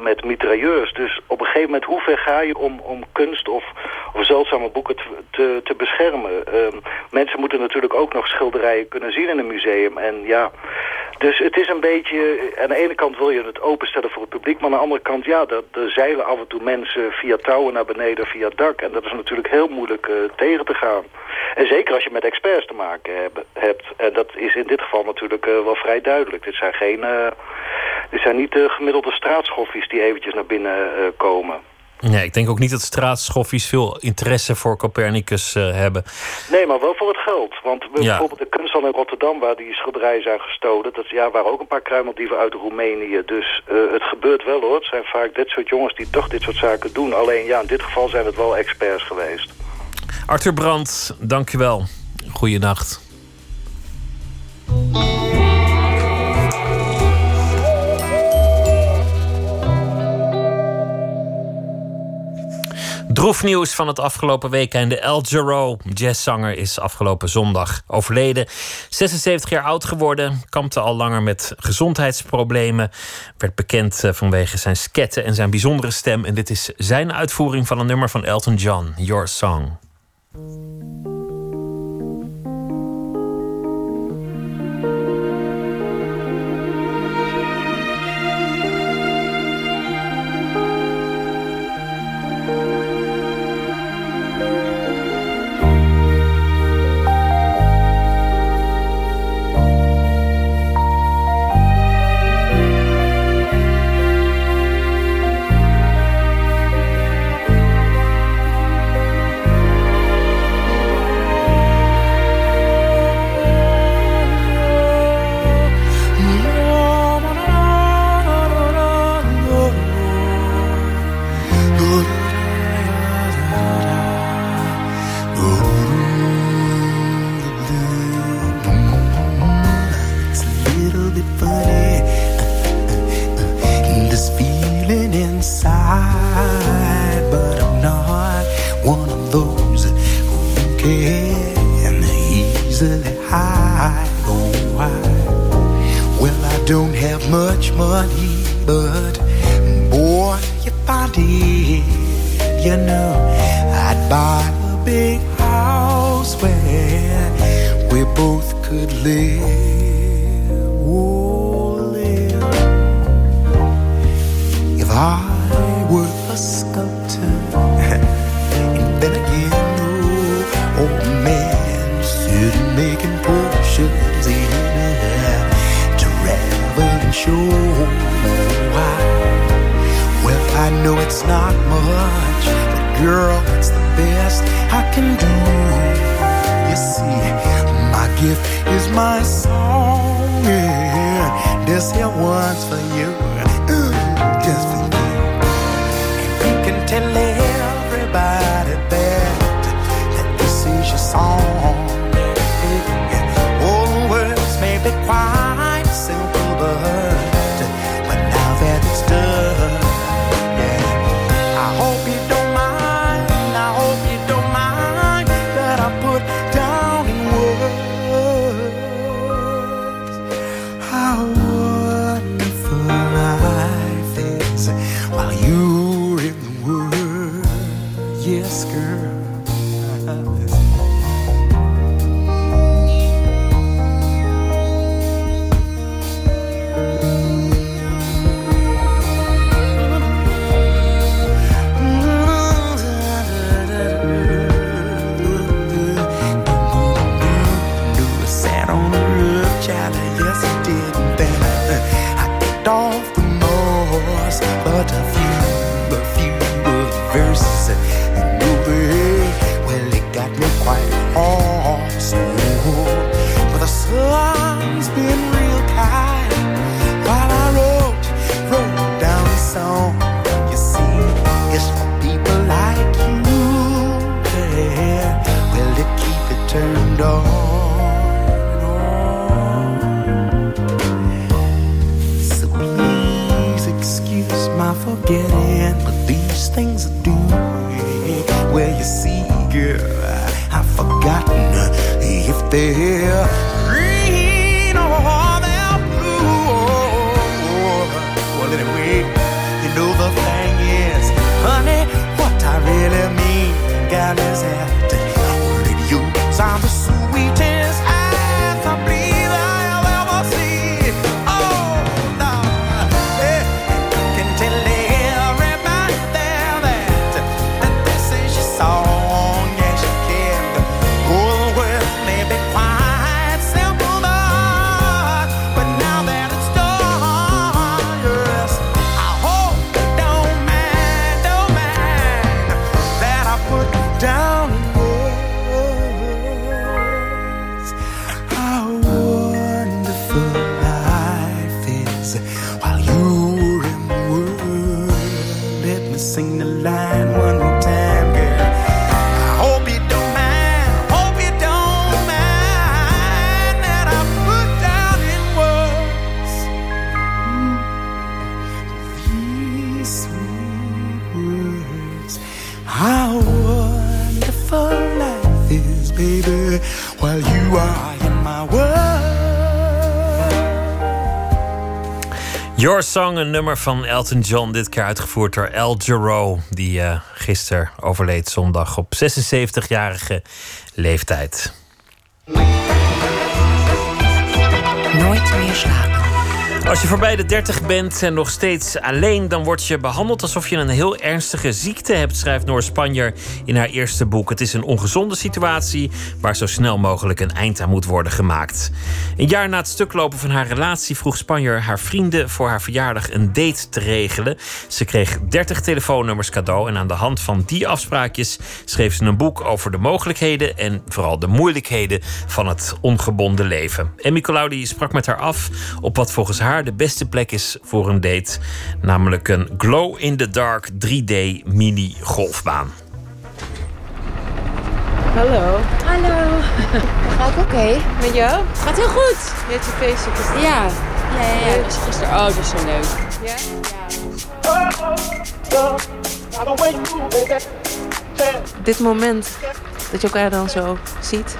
met mitrailleurs. Dus op een gegeven moment, hoe ver ga je om, om kunst of, of zeldzame boeken te, te, te beschermen? Uh, mensen moeten natuurlijk ook nog schilderijen kunnen zien in een museum. En ja, dus het is een beetje... Aan de ene kant wil je het openstellen voor het publiek... maar aan de andere kant, ja, er zeilen af en toe mensen via touwen naar beneden, via dak. En dat is natuurlijk heel moeilijk uh, tegen te gaan. En zeker als je met experts te maken hebt. En dat is in dit geval natuurlijk uh, wel vrij duidelijk. Dit zijn geen... Dit zijn niet de gemiddelde straatschoffies die eventjes naar binnen komen.
Nee, ik denk ook niet dat straatschoffies veel interesse voor Copernicus uh, hebben.
Nee, maar wel voor het geld. Want ja. bijvoorbeeld de kunsthal in Rotterdam, waar die schilderijen zijn gestolen... dat ja, waren ook een paar kruimeldieven uit Roemenië. Dus uh, het gebeurt wel hoor. Het zijn vaak dit soort jongens die toch dit soort zaken doen. Alleen ja, in dit geval zijn het wel experts geweest.
Arthur Brandt, dankjewel. Goeienacht. Droefnieuws van het afgelopen weekend. De El Giro, jazzzanger, is afgelopen zondag overleden. 76 jaar oud geworden, kampte al langer met gezondheidsproblemen. Werd bekend eh, vanwege zijn sketten en zijn bijzondere stem. En dit is zijn uitvoering van een nummer van Elton John, Your Song.
don't have much money, but boy, your body, you know, I'd buy a big house where we both could live. Oh, live. If I you why. Well, I know it's not much, but girl, it's the best I can do. You see, my gift is my song. Yeah, this here one's for
you Song, een nummer van Elton John, dit keer uitgevoerd door El Giro, die uh, gisteren overleed zondag op 76-jarige leeftijd.
Nooit meer slapen.
Als je voorbij de 30 bent en nog steeds alleen, dan word je behandeld alsof je een heel ernstige ziekte hebt, schrijft Noor Spanjer in haar eerste boek. Het is een ongezonde situatie waar zo snel mogelijk een eind aan moet worden gemaakt. Een jaar na het stuklopen van haar relatie vroeg Spanjer haar vrienden voor haar verjaardag een date te regelen. Ze kreeg 30 telefoonnummers cadeau en aan de hand van die afspraakjes schreef ze een boek over de mogelijkheden en vooral de moeilijkheden van het ongebonden leven. Emmy Colaudi sprak met haar af op wat volgens haar de beste plek is voor een date, namelijk een glow-in-the-dark 3D mini-golfbaan.
Hallo.
Hallo. Gaat oké?
Met jou?
Gaat heel goed.
Je hebt je feestje gisteren.
Ja. Ja, ja, ja. Was gisteren. Oh, dat is zo leuk.
Ja? Dit moment dat je elkaar dan zo ziet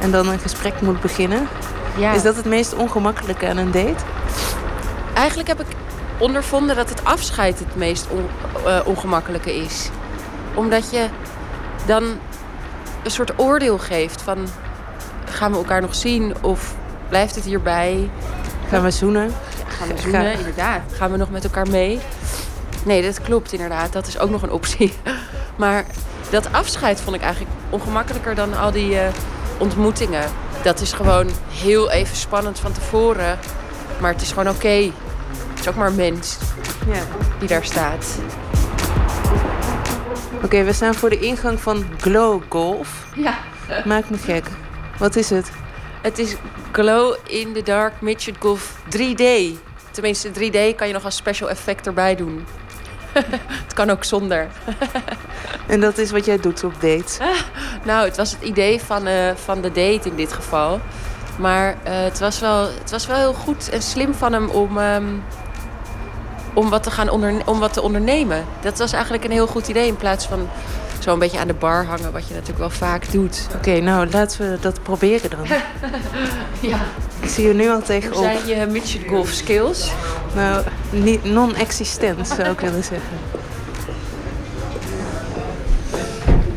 en dan een gesprek moet beginnen.
Ja.
Is dat het meest ongemakkelijke aan een date?
Eigenlijk heb ik ondervonden dat het afscheid het meest on- eh, ongemakkelijke is. Omdat je dan een soort oordeel geeft van... gaan we elkaar nog zien of blijft het hierbij?
Gaan we zoenen?
Gaan we zoenen,
Ga-
inderdaad. Gaan we nog met elkaar mee? Nee, dat klopt inderdaad. Dat is ook nog een optie. Maar dat afscheid vond ik eigenlijk ongemakkelijker dan al die eh, ontmoetingen. Dat is gewoon heel even spannend van tevoren. Maar het is gewoon oké. Het is ook maar een mens
Ja.
die daar staat.
Oké, we staan voor de ingang van Glow Golf.
Ja.
Maak me gek. Wat is het?
Het is Glow in the Dark Midget Golf 3D. Tenminste, 3D kan je nog als special effect erbij doen. het kan ook zonder.
En dat is wat jij doet op dates.
Nou, het was het idee van, eh, van de date in dit geval. Maar eh, het, was wel, het was wel heel goed en slim van hem om, ehm, om, wat te gaan onderne- om wat te ondernemen. Dat was eigenlijk een heel goed idee in plaats van zo een beetje aan de bar hangen, wat je natuurlijk wel vaak doet.
Oké, nou laten we dat proberen dan.
Ja.
Ik zie je nu al
Hoe
tegenop.
zijn je midget golf skills?
Nou, niet non-existent zou ik willen zeggen.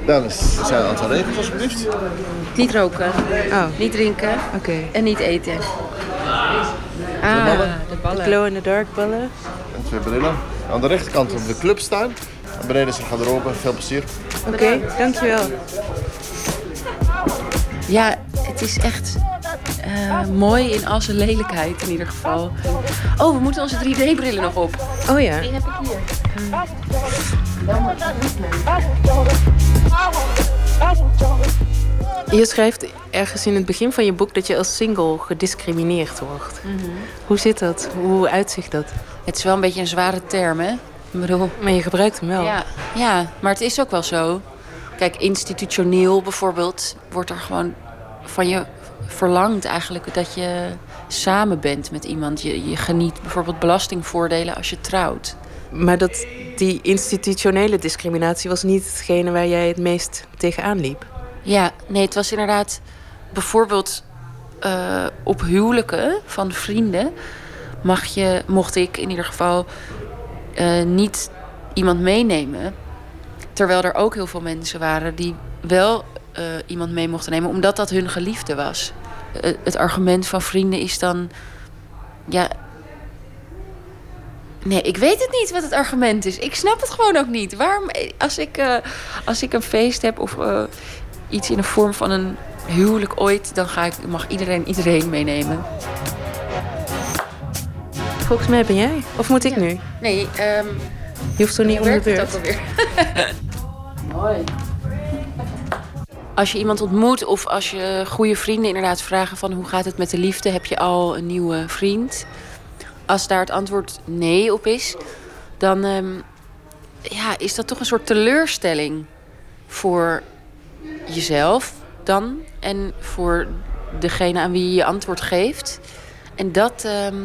Dames, er zijn een aantal regels alsjeblieft.
Niet roken,
Oh,
niet drinken
oké.
en niet eten. Ah,
ballen.
de ballen.
Glow in the dark ballen.
Twee brillen. Aan de rechterkant op de club staan. En beneden is de garderobe. Veel plezier.
Oké, dankjewel.
Ja, het is echt eh, mooi in al zijn lelijkheid in ieder geval. Oh, we moeten onze 3D-brillen nog op.
Oh ja.
Die heb ik hier.
Je schrijft ergens in het begin van je boek dat je als single gediscrimineerd wordt. Hoe zit dat? Hoe uitzicht dat?
Het is wel een beetje een zware term, hè? Ik bedoel...
Maar je gebruikt hem wel.
Ja, ja, maar het is ook wel zo. Kijk, institutioneel bijvoorbeeld wordt er gewoon van je verlangd eigenlijk dat je samen bent met iemand. Je, je geniet bijvoorbeeld belastingvoordelen als je trouwt.
Maar dat, die institutionele discriminatie was niet hetgene waar jij het meest tegenaan liep.
Ja, nee, het was inderdaad bijvoorbeeld eh, op huwelijken van vrienden mag je, mocht ik in ieder geval eh, niet iemand meenemen. Terwijl er ook heel veel mensen waren die wel eh, iemand mee mochten nemen, omdat dat hun geliefde was. Eh, het argument van vrienden is dan. Ja. Nee, ik weet het niet wat het argument is. Ik snap het gewoon ook niet. Waarom, als ik, als ik een feest heb of iets in de vorm van een huwelijk ooit, dan ga ik, mag iedereen iedereen meenemen.
Volgens mij ben jij. Of moet ik nu?
Nee, ehm
Je hoeft toch niet om de beurt?
Mooi. Als je iemand ontmoet of als je goede vrienden inderdaad vragen van hoe gaat het met de liefde, heb je al een nieuwe vriend? Als daar het antwoord nee op is, dan ehm, ja, is dat toch een soort teleurstelling voor jezelf dan en voor degene aan wie je je antwoord geeft. En dat, ehm,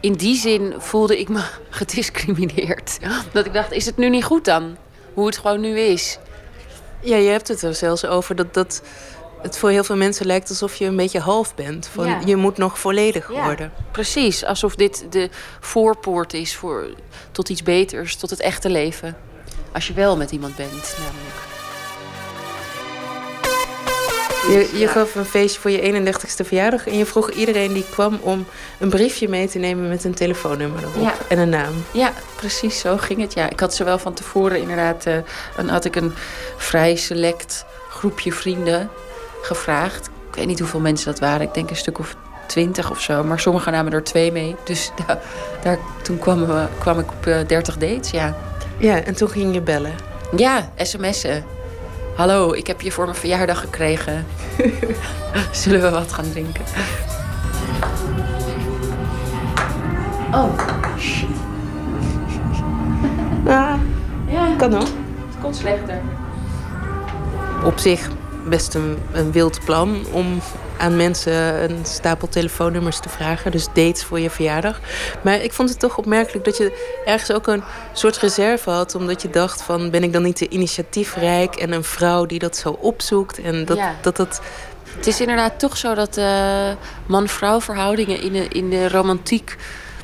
in die zin voelde ik me gediscrimineerd. Dat ik dacht, is het nu niet goed dan? Hoe het gewoon nu is.
Ja, je hebt het er zelfs over dat, dat het voor heel veel mensen lijkt alsof je een beetje half bent. Van,
Ja.
Je moet nog volledig
Ja.
worden.
Precies, alsof dit de voorpoort is voor, tot iets beters, tot het echte leven. Als je wel met iemand bent, namelijk.
Je, je gaf een feestje voor je 31ste verjaardag en je vroeg iedereen die kwam om een briefje mee te nemen met een telefoonnummer erop
Ja.
en een naam.
Ja, precies zo ging het. Ja. Ik had zowel van tevoren inderdaad... eh, dan had ik een vrij select groepje vrienden gevraagd. Ik weet niet hoeveel mensen dat waren. Ik denk een stuk of twintig of zo. Maar sommigen namen er twee mee. Dus da- daar, toen kwam, we, kwam ik op eh, 30 dates, ja.
Ja, en toen ging je bellen.
Ja, sms'en. Hallo, ik heb je voor mijn verjaardag gekregen. Zullen we wat gaan drinken? Oh, shit.
Ah,
Ja,
kan ook.
het komt slechter.
Op zich best een, een wild plan om aan mensen een stapel telefoonnummers te vragen. Dus dates voor je verjaardag. Maar ik vond het toch opmerkelijk dat je ergens ook een soort reserve had. Omdat je dacht van ben ik dan niet te initiatiefrijk en een vrouw die dat zo opzoekt. En dat
Ja.
dat, dat
Het is inderdaad toch zo dat eh, man-vrouw verhoudingen in de, in de romantiek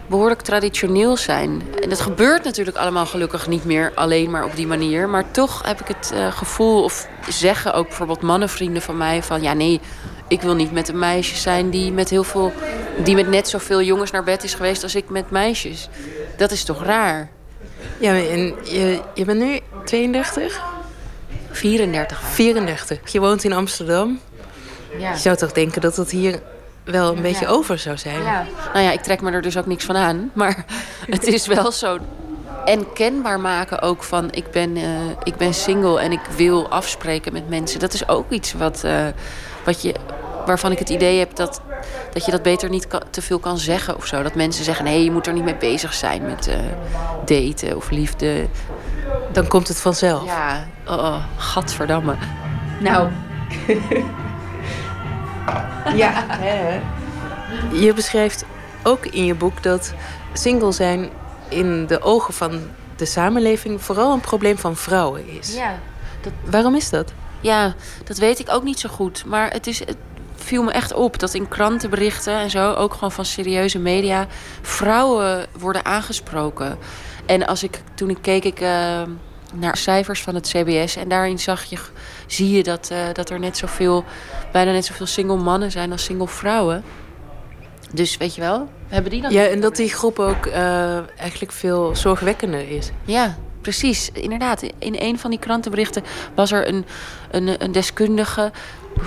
behoorlijk traditioneel zijn. En dat gebeurt natuurlijk allemaal gelukkig niet meer alleen maar op die manier. Maar toch heb ik het eh, gevoel, of zeggen ook bijvoorbeeld mannenvrienden van mij... van ja, nee, ik wil niet met een meisje zijn die met heel veel... die met net zoveel jongens naar bed is geweest als ik met meisjes. Dat is toch raar?
Ja, en je, je bent nu 32?
34.
34. Je woont in Amsterdam.
Ja.
Je zou toch denken dat dat hier wel een beetje over zou zijn?
Ja. Nou ja, ik trek me er dus ook niks van aan. Maar het is wel zo. En kenbaar maken ook van ik ben, eh, ik ben single en ik wil afspreken met mensen. Dat is ook iets wat, eh, wat je, waarvan ik het idee heb dat, dat je dat beter niet kan- te veel kan zeggen of zo. Dat mensen zeggen, nee, je moet er niet mee bezig zijn met eh, daten of liefde.
Dan komt het vanzelf.
Ja, oh, oh, gadverdamme. Nou,
Ja. Je beschrijft ook in je boek dat single zijn in de ogen van de samenleving vooral een probleem van vrouwen is.
ja, dat,
Waarom is dat?
Ja, dat weet ik ook niet zo goed. Maar het, is, het viel me echt op dat in krantenberichten en zo, ook gewoon van serieuze media, vrouwen worden aangesproken. En als ik, toen ik keek ik, eh, naar cijfers van het CBS en daarin zag je, zie je dat, eh, dat er net zoveel, bijna net zoveel single mannen zijn als single vrouwen. Dus weet je wel, hebben die dan?
Ja, en dat die groep ook eh, eigenlijk veel zorgwekkender is.
Ja, precies. Inderdaad. In een van die krantenberichten was er een, een, een deskundige.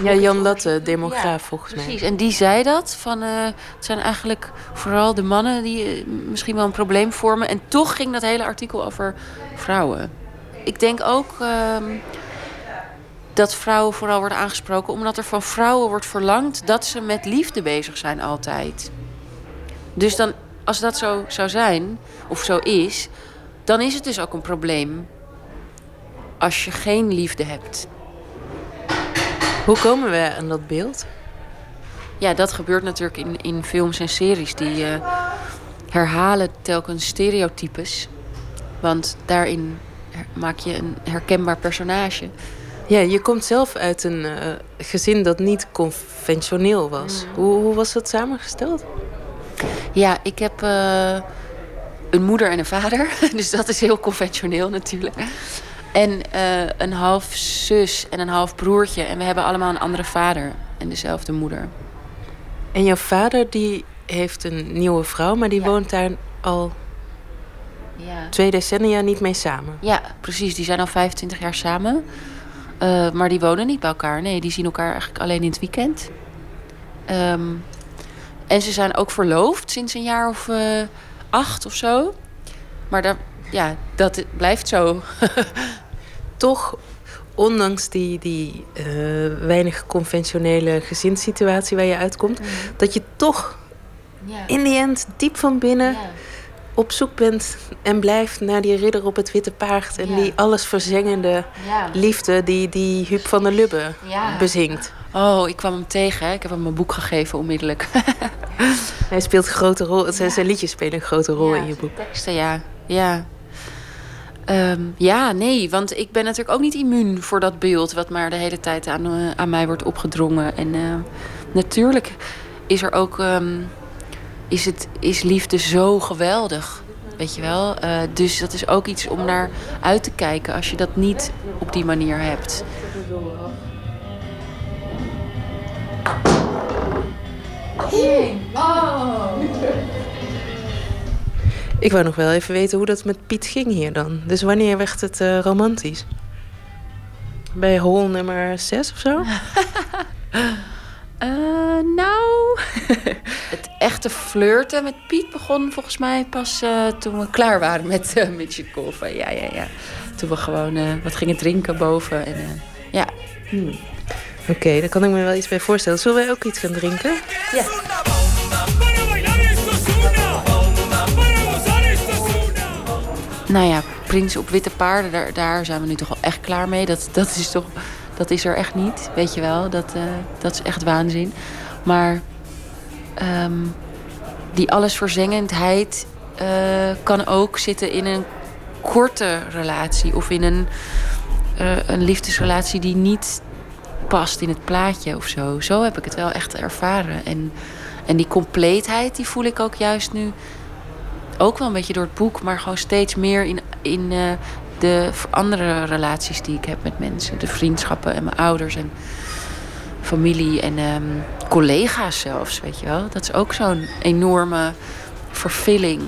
Ja, Jan Latte, demograaf
Ja,
volgens mij.
Precies. En die zei dat. Van, eh, het zijn eigenlijk vooral de mannen die eh, misschien wel een probleem vormen. En toch ging dat hele artikel over vrouwen. Ik denk ook ehm, dat vrouwen vooral worden aangesproken... omdat er van vrouwen wordt verlangd dat ze met liefde bezig zijn altijd. Dus dan, als dat zo zou zijn, of zo is... dan is het dus ook een probleem als je geen liefde hebt.
Hoe komen we aan dat beeld?
Ja, dat gebeurt natuurlijk in, in films en series. Die eh, herhalen telkens stereotypes. Want daarin maak je een herkenbaar personage.
Ja, je komt zelf uit een eh, gezin dat niet conventioneel was. Hoe, hoe was dat samengesteld?
Ja, ik heb eh, een moeder en een vader. Dus dat is heel conventioneel natuurlijk. En eh, een half zus en een half broertje. En we hebben allemaal een andere vader en dezelfde moeder.
En jouw vader die heeft een nieuwe vrouw, maar die woont daar al
Ja.
twee decennia niet mee samen.
Ja, precies. Die zijn al 25 jaar samen. Eh, maar die wonen niet bij elkaar. Nee, die zien elkaar eigenlijk alleen in het weekend. Ehm, en ze zijn ook verloofd sinds een jaar of eh, acht of zo. Maar daar, ja, dat blijft zo.
Toch, ondanks die, die eh, weinig conventionele gezinssituatie waar je uitkomt, dat je toch in die end diep van binnen op zoek bent en blijft naar die ridder op het witte paard en die alles verzengende liefde die, die Huub van der Lubbe bezingt.
Oh, ik kwam hem tegen. hè. Ik heb hem een boek gegeven onmiddellijk.
Hij speelt een grote rol, zijn, zijn liedjes spelen een grote rol in je boek.
teksten, ja. Ja. Ehm, ja, nee, want ik ben natuurlijk ook niet immuun voor dat beeld... wat maar de hele tijd aan, eh, aan mij wordt opgedrongen. En eh, natuurlijk is er ook... ehm, is, het, is liefde zo geweldig, weet je wel? Eh, dus dat is ook iets om naar uit te kijken... als je dat niet op die manier hebt.
Ik wou nog wel even weten hoe dat met Piet ging hier dan. Dus wanneer werd het eh, romantisch? Bij hol nummer 6 of zo?
Eh, nou, het echte flirten met Piet begon volgens mij pas eh, toen we klaar waren met uh, Mitchell Kolven. Ja, ja, ja. Toen we gewoon wat gingen drinken boven. En, ja.
Hmm. Oké, daar kan ik me wel iets bij voorstellen. Zullen wij ook iets gaan drinken?
Ja. Nou ja, Prins op witte paarden, daar, daar zijn we nu toch wel echt klaar mee. Dat, dat, is, toch, dat is er echt niet, weet je wel. Dat, eh, dat is echt waanzin. Maar ehm, die allesverzengendheid eh, kan ook zitten in een korte relatie. Of in een, eh, een liefdesrelatie die niet past in het plaatje of zo. Zo heb ik het wel echt ervaren. En, en die compleetheid, die voel ik ook juist nu ook wel een beetje door het boek, maar gewoon steeds meer in, in eh, de andere relaties die ik heb met mensen. De vriendschappen en mijn ouders en familie en ehm, collega's zelfs, weet je wel. Dat is ook zo'n enorme vervulling,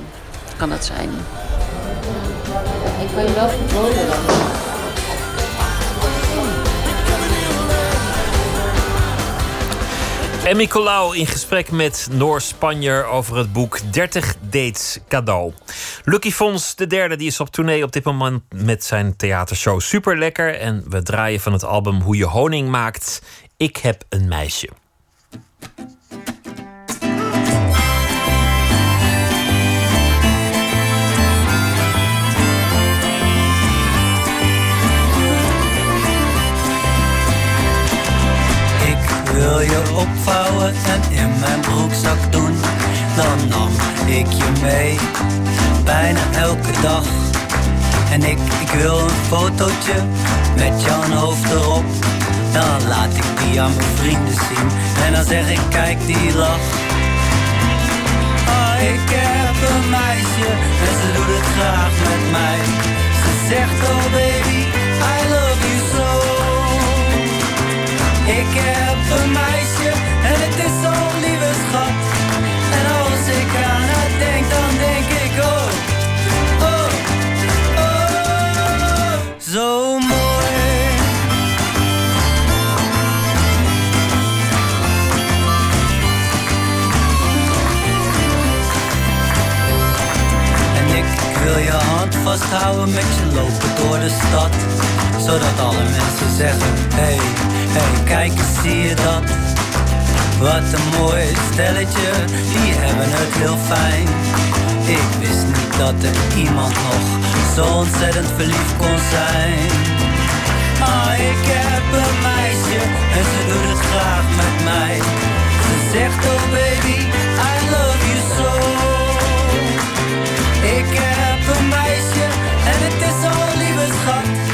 kan dat zijn. Ik kan je wel verboden
Emmy Colau in gesprek met Noor Spanjer over het boek 30 Dates Cadeau. Lucky Fons, de derde, die is op tournee op dit moment met zijn theatershow Super Lekker. En we draaien van het album Hoe je honing maakt. Ik heb een meisje.
Wil je opvouwen en in mijn broekzak doen. Dan nam ik je mee, bijna elke dag. En ik, ik wil een fotootje met jouw hoofd erop. Dan laat ik die aan mijn vrienden zien. En dan zeg ik, kijk die lach. Ah, ik heb een meisje en ze doet het graag met mij. Ze zegt, oh baby, hey, hey, kijk eens, zie je dat? Wat een mooi stelletje, die hebben het heel fijn. Ik wist niet dat er iemand nog zo ontzettend verliefd kon zijn. Ah, ik heb een meisje en ze doet het graag met mij. Ze zegt, oh baby, I love you so. Ik heb een meisje en het is zo'n lieve schat.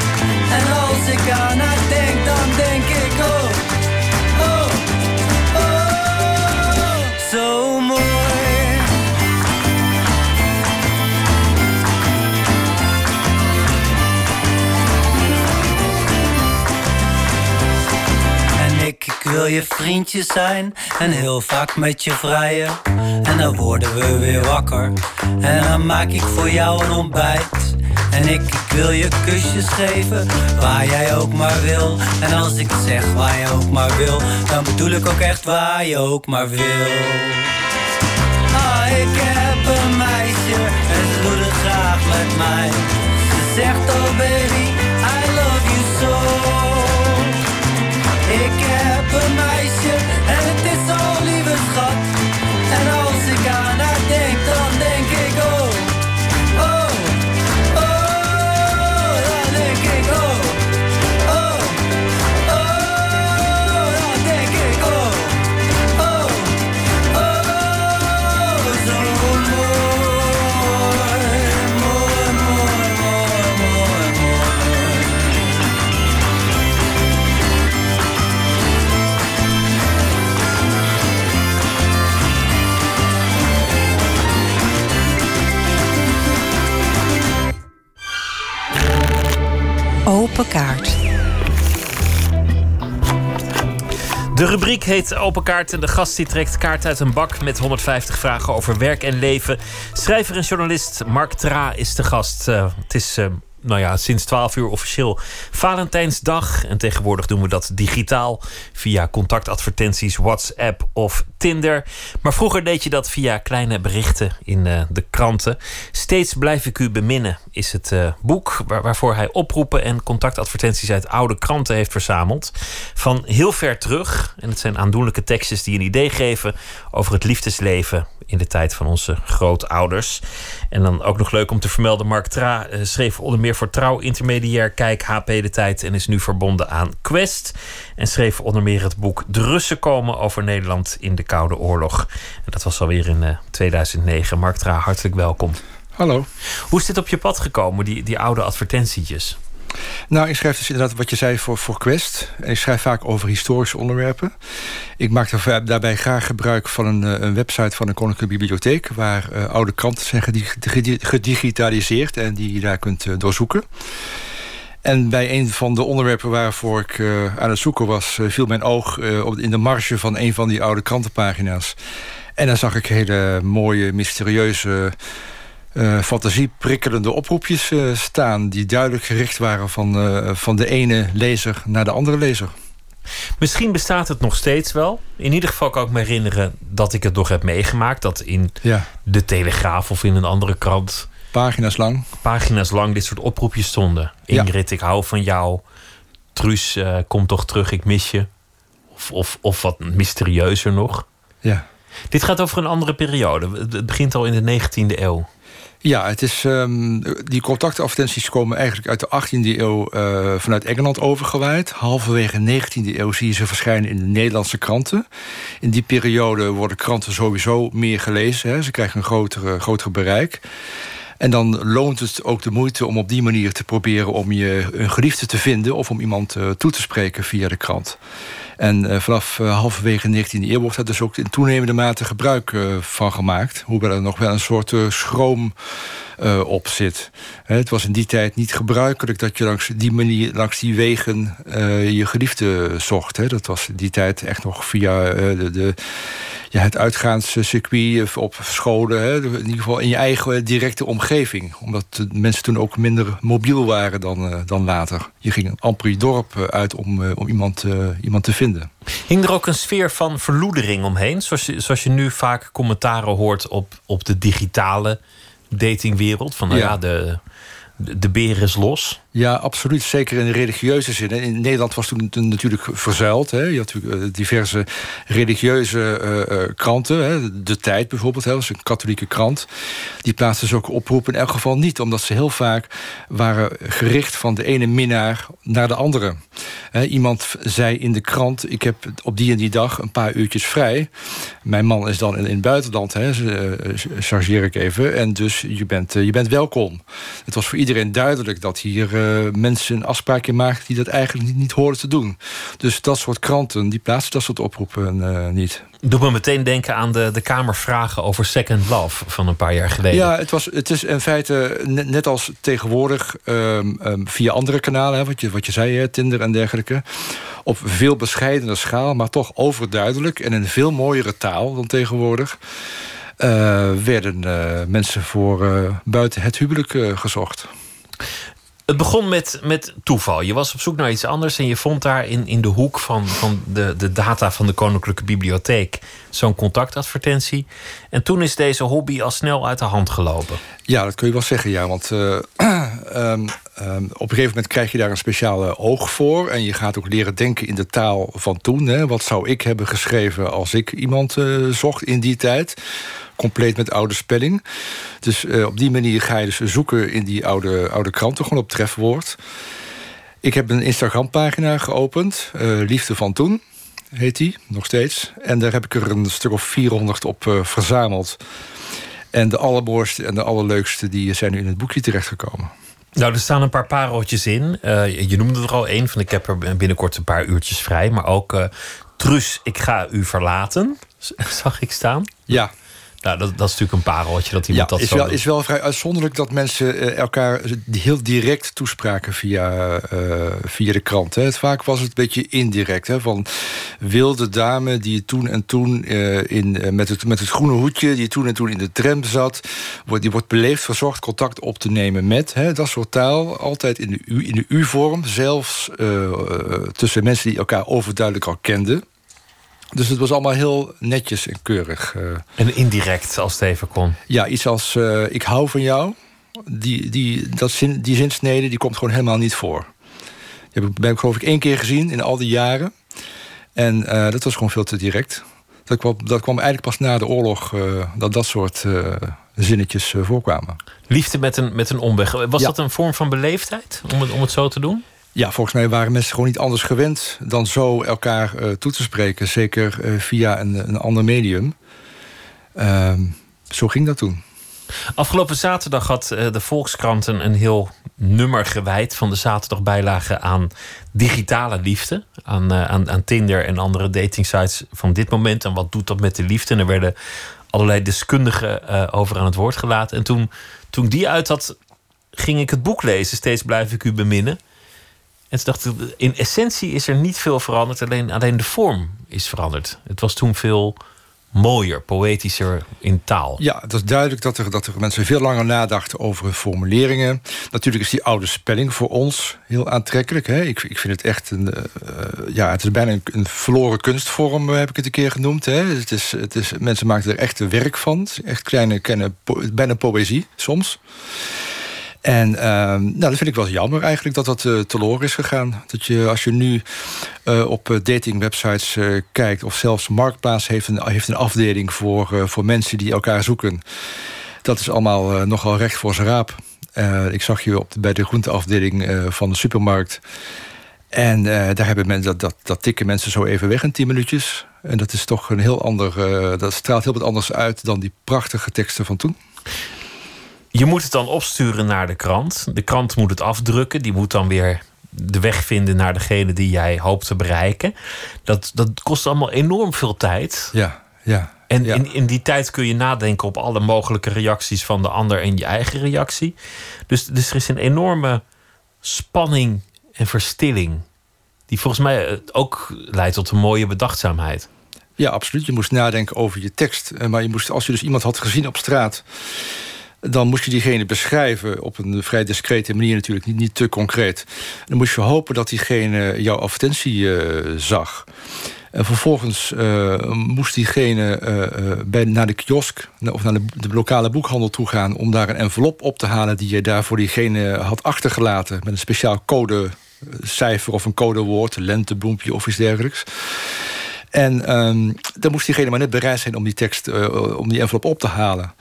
En als ik aan haar denk, dan denk ik oh, oh, oh, zo mooi. En ik, wil je vriendje zijn en heel vaak met je vrijen. En dan worden we weer wakker en dan maak ik voor jou een ontbijt. En ik, wil je kusjes geven, waar jij ook maar wil. En als ik zeg waar je ook maar wil, dan bedoel ik ook echt waar je ook maar wil. Ah, ik heb een meisje en ze doet het graag met mij. Ze zegt oh baby,
Open kaart.
De rubriek heet Open Kaart en de gast die trekt kaart uit een bak met 150 vragen over werk en leven. Schrijver en journalist Mark Tra is de gast. Eh, het is eh, nou ja, sinds 12 uur officieel Valentijnsdag. En tegenwoordig doen we dat digitaal via contactadvertenties, WhatsApp of Tinder. Maar vroeger deed je dat via kleine berichten in eh, de kranten. Steeds blijf ik u beminnen is het eh, boek waar- waarvoor hij oproepen en contactadvertenties uit oude kranten heeft verzameld. Van heel ver terug. En het zijn aandoenlijke tekstjes die een idee geven over het liefdesleven in de tijd van onze grootouders. En dan ook nog leuk om te vermelden: Mark Tra eh, schreef onder meer voor Trouw, Intermediair, Kijk, HP de Tijd en is nu verbonden aan Quest. En schreef onder meer het boek De Russen komen over Nederland in de Koude Oorlog. En dat was alweer in eh, 2009. Mark Tra, hartelijk welkom.
Hallo.
Hoe is dit op je pad gekomen, die, die oude advertentietjes?
Nou, ik schrijf dus inderdaad wat je zei voor, voor Quest. Ik schrijf vaak over historische onderwerpen. Ik maak er daarbij graag gebruik van een, eh, een website van de Koninklijke Bibliotheek... waar eh, oude kranten zijn gedi- gedi- gedigitaliseerd en die je daar kunt doorzoeken. En bij een van de onderwerpen waarvoor ik eh, aan het zoeken was... eh, viel mijn oog eh, op, in de marge van een van die oude krantenpagina's. En dan zag ik hele mooie, mysterieuze... fantasieprikkelende oproepjes staan... die duidelijk gericht waren van, van de ene lezer naar de andere lezer.
Misschien bestaat het nog steeds wel. In ieder geval kan ik me herinneren dat ik het nog heb meegemaakt. Dat in
Ja.
de Telegraaf of in een andere krant...
Pagina's lang.
Pagina's lang dit soort oproepjes stonden.
Ja.
Ingrid, ik hou van jou. Truus, eh, kom toch terug, ik mis je. Of, of, of wat mysterieuzer nog.
Ja.
Dit gaat over een andere periode. Het begint al in de 19e eeuw.
Ja, het is, ehm, die contactadvertenties komen eigenlijk uit de 18e eeuw eh, vanuit Engeland overgewaaid. Halverwege de 19e eeuw zie je ze verschijnen in de Nederlandse kranten. In die periode worden kranten sowieso meer gelezen. Hè. Ze krijgen een grotere, groter bereik. En dan loont het ook de moeite om op die manier te proberen om je een geliefde te vinden of om iemand eh, toe te spreken via de krant. En eh, vanaf eh, halverwege de 19e eeuw wordt daar dus ook in toenemende mate gebruik van gemaakt. Hoewel er nog wel een soort schroom eh, op zit. Het was in die tijd niet gebruikelijk dat je langs die manier, langs die wegen eh, je geliefde zocht. Dat was in die tijd echt nog via eh, de, ja, het uitgaanscircuit op scholen. In ieder geval in je eigen directe omgeving. Omdat mensen toen ook minder mobiel waren dan, dan later. Je ging amper je dorp uit om, om iemand, iemand te vinden.
Hing er ook een sfeer van verloedering omheen? Zoals je, zoals je nu vaak commentaren hoort op, op de digitale datingwereld. Van nou ja,
Ja.
de, de, de beer is los.
Ja, absoluut. Zeker in de religieuze zin. In Nederland was toen natuurlijk verzuild. Hè. Je had natuurlijk eh, diverse religieuze eh, eh, kranten. Hè. De Tijd bijvoorbeeld, hè, is een katholieke krant. Die plaatste zulke oproepen in elk geval niet. Omdat ze heel vaak waren gericht van de ene minnaar naar de andere. Hè, iemand zei in de krant... ik heb op die en die dag een paar uurtjes vrij. Mijn man is dan in, in het buitenland, hè, chargeer ik even. En dus je bent, je bent welkom. Het was voor iedereen duidelijk dat hier... eh, mensen een afspraakje maakten die dat eigenlijk niet, niet hoorden te doen. Dus dat soort kranten, die plaatsen dat soort oproepen uh, niet.
Doe me meteen denken aan de, de Kamervragen over Second Love van een paar jaar geleden.
Ja, het, was, het is in feite net, net als tegenwoordig um, um, via andere kanalen, hè, wat, je, wat je zei, hè, Tinder en dergelijke. Op veel bescheidener schaal, maar toch overduidelijk en in veel mooiere taal dan tegenwoordig. Uh, werden uh, mensen voor uh, buiten het huwelijk gezocht.
Het begon met, met toeval. Je was op zoek naar iets anders en je vond daar in, in de hoek van, van de, de data van de Koninklijke Bibliotheek zo'n contactadvertentie. En toen is deze hobby al snel uit de hand gelopen.
Ja, dat kun je wel zeggen, ja. Want uh, um, um, op een gegeven moment krijg je daar een speciale oog voor. En je gaat ook leren denken in de taal van toen. Hè. Wat zou ik hebben geschreven als ik iemand uh, zocht in die tijd? Compleet met oude spelling. Dus uh, op die manier ga je dus zoeken in die oude, oude kranten, gewoon op trefwoord. Ik heb een Instagram-pagina geopend, uh, Liefde van Toen heet die, nog steeds. En daar heb ik er een stuk of 400 op uh, verzameld. En de allermooiste en de allerleukste die zijn nu in het boekje terechtgekomen.
Nou, er staan een paar pareltjes in. Uh, je noemde er al één van ik heb er binnenkort een paar uurtjes vrij. Maar ook uh, Trus, ik ga u verlaten, zag ik staan.
Ja,
nou, dat, dat is natuurlijk een pareltje dat iemand
ja,
dat
is wel, is wel vrij uitzonderlijk dat mensen uh, elkaar heel direct toespraken via, uh, via de krant. Hè. Het, vaak was het een beetje indirect. Hè, van wilde dame die toen en toen uh, in, met, het, met het groene hoedje, die toen en toen in de tram zat, wordt, die wordt beleefd verzocht contact op te nemen met. Hè, dat soort taal, altijd in de u, in de u-vorm, zelfs tussen mensen die elkaar overduidelijk al kenden. Dus het was allemaal heel netjes en keurig. Uh.
En indirect, als het even kon.
Ja, iets als uh, ik hou van jou. Die, die, dat zin, die zinsnede die komt gewoon helemaal niet voor. Die heb ik, heb ik geloof ik één keer gezien in al die jaren. En uh, dat was gewoon veel te direct. Dat kwam, dat kwam eigenlijk pas na de oorlog dat dat soort zinnetjes voorkwamen.
Liefde met een, met een omweg. Was ja. dat een vorm van beleefdheid om het, om het zo te doen?
Ja, volgens mij waren mensen gewoon niet anders gewend dan zo elkaar uh, toe te spreken. Zeker uh, via een, een ander medium. Uh, zo ging dat toen.
Afgelopen zaterdag had uh, de Volkskrant een, een heel nummer gewijd van de zaterdagbijlage aan digitale liefde. Aan, aan, aan Tinder en andere datingsites van dit moment. En wat doet dat met de liefde? En er werden allerlei deskundigen over aan het woord gelaten. En toen, toen die uit had, ging ik het boek lezen. Steeds blijf ik u beminnen. En toen dacht in essentie is er niet veel veranderd, alleen, alleen de vorm is veranderd. Het was toen veel mooier, poëtischer in taal.
Ja, het was duidelijk dat er, dat er mensen veel langer nadachten over formuleringen. Natuurlijk is die oude spelling voor ons heel aantrekkelijk. Hè? Ik, ik vind het echt een. Uh, ja, het is bijna een, verloren kunstvorm, heb ik het een keer genoemd. Hè? Het is, het is, mensen maken er echt werk van. Echt kleine, kleine bijna poëzie soms. En uh, nou, dat vind ik wel jammer eigenlijk dat dat uh, teloor is gegaan. Dat je als je nu uh, op datingwebsites uh, kijkt... of zelfs Marktplaats heeft een, heeft een afdeling voor, voor mensen die elkaar zoeken. Dat is allemaal nogal recht voor zijn raap. ik zag je op, bij de groenteafdeling van de supermarkt. En daar hebben mensen, dat, dat, tikken mensen zo even weg in 10 minuutjes. En dat is toch een heel ander... dat straalt heel wat anders uit dan die prachtige teksten van toen.
Je moet het dan opsturen naar de krant. De krant moet het afdrukken. Die moet dan weer de weg vinden naar degene die jij hoopt te bereiken. Dat, dat kost allemaal enorm veel tijd.
Ja, ja.
En
ja.
In, in die tijd kun je nadenken op alle mogelijke reacties van de ander en je eigen reactie. Dus, dus er is een enorme spanning en verstilling. Die volgens mij ook leidt tot een mooie bedachtzaamheid.
Ja, absoluut. Je moest nadenken over je tekst. Maar je moest, als je dus iemand had gezien op straat dan moest je diegene beschrijven op een vrij discrete manier natuurlijk, niet, niet te concreet. Dan moest je hopen dat diegene jouw advertentie uh, zag. En vervolgens uh, moest diegene bij, naar de kiosk of naar de, de, lokale boekhandel toe gaan om daar een envelop op te halen die je daar voor diegene had achtergelaten met een speciaal codecijfer of een codewoord, lentebloempje of iets dergelijks. En um, dan moest diegene maar net bereid zijn om die tekst, om die envelop op te halen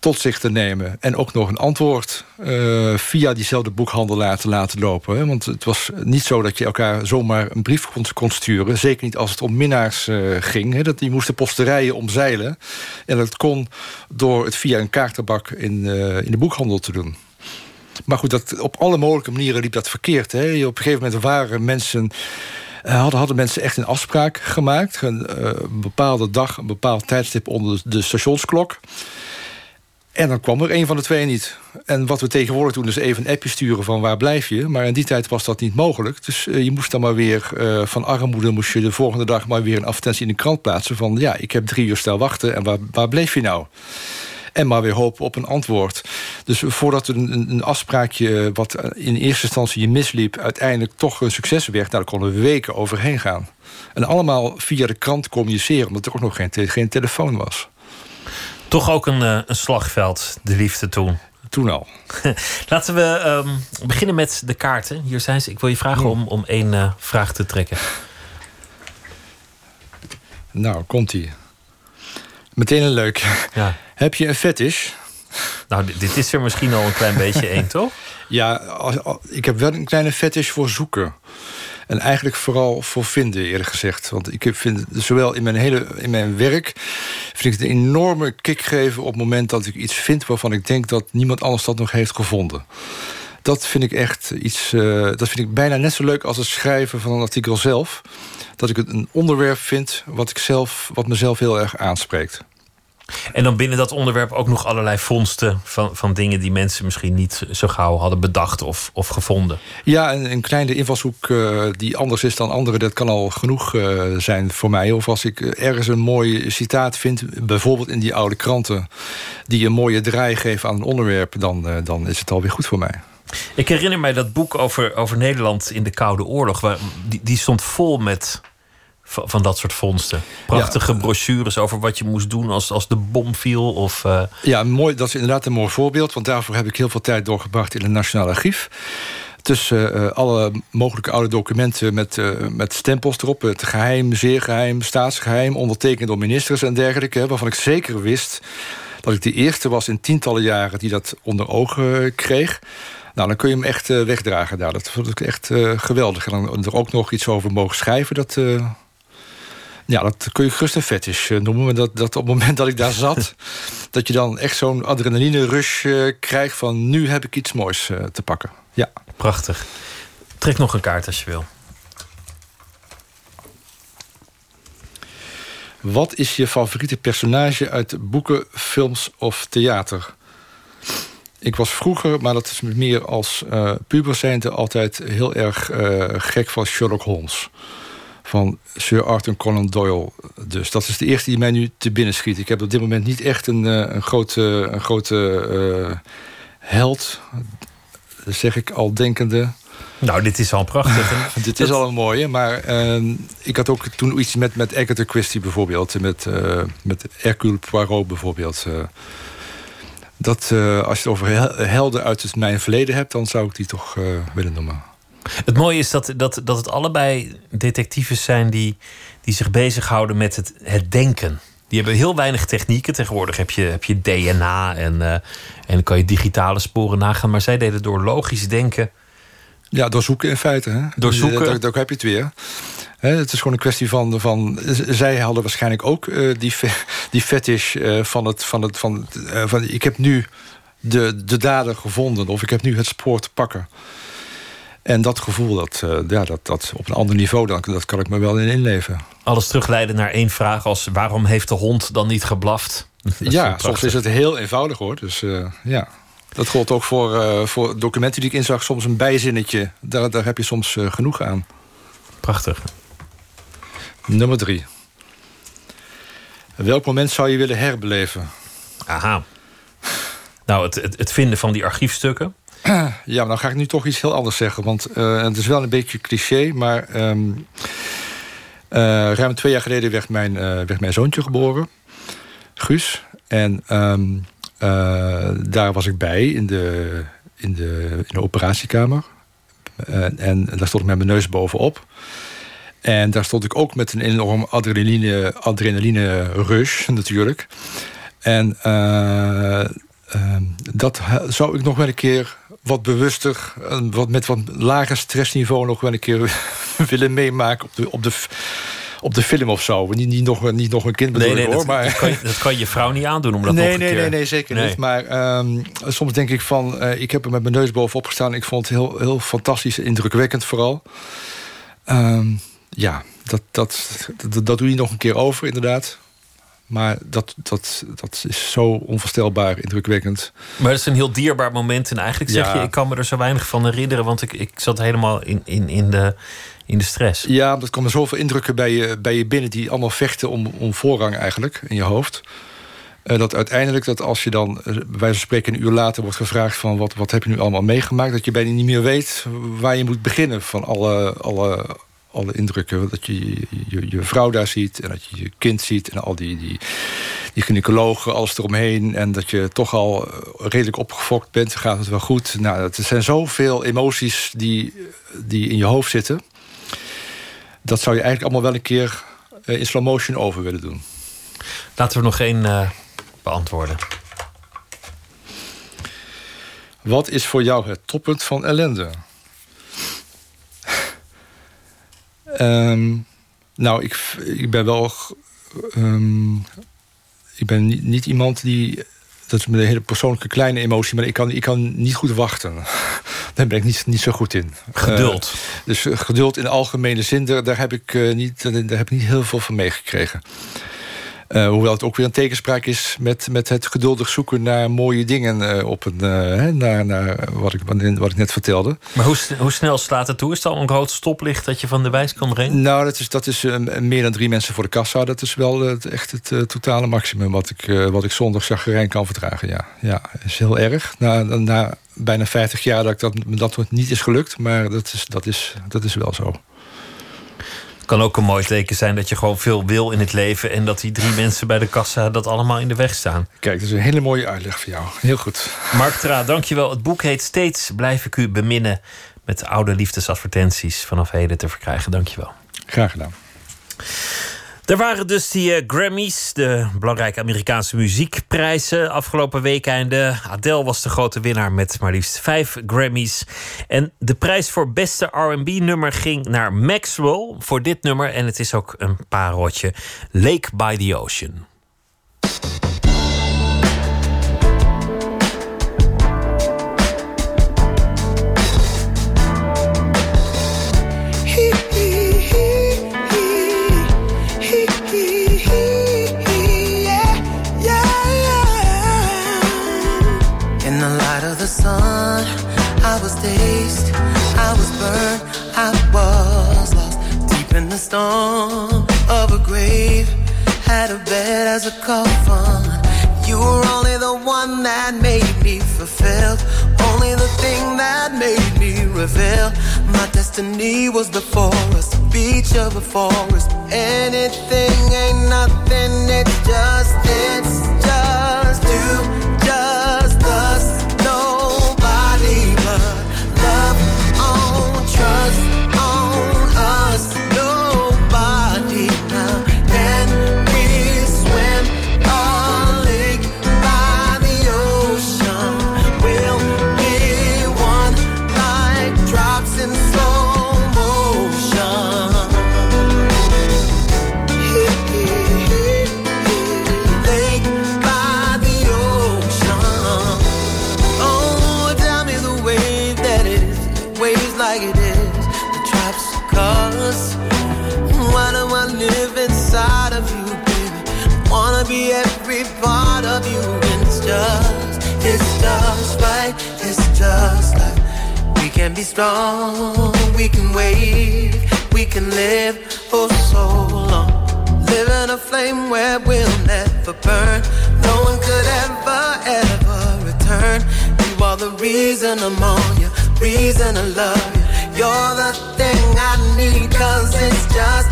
tot zich te nemen. En ook nog een antwoord uh, via diezelfde boekhandelaar te laten lopen. Hè? Want het was niet zo dat je elkaar zomaar een brief kon, sturen. Zeker niet als het om minnaars uh, ging. Hè? Dat die moesten posterijen omzeilen. En dat kon door het via een kaartenbak in, uh, in de boekhandel te doen. Maar goed, dat, op alle mogelijke manieren liep dat verkeerd. Hè. Op een gegeven moment waren mensen... eh, hadden, hadden mensen echt een afspraak gemaakt. Een, eh, een bepaalde dag, een bepaald tijdstip onder de stationsklok. En dan kwam er een van de twee niet. En wat we tegenwoordig doen is even een appje sturen van waar blijf je. Maar in die tijd was dat niet mogelijk. Dus eh, je moest dan maar weer eh, van armoede... moest je de volgende dag maar weer een advertentie in de krant plaatsen... van ja, ik heb drie uur stel wachten en waar, waar bleef je nou? En maar weer hopen op een antwoord. Dus voordat een, een, afspraakje eh, wat in eerste instantie je misliep... uiteindelijk toch een succes werd... nou, daar konden we weken overheen gaan. En allemaal via de krant communiceren... omdat er ook nog geen, geen telefoon was.
Toch ook een, eh, een slagveld, de liefde toen.
Toen al.
Laten we ehm, beginnen met de kaarten. Hier zijn ze. Ik wil je vragen om, om één eh, vraag te trekken.
Nou, komt-ie. Meteen een leuk.
Ja.
Heb je een fetish?
Nou, dit, dit is er misschien al een klein beetje één, toch?
Ja, als- als- ik heb wel een kleine fetish voor zoeken. En eigenlijk vooral voor vinden, eerlijk gezegd. Want ik vind zowel in mijn, hele, in mijn werk... vind ik het een enorme kick geven op het moment dat ik iets vind... waarvan ik denk dat niemand anders dat nog heeft gevonden. Dat vind ik echt iets... eh, dat vind ik bijna net zo leuk als het schrijven van een artikel zelf. Dat ik het een onderwerp vind wat, ik zelf, wat mezelf heel erg aanspreekt.
En dan binnen dat onderwerp ook nog allerlei vondsten van, van dingen die mensen misschien niet zo gauw hadden bedacht of, of gevonden.
Ja, een, een kleine invalshoek eh, die anders is dan anderen... dat kan al genoeg eh, zijn voor mij. Of als ik eh, ergens een mooi citaat vind... bijvoorbeeld in die oude kranten... die een mooie draai geven aan een onderwerp... dan, dan is het alweer goed voor mij.
Ik herinner mij dat boek over, over Nederland in de Koude Oorlog. Waar, die, die stond vol met van, van dat soort vondsten. Prachtige brochures over wat je moest doen als, als de bom viel. Of, eh,
Ja, mooi, dat is inderdaad een mooi voorbeeld... want daarvoor heb ik heel veel tijd doorgebracht in het Nationaal Archief. Tussen eh, alle mogelijke oude documenten met, eh, met stempels erop... het geheim, zeer geheim, staatsgeheim... ondertekend door ministers en dergelijke... waarvan ik zeker wist dat ik de eerste was in tientallen jaren... die dat onder ogen kreeg... Nou, dan kun je hem echt wegdragen daar. Dat vond ik echt geweldig. En dan er ook nog iets over mogen schrijven... dat, ja, dat kun je gerust een fetish eh, noemen. Maar dat, dat op het moment dat ik daar zat... dat je dan echt zo'n adrenaline rush eh, krijgt van... nu heb ik iets moois eh, te pakken. Ja.
Prachtig. Trek nog een kaart als je wil.
Wat is je favoriete personage uit boeken, films of theater? Ik was vroeger, maar dat is meer als eh puber altijd heel erg gek van Sherlock Holmes. Van Sir Arthur Conan Doyle. Dus dat is de eerste die mij nu te binnen schiet. Ik heb op dit moment niet echt een, eh, een grote, een grote eh, held. Dat zeg ik al denkende.
Nou, dit is al prachtig.
dit is al een mooie, maar ehm, ik had ook toen iets met, met Agatha Christie bijvoorbeeld. Met, eh, met Hercule Poirot bijvoorbeeld. dat, als je het over hel- helden uit het mijn verleden hebt... dan zou ik die toch willen noemen.
Het mooie is dat, dat, dat het allebei detectives zijn die, die zich bezighouden met het, het denken. Die hebben heel weinig technieken. Tegenwoordig heb je, heb je DNA en, eh, en dan kan je digitale sporen nagaan. Maar zij deden door logisch denken.
Ja, doorzoeken in feite. Hè?
Doorzoeken.
Daar, daar heb je het weer. Het is gewoon een kwestie van... van zij hadden waarschijnlijk ook eh, die, die fetish eh, van het... Van het van, eh, van, ik heb nu de, de dader gevonden. Of ik heb nu het spoor te pakken. En dat gevoel, dat, eh, ja, dat, dat op een ander niveau... Dat, dat kan ik me wel in inleven.
Alles terugleiden naar één vraag als waarom heeft de hond dan niet geblaft? Is
ja, soms is het heel eenvoudig hoor. Dus eh, ja. Dat geldt ook voor, eh, voor documenten die ik inzag. Soms een bijzinnetje. Daar, daar heb je soms genoeg aan.
Prachtig.
Nummer drie. Welk moment zou je willen herbeleven?
Aha. Nou, het, het, het vinden van die archiefstukken.
Ja, maar dan ga ik nu toch iets heel anders zeggen. Want eh, het is wel een beetje cliché, maar... ehm, eh, ruim twee jaar geleden werd mijn, eh, werd mijn zoontje geboren. Guus. En ehm, eh, daar was ik bij in de, in de, in de operatiekamer. Eh, en daar stond ik met mijn neus bovenop. En daar stond ik ook met een enorm adrenaline, adrenaline rush natuurlijk. En eh, ehm, dat zou ik nog wel een keer wat bewuster, eh, wat, met wat lager stressniveau nog wel een keer willen meemaken op de, op de, op de film of zo. Niet, niet, nog, niet nog een kind bedoel
Nee,
ik,
nee,
hoor.
dat,
maar...
dat, kan je, dat kan je vrouw niet aandoen om dat nog
nee,
een
nee,
keer...
nee, nee, zeker
Nee.
niet. Maar ehm, soms denk ik van... eh, ik heb er met mijn neus bovenop gestaan. Ik vond het heel, heel fantastisch, indrukwekkend vooral. Ehm, ja, dat, dat, dat, dat doe je nog een keer over, inderdaad. Maar dat, dat, dat is zo onvoorstelbaar indrukwekkend.
Maar het is een heel dierbaar moment. En eigenlijk zeg
Ja.
je, ik kan me er zo weinig van herinneren... want ik, ik zat helemaal in, in, in, de, in de stress.
Ja, omdat er komen zoveel indrukken bij je, bij je binnen... die allemaal vechten om, om voorrang eigenlijk in je hoofd. Eh, dat uiteindelijk, dat als je dan eh, bij wijze van spreken... een uur later wordt gevraagd van wat, wat heb je nu allemaal meegemaakt... dat je bijna niet meer weet waar je moet beginnen van alle, alle, alle indrukken. Dat je je, je je vrouw daar ziet en dat je je kind ziet... en al die, die, die gynaecologen, alles eromheen... en dat je toch al eh, redelijk opgefokt bent, gaat het wel goed. Nou, het zijn zoveel emoties die, die in je hoofd zitten... dat zou je eigenlijk allemaal wel een keer eh, in slow motion over willen doen.
Laten we nog één eh, beantwoorden.
Wat is voor jou het toppunt van ellende? Ehm, nou, ik, ik ben wel. ehm, ik ben niet, niet iemand die. Dat is een hele persoonlijke kleine emotie, maar ik kan, ik kan niet goed wachten. Daar ben ik niet, niet zo goed in.
Geduld.
Eh, dus geduld in de algemene zin, daar, daar heb ik, eh, niet, daar heb ik niet heel veel van meegekregen. Eh, hoewel het ook weer een tegenspraak is met, met het geduldig zoeken naar mooie dingen. eh, op een, eh, naar, naar wat, ik, wat ik net vertelde.
Maar hoe, hoe snel slaat het toe? Is het al een rood stoplicht dat je van de wijs kan brengen?
Nou, dat is, dat is meer dan drie mensen voor de kassa. Dat is wel het, echt het totale maximum wat ik, wat ik zonder chagrijn kan verdragen. Ja, ja is heel erg. Na, na bijna 50 jaar dat ik dat, dat niet is gelukt. Maar dat is, dat is, dat is wel zo.
Kan ook een mooi teken zijn dat je gewoon veel wil in het leven... en dat die drie mensen bij de kassa dat allemaal in de weg staan.
Kijk, dat is een hele mooie uitleg voor jou. Heel goed.
Mark Tra, dankjewel. Het boek heet Steeds blijf ik u beminnen... met oude liefdesadvertenties vanaf heden te verkrijgen. Dankjewel.
Graag gedaan.
Er waren dus die eh, Grammys, de belangrijke Amerikaanse muziekprijzen afgelopen weekende. Adele was de grote winnaar met maar liefst vijf Grammys. En de prijs voor beste R&B-nummer ging naar Maxwell voor dit nummer. En het is ook een pareltje, Lake by the Ocean.
As a coffin. You were only the one that made me fulfilled, only the thing that made me reveal. My destiny was the beach of a forest. Anything ain't nothing, it's just, it's strong, we can wave, we can live for so long. Live in a flame where we'll never burn. No one could ever, ever return. You are the reason I'm on you, reason I love you. You're the thing I need, cause it's just,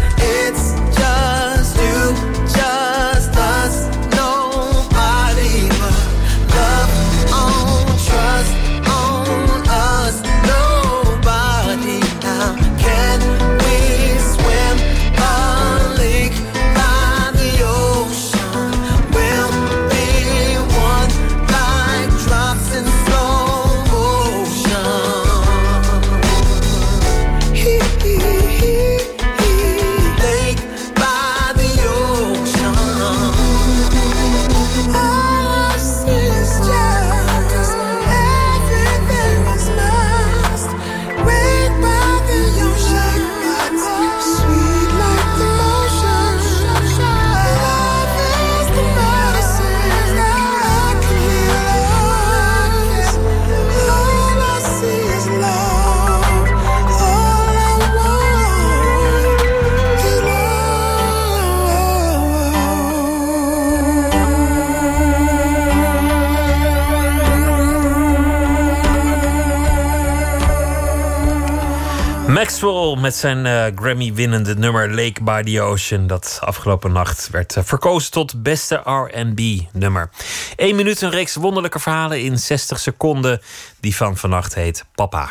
Maxwell met zijn eh, Grammy-winnende nummer Lake by the Ocean. Dat afgelopen nacht werd eh, verkozen tot beste RB-nummer. Eén minuut, een reeks wonderlijke verhalen in 60 seconden. Die van vannacht heet Papa.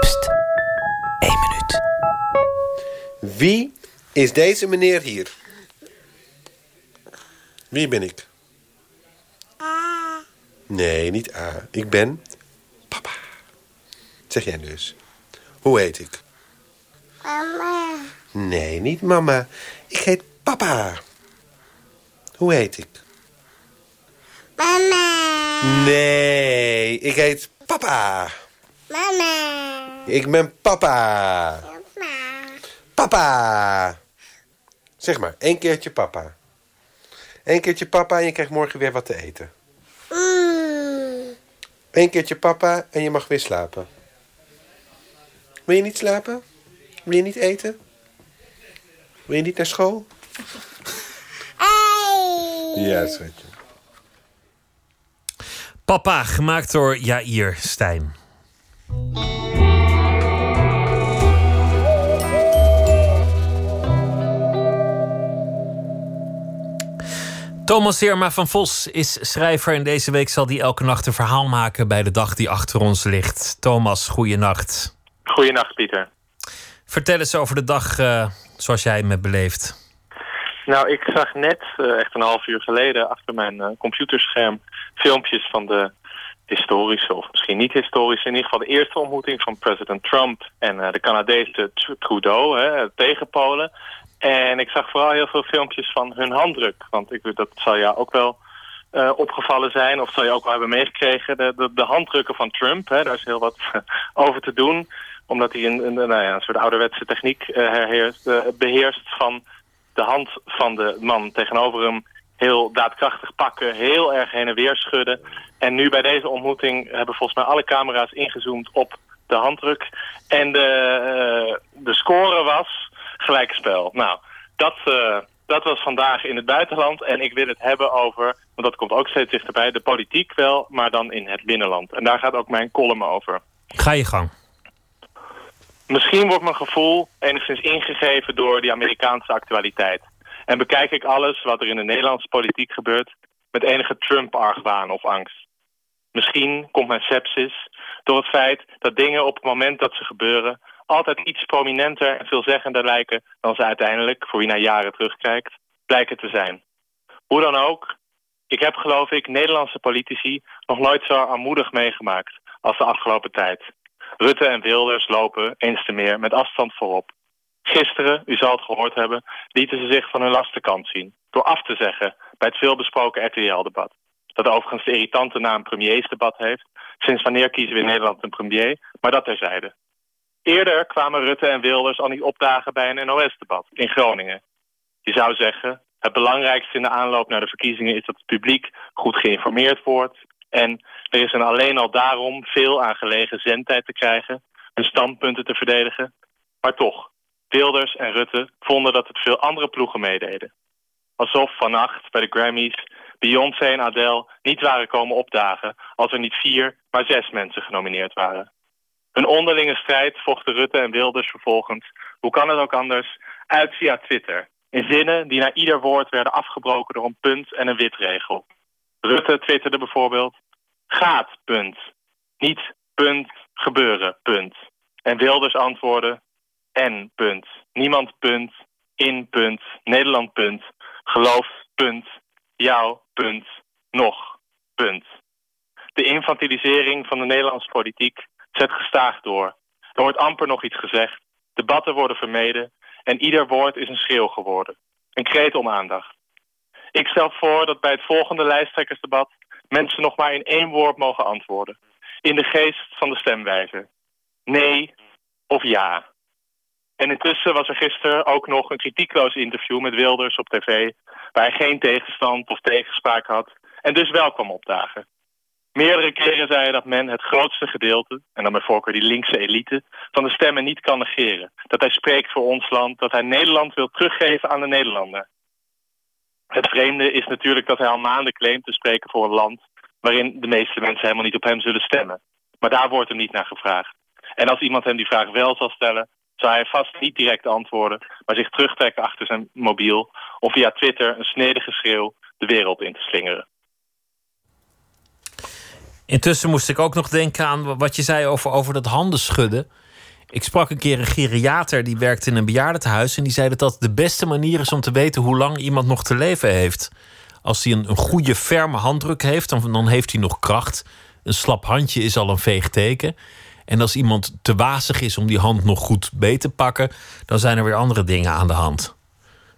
Pst. Eén minuut. Wie is deze meneer hier? Wie ben ik? Nee, niet A. Ik ben papa. Zeg jij dus. Hoe heet ik?
Mama.
Nee, niet mama. Ik heet papa. Hoe heet ik?
Mama.
Nee, ik heet papa.
Mama.
Ik ben papa. Papa. Zeg maar, één keertje papa. Eén keertje papa en je krijgt morgen weer wat te eten.
Mm.
Eén keertje papa en je mag weer slapen. Wil je niet slapen? Wil je niet eten? Wil je niet naar school? Ja, schatje.
Papa, gemaakt door Jair Stijn. Thomas Irma van Vos is schrijver en deze week zal hij elke nacht een verhaal maken bij de dag die achter ons ligt. Thomas, goeienacht.
Goeienacht, Pieter.
Vertel eens over de dag eh, zoals jij hem hebt beleefd.
Nou, ik zag net, eh, echt een half uur geleden, achter mijn eh, computerscherm filmpjes van de historische, of misschien niet historische, in ieder geval de eerste ontmoeting van president Trump en de Canadese Trudeau hè, tegen Polen. En ik zag vooral heel veel filmpjes van hun handdruk. Want ik, dat zal jou ook wel opgevallen zijn, of zal je ook wel hebben meegekregen. De, de, de handdrukken van Trump, hè, daar is heel wat over te doen. Omdat hij nou een soort ouderwetse techniek herheerst, uh, beheerst van de hand van de man tegenover hem heel daadkrachtig pakken, heel erg heen en weer schudden. En nu bij deze ontmoeting hebben volgens mij alle camera's ingezoomd op de handdruk. En de, de score was gelijkspel. Nou, dat, dat was vandaag in het buitenland. En ik wil het hebben over, want dat komt ook steeds dichterbij, de politiek wel, maar dan in het binnenland. En daar gaat ook mijn column over.
Ga je gang.
Misschien wordt mijn gevoel enigszins ingegeven door die Amerikaanse actualiteit. En bekijk ik alles wat er in de Nederlandse politiek gebeurt met enige Trump-argwaan of angst. Misschien komt mijn sepsis door het feit dat dingen op het moment dat ze gebeuren altijd iets prominenter en veelzeggender lijken dan ze uiteindelijk, voor wie naar jaren terugkijkt, blijken te zijn. Hoe dan ook, ik heb geloof ik Nederlandse politici nog nooit zo armoedig meegemaakt als de afgelopen tijd. Rutte en Wilders lopen eens te meer met afstand voorop. Gisteren, u zal het gehoord hebben, lieten ze zich van hun lastenkant zien. Door af te zeggen bij het veelbesproken RTL-debat. Dat overigens de irritante naam premiersdebat heeft. Sinds wanneer kiezen we in Nederland een premier? Maar dat terzijde. Eerder kwamen Rutte en Wilders al niet opdagen bij een NOS-debat in Groningen. Je zou zeggen, het belangrijkste in de aanloop naar de verkiezingen is dat het publiek goed geïnformeerd wordt. En er is een alleen al daarom veel aan gelegen zendtijd te krijgen, hun standpunten te verdedigen. Maar toch, Wilders en Rutte vonden dat het veel andere ploegen meededen. Alsof vannacht bij de Grammys Beyoncé en Adele niet waren komen opdagen als er niet vier, maar zes mensen genomineerd waren. Een onderlinge strijd vochten Rutte en Wilders vervolgens, hoe kan het ook anders, uit via Twitter. In zinnen die na ieder woord werden afgebroken door een punt en een witregel. Rutte twitterde bijvoorbeeld, gaat, punt. Niet, punt, gebeuren, punt. En Wilders antwoordde, en, punt. Niemand, punt. In, punt. Nederland, punt. Geloof, punt. Jou, punt. Nog, punt. De infantilisering van de Nederlandse politiek zet gestaag door. Er wordt amper nog iets gezegd. Debatten worden vermeden. En ieder woord is een schreeuw geworden. Een kreet om aandacht. Ik stel voor dat bij het volgende lijsttrekkersdebat... mensen nog maar in één woord mogen antwoorden. In de geest van de stemwijzer. Nee of ja. En intussen was er gisteren ook nog een kritiekloos interview met Wilders op tv... waar hij geen tegenstand of tegenspraak had en dus wel kwam opdagen. Meerdere keren zei hij dat men het grootste gedeelte, en dan bij voorkeur die linkse elite, van de stemmen niet kan negeren. Dat hij spreekt voor ons land, dat hij Nederland wil teruggeven aan de Nederlander. Het vreemde is natuurlijk dat hij al maanden claimt te spreken voor een land waarin de meeste mensen helemaal niet op hem zullen stemmen. Maar daar wordt hem niet naar gevraagd. En als iemand hem die vraag wel zal stellen, zou hij vast niet direct antwoorden, maar zich terugtrekken achter zijn mobiel of via Twitter een snedige schreeuw de wereld in te slingeren.
Intussen moest ik ook nog denken aan wat je zei over, over dat handen schudden. Ik sprak een keer een geriater die werkte in een bejaardentehuis. En die zei dat dat de beste manier is om te weten hoe lang iemand nog te leven heeft. Als hij een, een goede, ferme handdruk heeft, dan, dan heeft hij nog kracht. Een slap handje is al een veeg teken. En als iemand te wazig is om die hand nog goed beet te pakken, dan zijn er weer andere dingen aan de hand.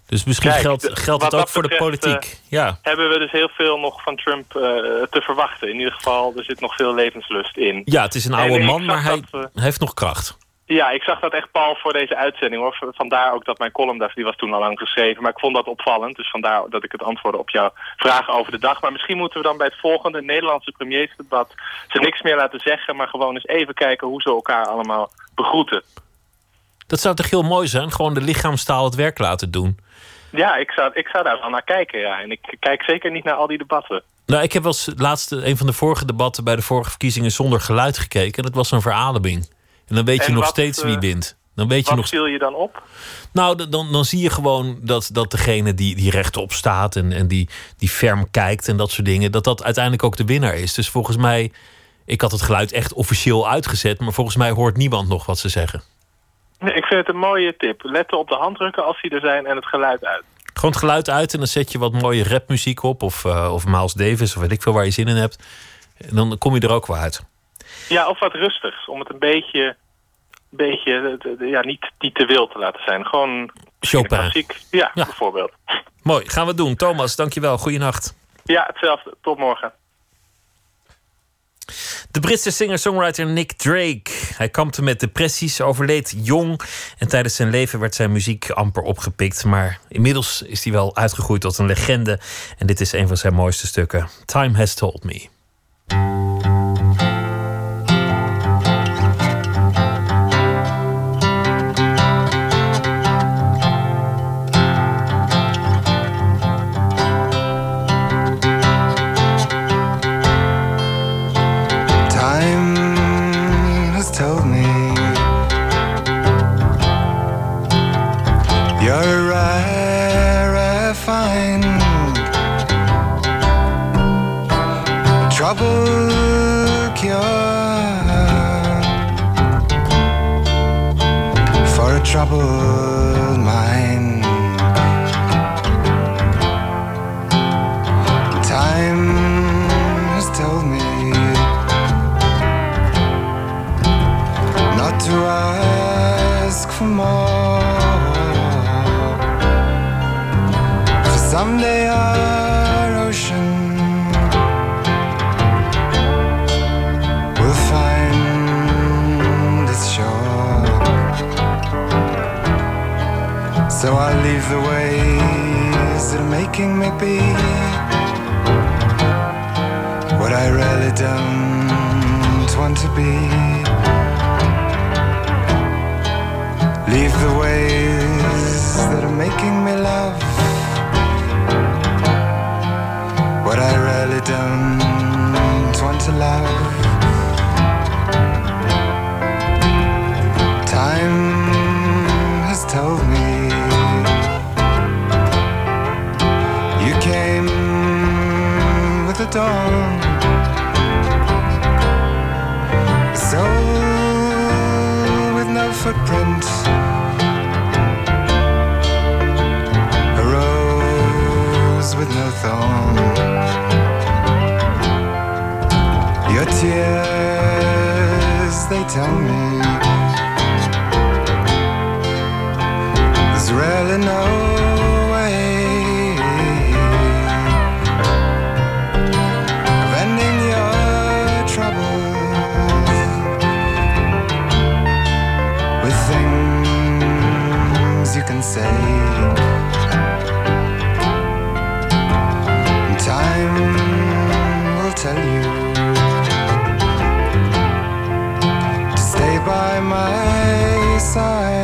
Dus misschien
Kijk,
geldt, geldt het ook voor de politiek.
eh,
ja.
Hebben we dus heel veel nog van Trump eh, te verwachten. In ieder geval, er zit nog veel levenslust in.
ja, het is een
En
oude man, maar
dat,
hij heeft nog kracht.
Ja, ik zag dat echt pal voor deze uitzending hoor. Vandaar ook dat mijn column, daar- die was toen al lang geschreven. Maar ik vond dat opvallend. Dus vandaar dat ik het antwoordde op jouw vragen over de dag. Maar misschien moeten we dan bij het volgende Nederlandse premiersdebat ze niks meer laten zeggen. Maar gewoon eens even kijken hoe ze elkaar allemaal begroeten.
Dat zou toch heel mooi zijn? Gewoon de lichaamstaal het werk laten doen.
Ja, ik zou, ik zou daar wel naar kijken. Ja. En ik kijk zeker niet naar al die debatten.
Nou, ik heb wel eens laatst een van de vorige debatten bij de vorige verkiezingen zonder geluid gekeken. Dat was een verademing. En dan weet je nog
wat,
steeds wie
eh,
wint. Dan weet je nog.
viel je dan op?
Nou, dan, dan zie je gewoon dat, dat degene die, die rechtop staat en, en die, die ferm kijkt en dat soort dingen, dat dat uiteindelijk ook de winnaar is. Dus volgens mij, ik had het geluid echt officieel uitgezet, maar volgens mij hoort niemand nog wat ze zeggen.
Nee, ik vind het een mooie tip. Letten op de handdrukken als die er zijn en het geluid uit.
Gewoon het geluid uit en dan zet je wat mooie rapmuziek op, of, eh, of Miles Davis, of weet ik veel waar je zin in hebt. En dan kom je er ook wel uit.
Ja, of wat rustigs. Om het een beetje, beetje ja, niet, niet te wild te laten zijn. Gewoon
Chopin.
klassiek. Ja, bijvoorbeeld.
Mooi, gaan we doen. Thomas, dankjewel. Goeienacht.
Ja, hetzelfde. Tot morgen.
De Britse singer-songwriter Nick Drake. Hij kampte met depressies, overleed jong. En tijdens zijn leven werd zijn muziek amper opgepikt. Maar inmiddels is hij wel uitgegroeid tot een legende. En dit is een van zijn mooiste stukken. Time Has Told Me.
For more. For someday our ocean will find its shore. So I'll leave the ways that are making me be what I really don't want to be. Leave the ways that are making me love what I really don't want to love. Time has told me you came with the dawn. Your tears, they tell me. There's really no side.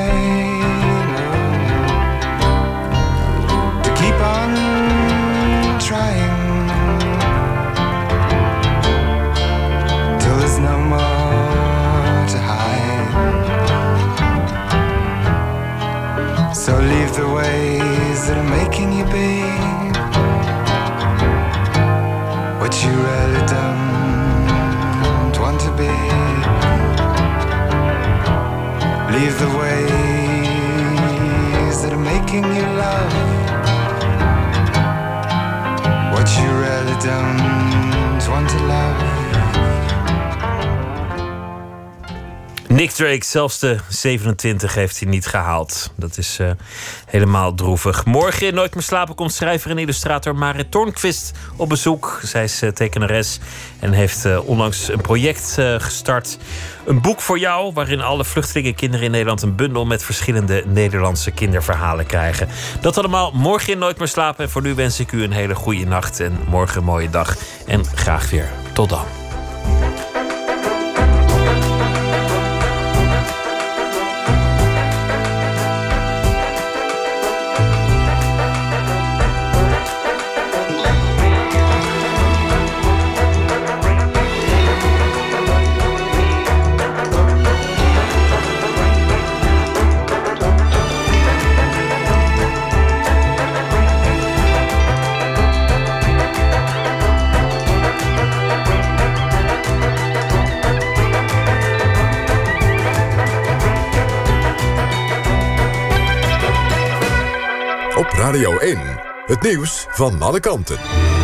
Making you love what you really don't want to love.
Nick Drake, zelfs de 27 heeft hij niet gehaald. Dat is eh, helemaal droevig. Morgen in Nooit meer slapen komt schrijver en illustrator Marit Tornquist op bezoek. Zij is eh, tekenares en heeft eh, onlangs een project eh, gestart. Een boek voor jou, waarin alle vluchtelingenkinderen in Nederland een bundel met verschillende Nederlandse kinderverhalen krijgen. Dat allemaal morgen in Nooit meer slapen. En voor nu wens ik u een hele goede nacht en morgen een mooie dag. En graag weer. Tot dan.
Radio 1, het nieuws van alle kanten.